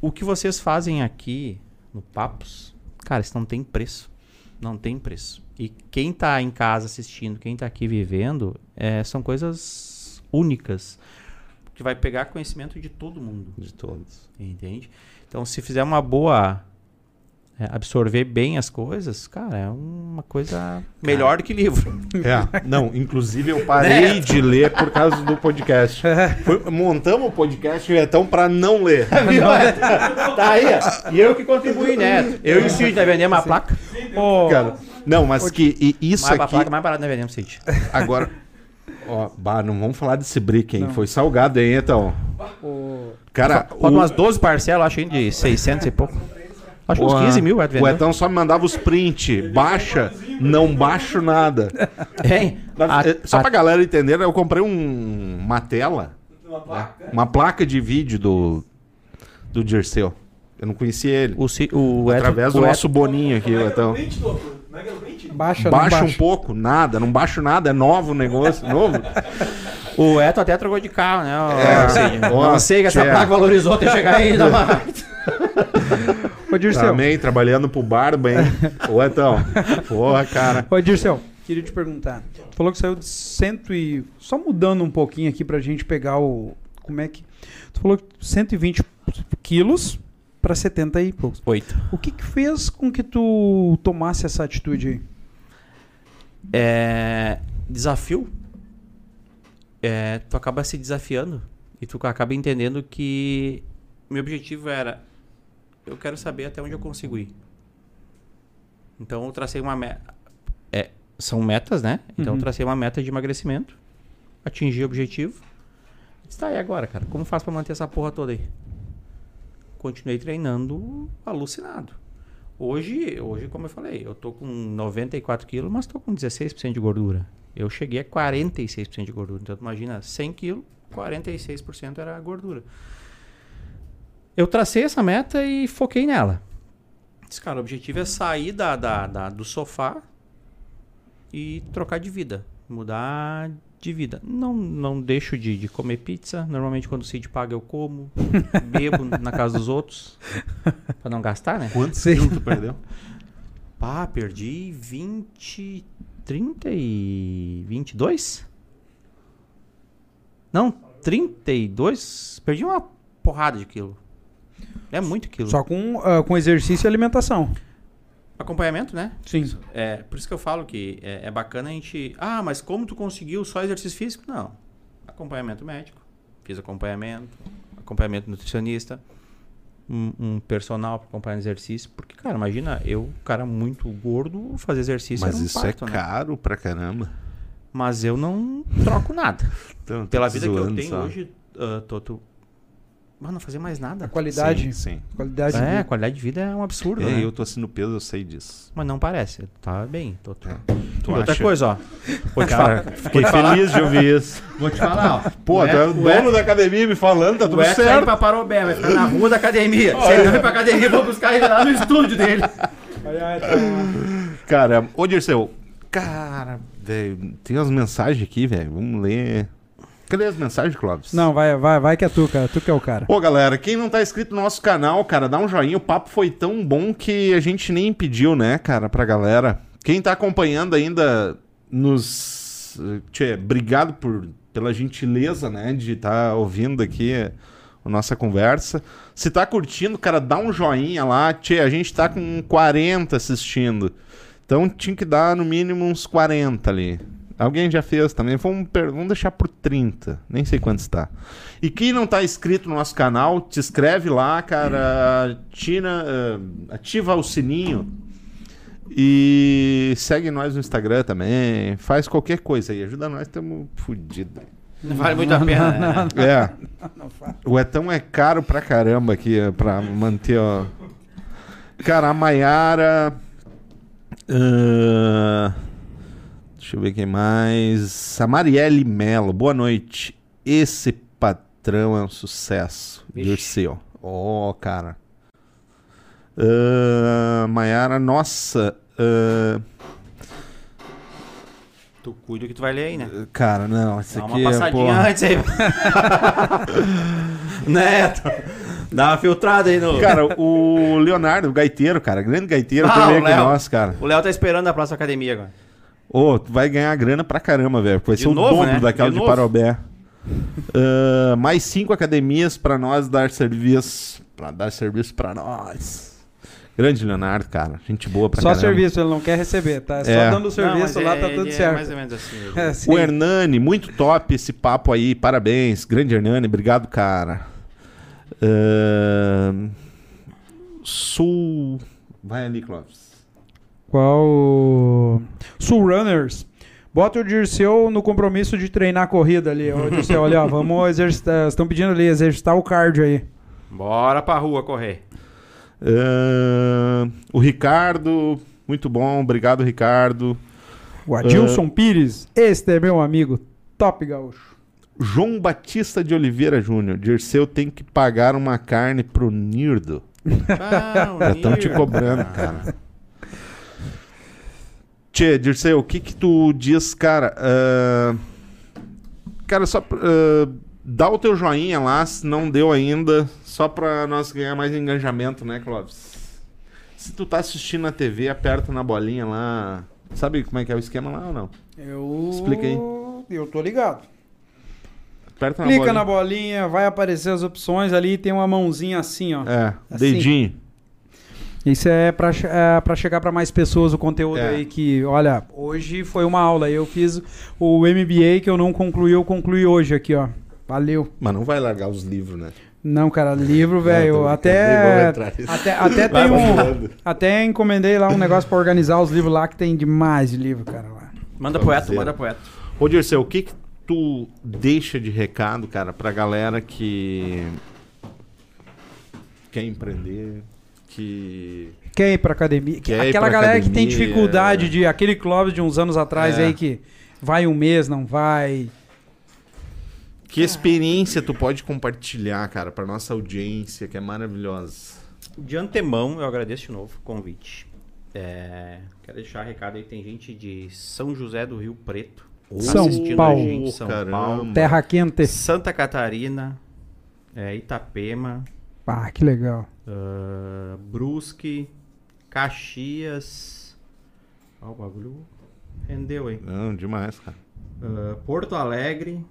o que vocês fazem aqui no Papos, cara, isso não tem preço. Não tem preço. E quem tá em casa assistindo, quem tá aqui vivendo, é, são coisas únicas. Que vai pegar conhecimento de todo mundo. De todos. Entende? Então, se fizer uma boa. É, absorver bem as coisas, cara, é uma coisa melhor do que livro. É, não, inclusive eu parei de ler por causa do podcast. Foi- montamos o podcast, então, pra não ler. tá aí, ó. E eu que contribuí, né? Eu e o Cid, né? Vendemos uma placa. Ô, Cara, não, mas que e isso mais aqui. placa mais barata, né? Vendemos, Cid. Agora. Ó, bah, não vamos falar desse brick, hein? Não. Foi salgado, hein, então. Cara, Falta umas 12 parcelas, acho, hein, de 600 e pouco. Acho uns Porra, 15 mil, vai O. Etão só me mandava os print. Baixa, não baixo nada. Hein? A- eh, Só a- pra galera entender, eu comprei um, uma tela, Uma placa? uma placa de vídeo do, do Dirceu. Eu não conhecia ele. O, Ci- o Através do o nosso boninho aqui, é o que Etão. é que baixa, Baixa um pouco, nada, não baixo nada, é novo o negócio, novo. O Eto até trocou de carro, né? É, ó, não sei que essa tchê. placa valorizou até chegar aí. Dá uma... Ô, Dirceu. Também trabalhando pro Barba, hein? Ô, Etão. Porra, cara. Ô, Dirceu, queria te perguntar. Tu falou que saiu de cento e... Só mudando um pouquinho aqui pra gente pegar o... Como é que... Tu falou que 120 quilos pra 70 e poucos. Oito. O que que fez com que tu tomasse essa atitude aí? É, desafio. É, tu acaba se desafiando e tu acaba entendendo que meu objetivo era eu quero saber até onde eu consigo ir. Então eu tracei uma meta. É, são metas, né? Então Uhum. eu tracei uma meta de emagrecimento, atingi o objetivo. Está aí agora, cara. Como faço pra manter essa porra toda aí? Continuei treinando alucinado. Hoje, hoje, como eu falei, eu tô com 94 quilos, mas tô com 16% de gordura. Eu cheguei a 46% de gordura. Então, imagina, 100 quilos, 46% era gordura. Eu tracei essa meta e foquei nela. Disse, cara, o objetivo é sair da, da, da- do sofá e trocar de vida. Mudar de vida. Não, não deixo de, de comer pizza. Normalmente, quando o Cid paga, eu como. Bebo na casa dos outros. Pra não gastar, né? Quantos Sim. quilos tu perdeu? Pá, perdi 20. 30 e. 22? Não, 32? Perdi uma porrada de quilo. É muito quilo. Só com, ah, com exercício e alimentação. Acompanhamento, né? Sim. É, por isso que eu falo que é, é bacana a gente. Ah, mas como tu conseguiu só exercício físico? Não. Acompanhamento médico. Fiz acompanhamento. Acompanhamento nutricionista. Um, um personal para acompanhar exercício. Porque, cara, imagina eu, cara muito gordo, fazer exercício. Mas um isso parto, é né? caro pra caramba. Mas eu não troco nada. Então, Pela vida que eu tenho só. hoje, ah, Toto. Mano, não fazer mais nada. A qualidade. Sim, sim. Qualidade É, qualidade de vida é um absurdo, É, né? eu tô assim no peso, eu sei disso. Mas não parece. Tá bem, Toto. Tu E outra acha? coisa, ó. Vou te Cara, falar. fiquei feliz de ouvir isso. Vou te falar, ó. Pô, tu é o dono da academia me falando, tá tudo O tá certo. pra Parobé, vai ficar na rua da academia. Se ele não ir pra academia, vou buscar ele lá no estúdio dele. Cara, ô Dirceu, cara, velho, tem umas mensagens aqui, velho, vamos ler. Cadê as mensagens, Clóvis? Não, vai, vai, vai que é tu, cara. Tu que é o cara. Ô, galera, quem não tá inscrito no nosso canal, cara, dá um joinha. O papo foi tão bom que a gente nem pediu, né, cara, pra galera. Quem tá acompanhando ainda nos. Tchê, obrigado por, pela gentileza, né, de estar ouvindo aqui a nossa conversa. Se tá curtindo, cara, dá um joinha lá. Tchê, a gente tá com 40 assistindo. Então tinha que dar no mínimo uns 40 ali. Alguém já fez também. Vamos, vamos deixar por 30. Nem sei quanto está. E quem não tá inscrito no nosso canal, te inscreve lá, cara. Tina, eh, ativa o sininho. E segue nós no Instagram também. Faz qualquer coisa aí. Ajuda nós, estamos fodidos. Não vale muito a pena, né? É. O Etão é caro pra caramba aqui, é, pra manter, ó. Cara, a Maiara. ahn, deixa eu ver quem mais. A Marielle Melo, boa noite. Esse patrão é um sucesso. Dirceu. Ó, cara. Ahn, Maiara, nossa. ahn, Tu cuida que tu vai ler aí, né? cara, não, isso Dá aqui uma é. passadinha porra. antes aí. Neto, dá uma filtrada aí no... Cara, o Leonardo, o gaiteiro, cara, grande gaiteiro, Ah, também aqui nosso, cara. O Léo tá esperando a próxima academia agora. Ô, tu vai ganhar grana pra caramba, velho. Vai De ser o novo, dobro né? daquela De de. Parobé. Ah, mais cinco academias pra nós dar serviço. Pra dar serviço pra nós. Grande Leonardo, cara. Gente boa pra Só caramba. serviço, ele não quer receber, tá? Só É. dando o serviço Não, lá, é- tá tudo É certo. mais ou menos assim. É, sim. O Hernani, muito top esse papo aí. Parabéns. Grande Hernani, obrigado, cara. Ah, Sul. Vai ali, Clóvis. Qual? Sul Runners. Bota o Dirceu no compromisso de treinar a corrida ali. Ô, Dirceu, olha, ó, vamos exercitar. Estão pedindo ali, exercitar o cardio aí. Bora pra rua correr. Ah, o Ricardo, muito bom. Obrigado, Ricardo. O Adilson Pires, este é meu amigo, top gaúcho. João Batista de Oliveira Júnior. Dirceu tem que pagar uma carne pro Nirdo. Ah, o Já estão te cobrando, cara. Tchê, Dirceu, o que que tu diz, cara? Ah, cara, só ah, dá o teu joinha lá, se não deu ainda, só pra nós ganhar mais engajamento, né, Clóvis? Se tu tá assistindo na TV, aperta na bolinha lá. Sabe como é que é o esquema lá ou não? Eu... Explica aí. Eu tô ligado. Aperta na Clica bolinha. na bolinha, vai aparecer as opções ali, tem uma mãozinha assim, ó. É, Assim. dedinho. Isso é pra, che- é pra chegar pra mais pessoas o conteúdo É. aí que, olha, hoje foi uma aula. Eu fiz o MBA que eu não concluí, eu concluí hoje aqui, ó. Valeu. Mas não vai largar os livros, né? Não, cara, livro, velho. Até, até, até Vai tem um. Até encomendei lá um negócio pra organizar os livros lá que tem demais de livro, cara. Lá. Manda Vamos poeta, ver. manda poeta. Ô, Dirceu, o que que tu deixa de recado, cara, pra galera que quer empreender, que... Quer ir pra academia? Quer ir Aquela pra galera que tem academia, dificuldade é. de. Aquele Clóvis de uns anos atrás É. aí que vai um mês, não vai. Que experiência tu pode compartilhar, cara, pra nossa audiência, que é maravilhosa? De antemão, eu agradeço de novo o convite. É, quero deixar recado aí, tem gente de São José do Rio Preto. São assistindo Paulo. A gente, São Caramba. Paulo. Terra quente. Santa Catarina, é, Itapema, Ah, que legal. Ah, Brusque, Caxias. Ó, o bagulho rendeu, hein? Não, demais, cara. Ah, Porto Alegre,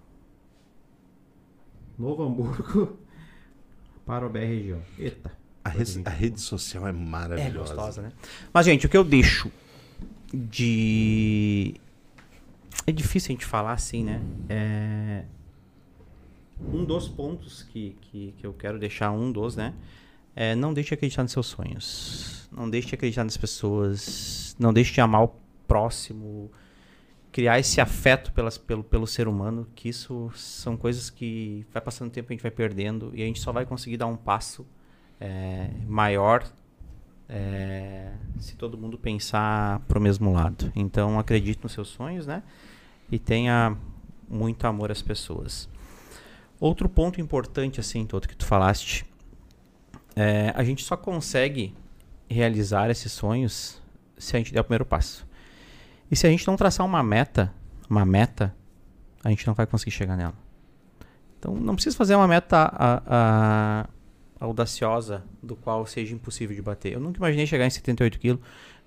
Novo Hamburgo, Parobé região. Eita. A, res- a rede social é É maravilhosa. gostosa, né? Mas, gente, o que eu deixo de. É difícil a gente falar assim, né? É... Um dos pontos que, que, que eu quero deixar, um dos, né? É não deixe de acreditar nos seus sonhos. Não deixe de acreditar nas pessoas. Não deixe de amar o próximo. Criar esse afeto pelas, pelo, pelo ser humano, que isso são coisas que vai passando o tempo a gente vai perdendo e a gente só vai conseguir dar um passo é, maior é, se todo mundo pensar pro mesmo lado. Então acredite nos seus sonhos, né? E tenha muito amor às pessoas. Outro ponto importante, assim, todo que tu falaste, é, a gente só consegue realizar esses sonhos se a gente der o primeiro passo. E se a gente não traçar uma meta, uma meta, a gente não vai conseguir chegar nela. Então não precisa fazer uma meta a- a- audaciosa do qual seja impossível de bater. Eu nunca imaginei chegar em 78 quilos,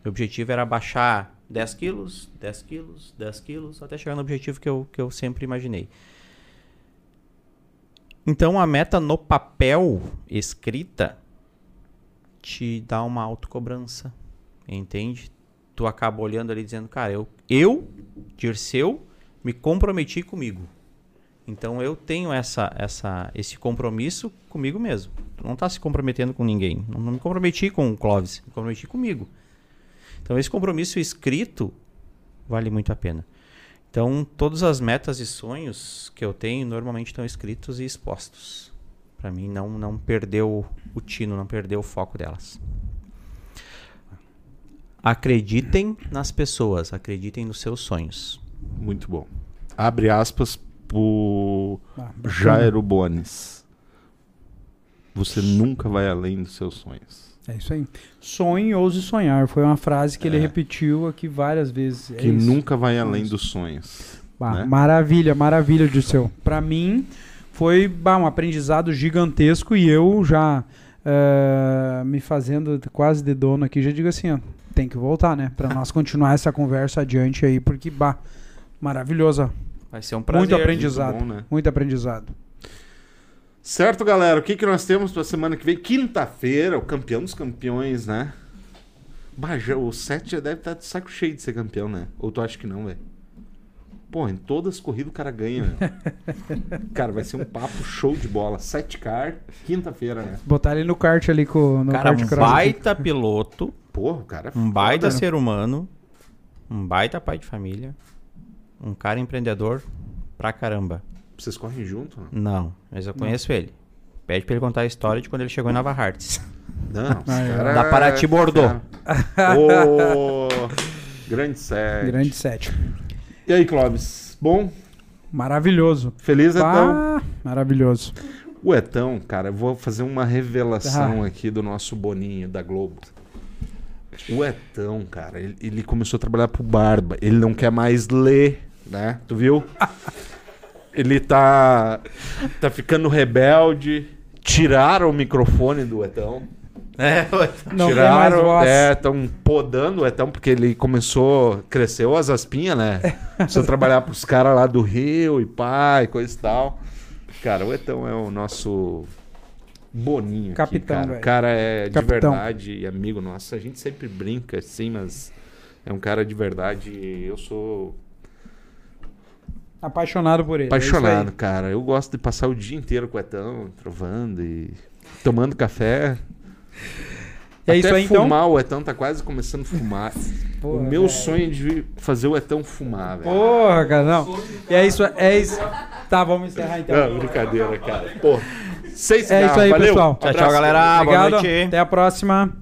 Meu objetivo era baixar 10 quilos, 10 quilos, 10 quilos, até chegar no objetivo que eu, que eu sempre imaginei. Então a meta no papel escrita te dá uma autocobrança, entende? Tu acaba olhando ali dizendo, cara, eu, eu Dirceu, me comprometi comigo. Então eu tenho essa, essa, esse compromisso comigo mesmo. Tu não está se comprometendo com ninguém. Não, não me comprometi com o Clóvis, me comprometi comigo. Então esse compromisso escrito vale muito a pena. Então todas as metas e sonhos que eu tenho normalmente estão escritos e expostos. Para mim não não perdeu o tino, não perdeu o foco delas. Acreditem nas pessoas, acreditem nos seus sonhos. Muito bom. Abre aspas pro Ah. Jairo Bones. Você nunca vai além dos seus sonhos. É isso aí. Sonhe ouse sonhar. Foi uma frase que ele É. repetiu aqui várias vezes. É que isso. nunca vai além Isso. dos sonhos. Bah, né? Maravilha, maravilha, Dirceu. Pra mim, foi bah, um aprendizado gigantesco e eu já eh, me fazendo quase de dono aqui, já digo assim, ó, tem que voltar, né? Pra nós continuar essa conversa adiante aí, porque, bah, maravilhosa. Vai ser um prazer. Muito aprendizado. Muito bom, né? Muito aprendizado. Certo, galera? O que, que nós temos pra semana que vem? Quinta-feira, o campeão dos campeões, né? Bah, já- o 7 já deve estar de saco cheio de ser campeão, né? Ou tu acha que não, velho? Pô, em todas as corridas o cara ganha, meu. Cara, vai ser um papo show de bola. 7 car, quinta-feira, né? Botar ele no kart ali com no Cara, kart um cross baita piloto, Porra, o cara é um baita foda, né? ser humano, um baita pai de família, um cara empreendedor pra caramba. Vocês correm junto? Não, Não, mas eu conheço ele. Pede pra ele contar a história de quando ele chegou em Nova Hartz. não é. cara- Da Paraty Bordeaux. cara- Ô, grande 7. Grande set. E aí, Clóvis? Bom? Maravilhoso. Feliz, Etão? Bah, maravilhoso. O Etão, cara, eu vou fazer uma revelação Ah. aqui do nosso Boninho da Globo. O Etão, cara, ele, ele começou a trabalhar pro Barba. Ele não quer mais ler, né? Tu viu? Ele tá, tá ficando rebelde. Tiraram o microfone do Etão. É, Não Tiraram, voz. é, estão podando o Etão porque ele começou, cresceu as aspinhas, né? Começou a trabalhar pros caras lá do Rio e pai, coisa e tal. Cara, o Etão é o nosso boninho. aqui, Capitão, cara. velho. O cara é de Capitão. verdade e amigo nosso. A gente sempre brinca assim, mas é um cara de verdade. Eu sou Apaixonado por ele. é isso apaixonado, aí. cara. Eu gosto de passar o dia inteiro com o Etão, trovando e tomando café. É isso Até aí, então? fumar, o Etão tá quase começando a fumar. o Porra, meu velho. sonho é de fazer o Etão fumar, velho. Porra, cara, não. E é isso, é isso. Tá, vamos encerrar então. Não, brincadeira, cara. Pô, seis É isso aí, valeu. pessoal. Tchau, tchau, galera. Boa Obrigado. noite. Até a próxima.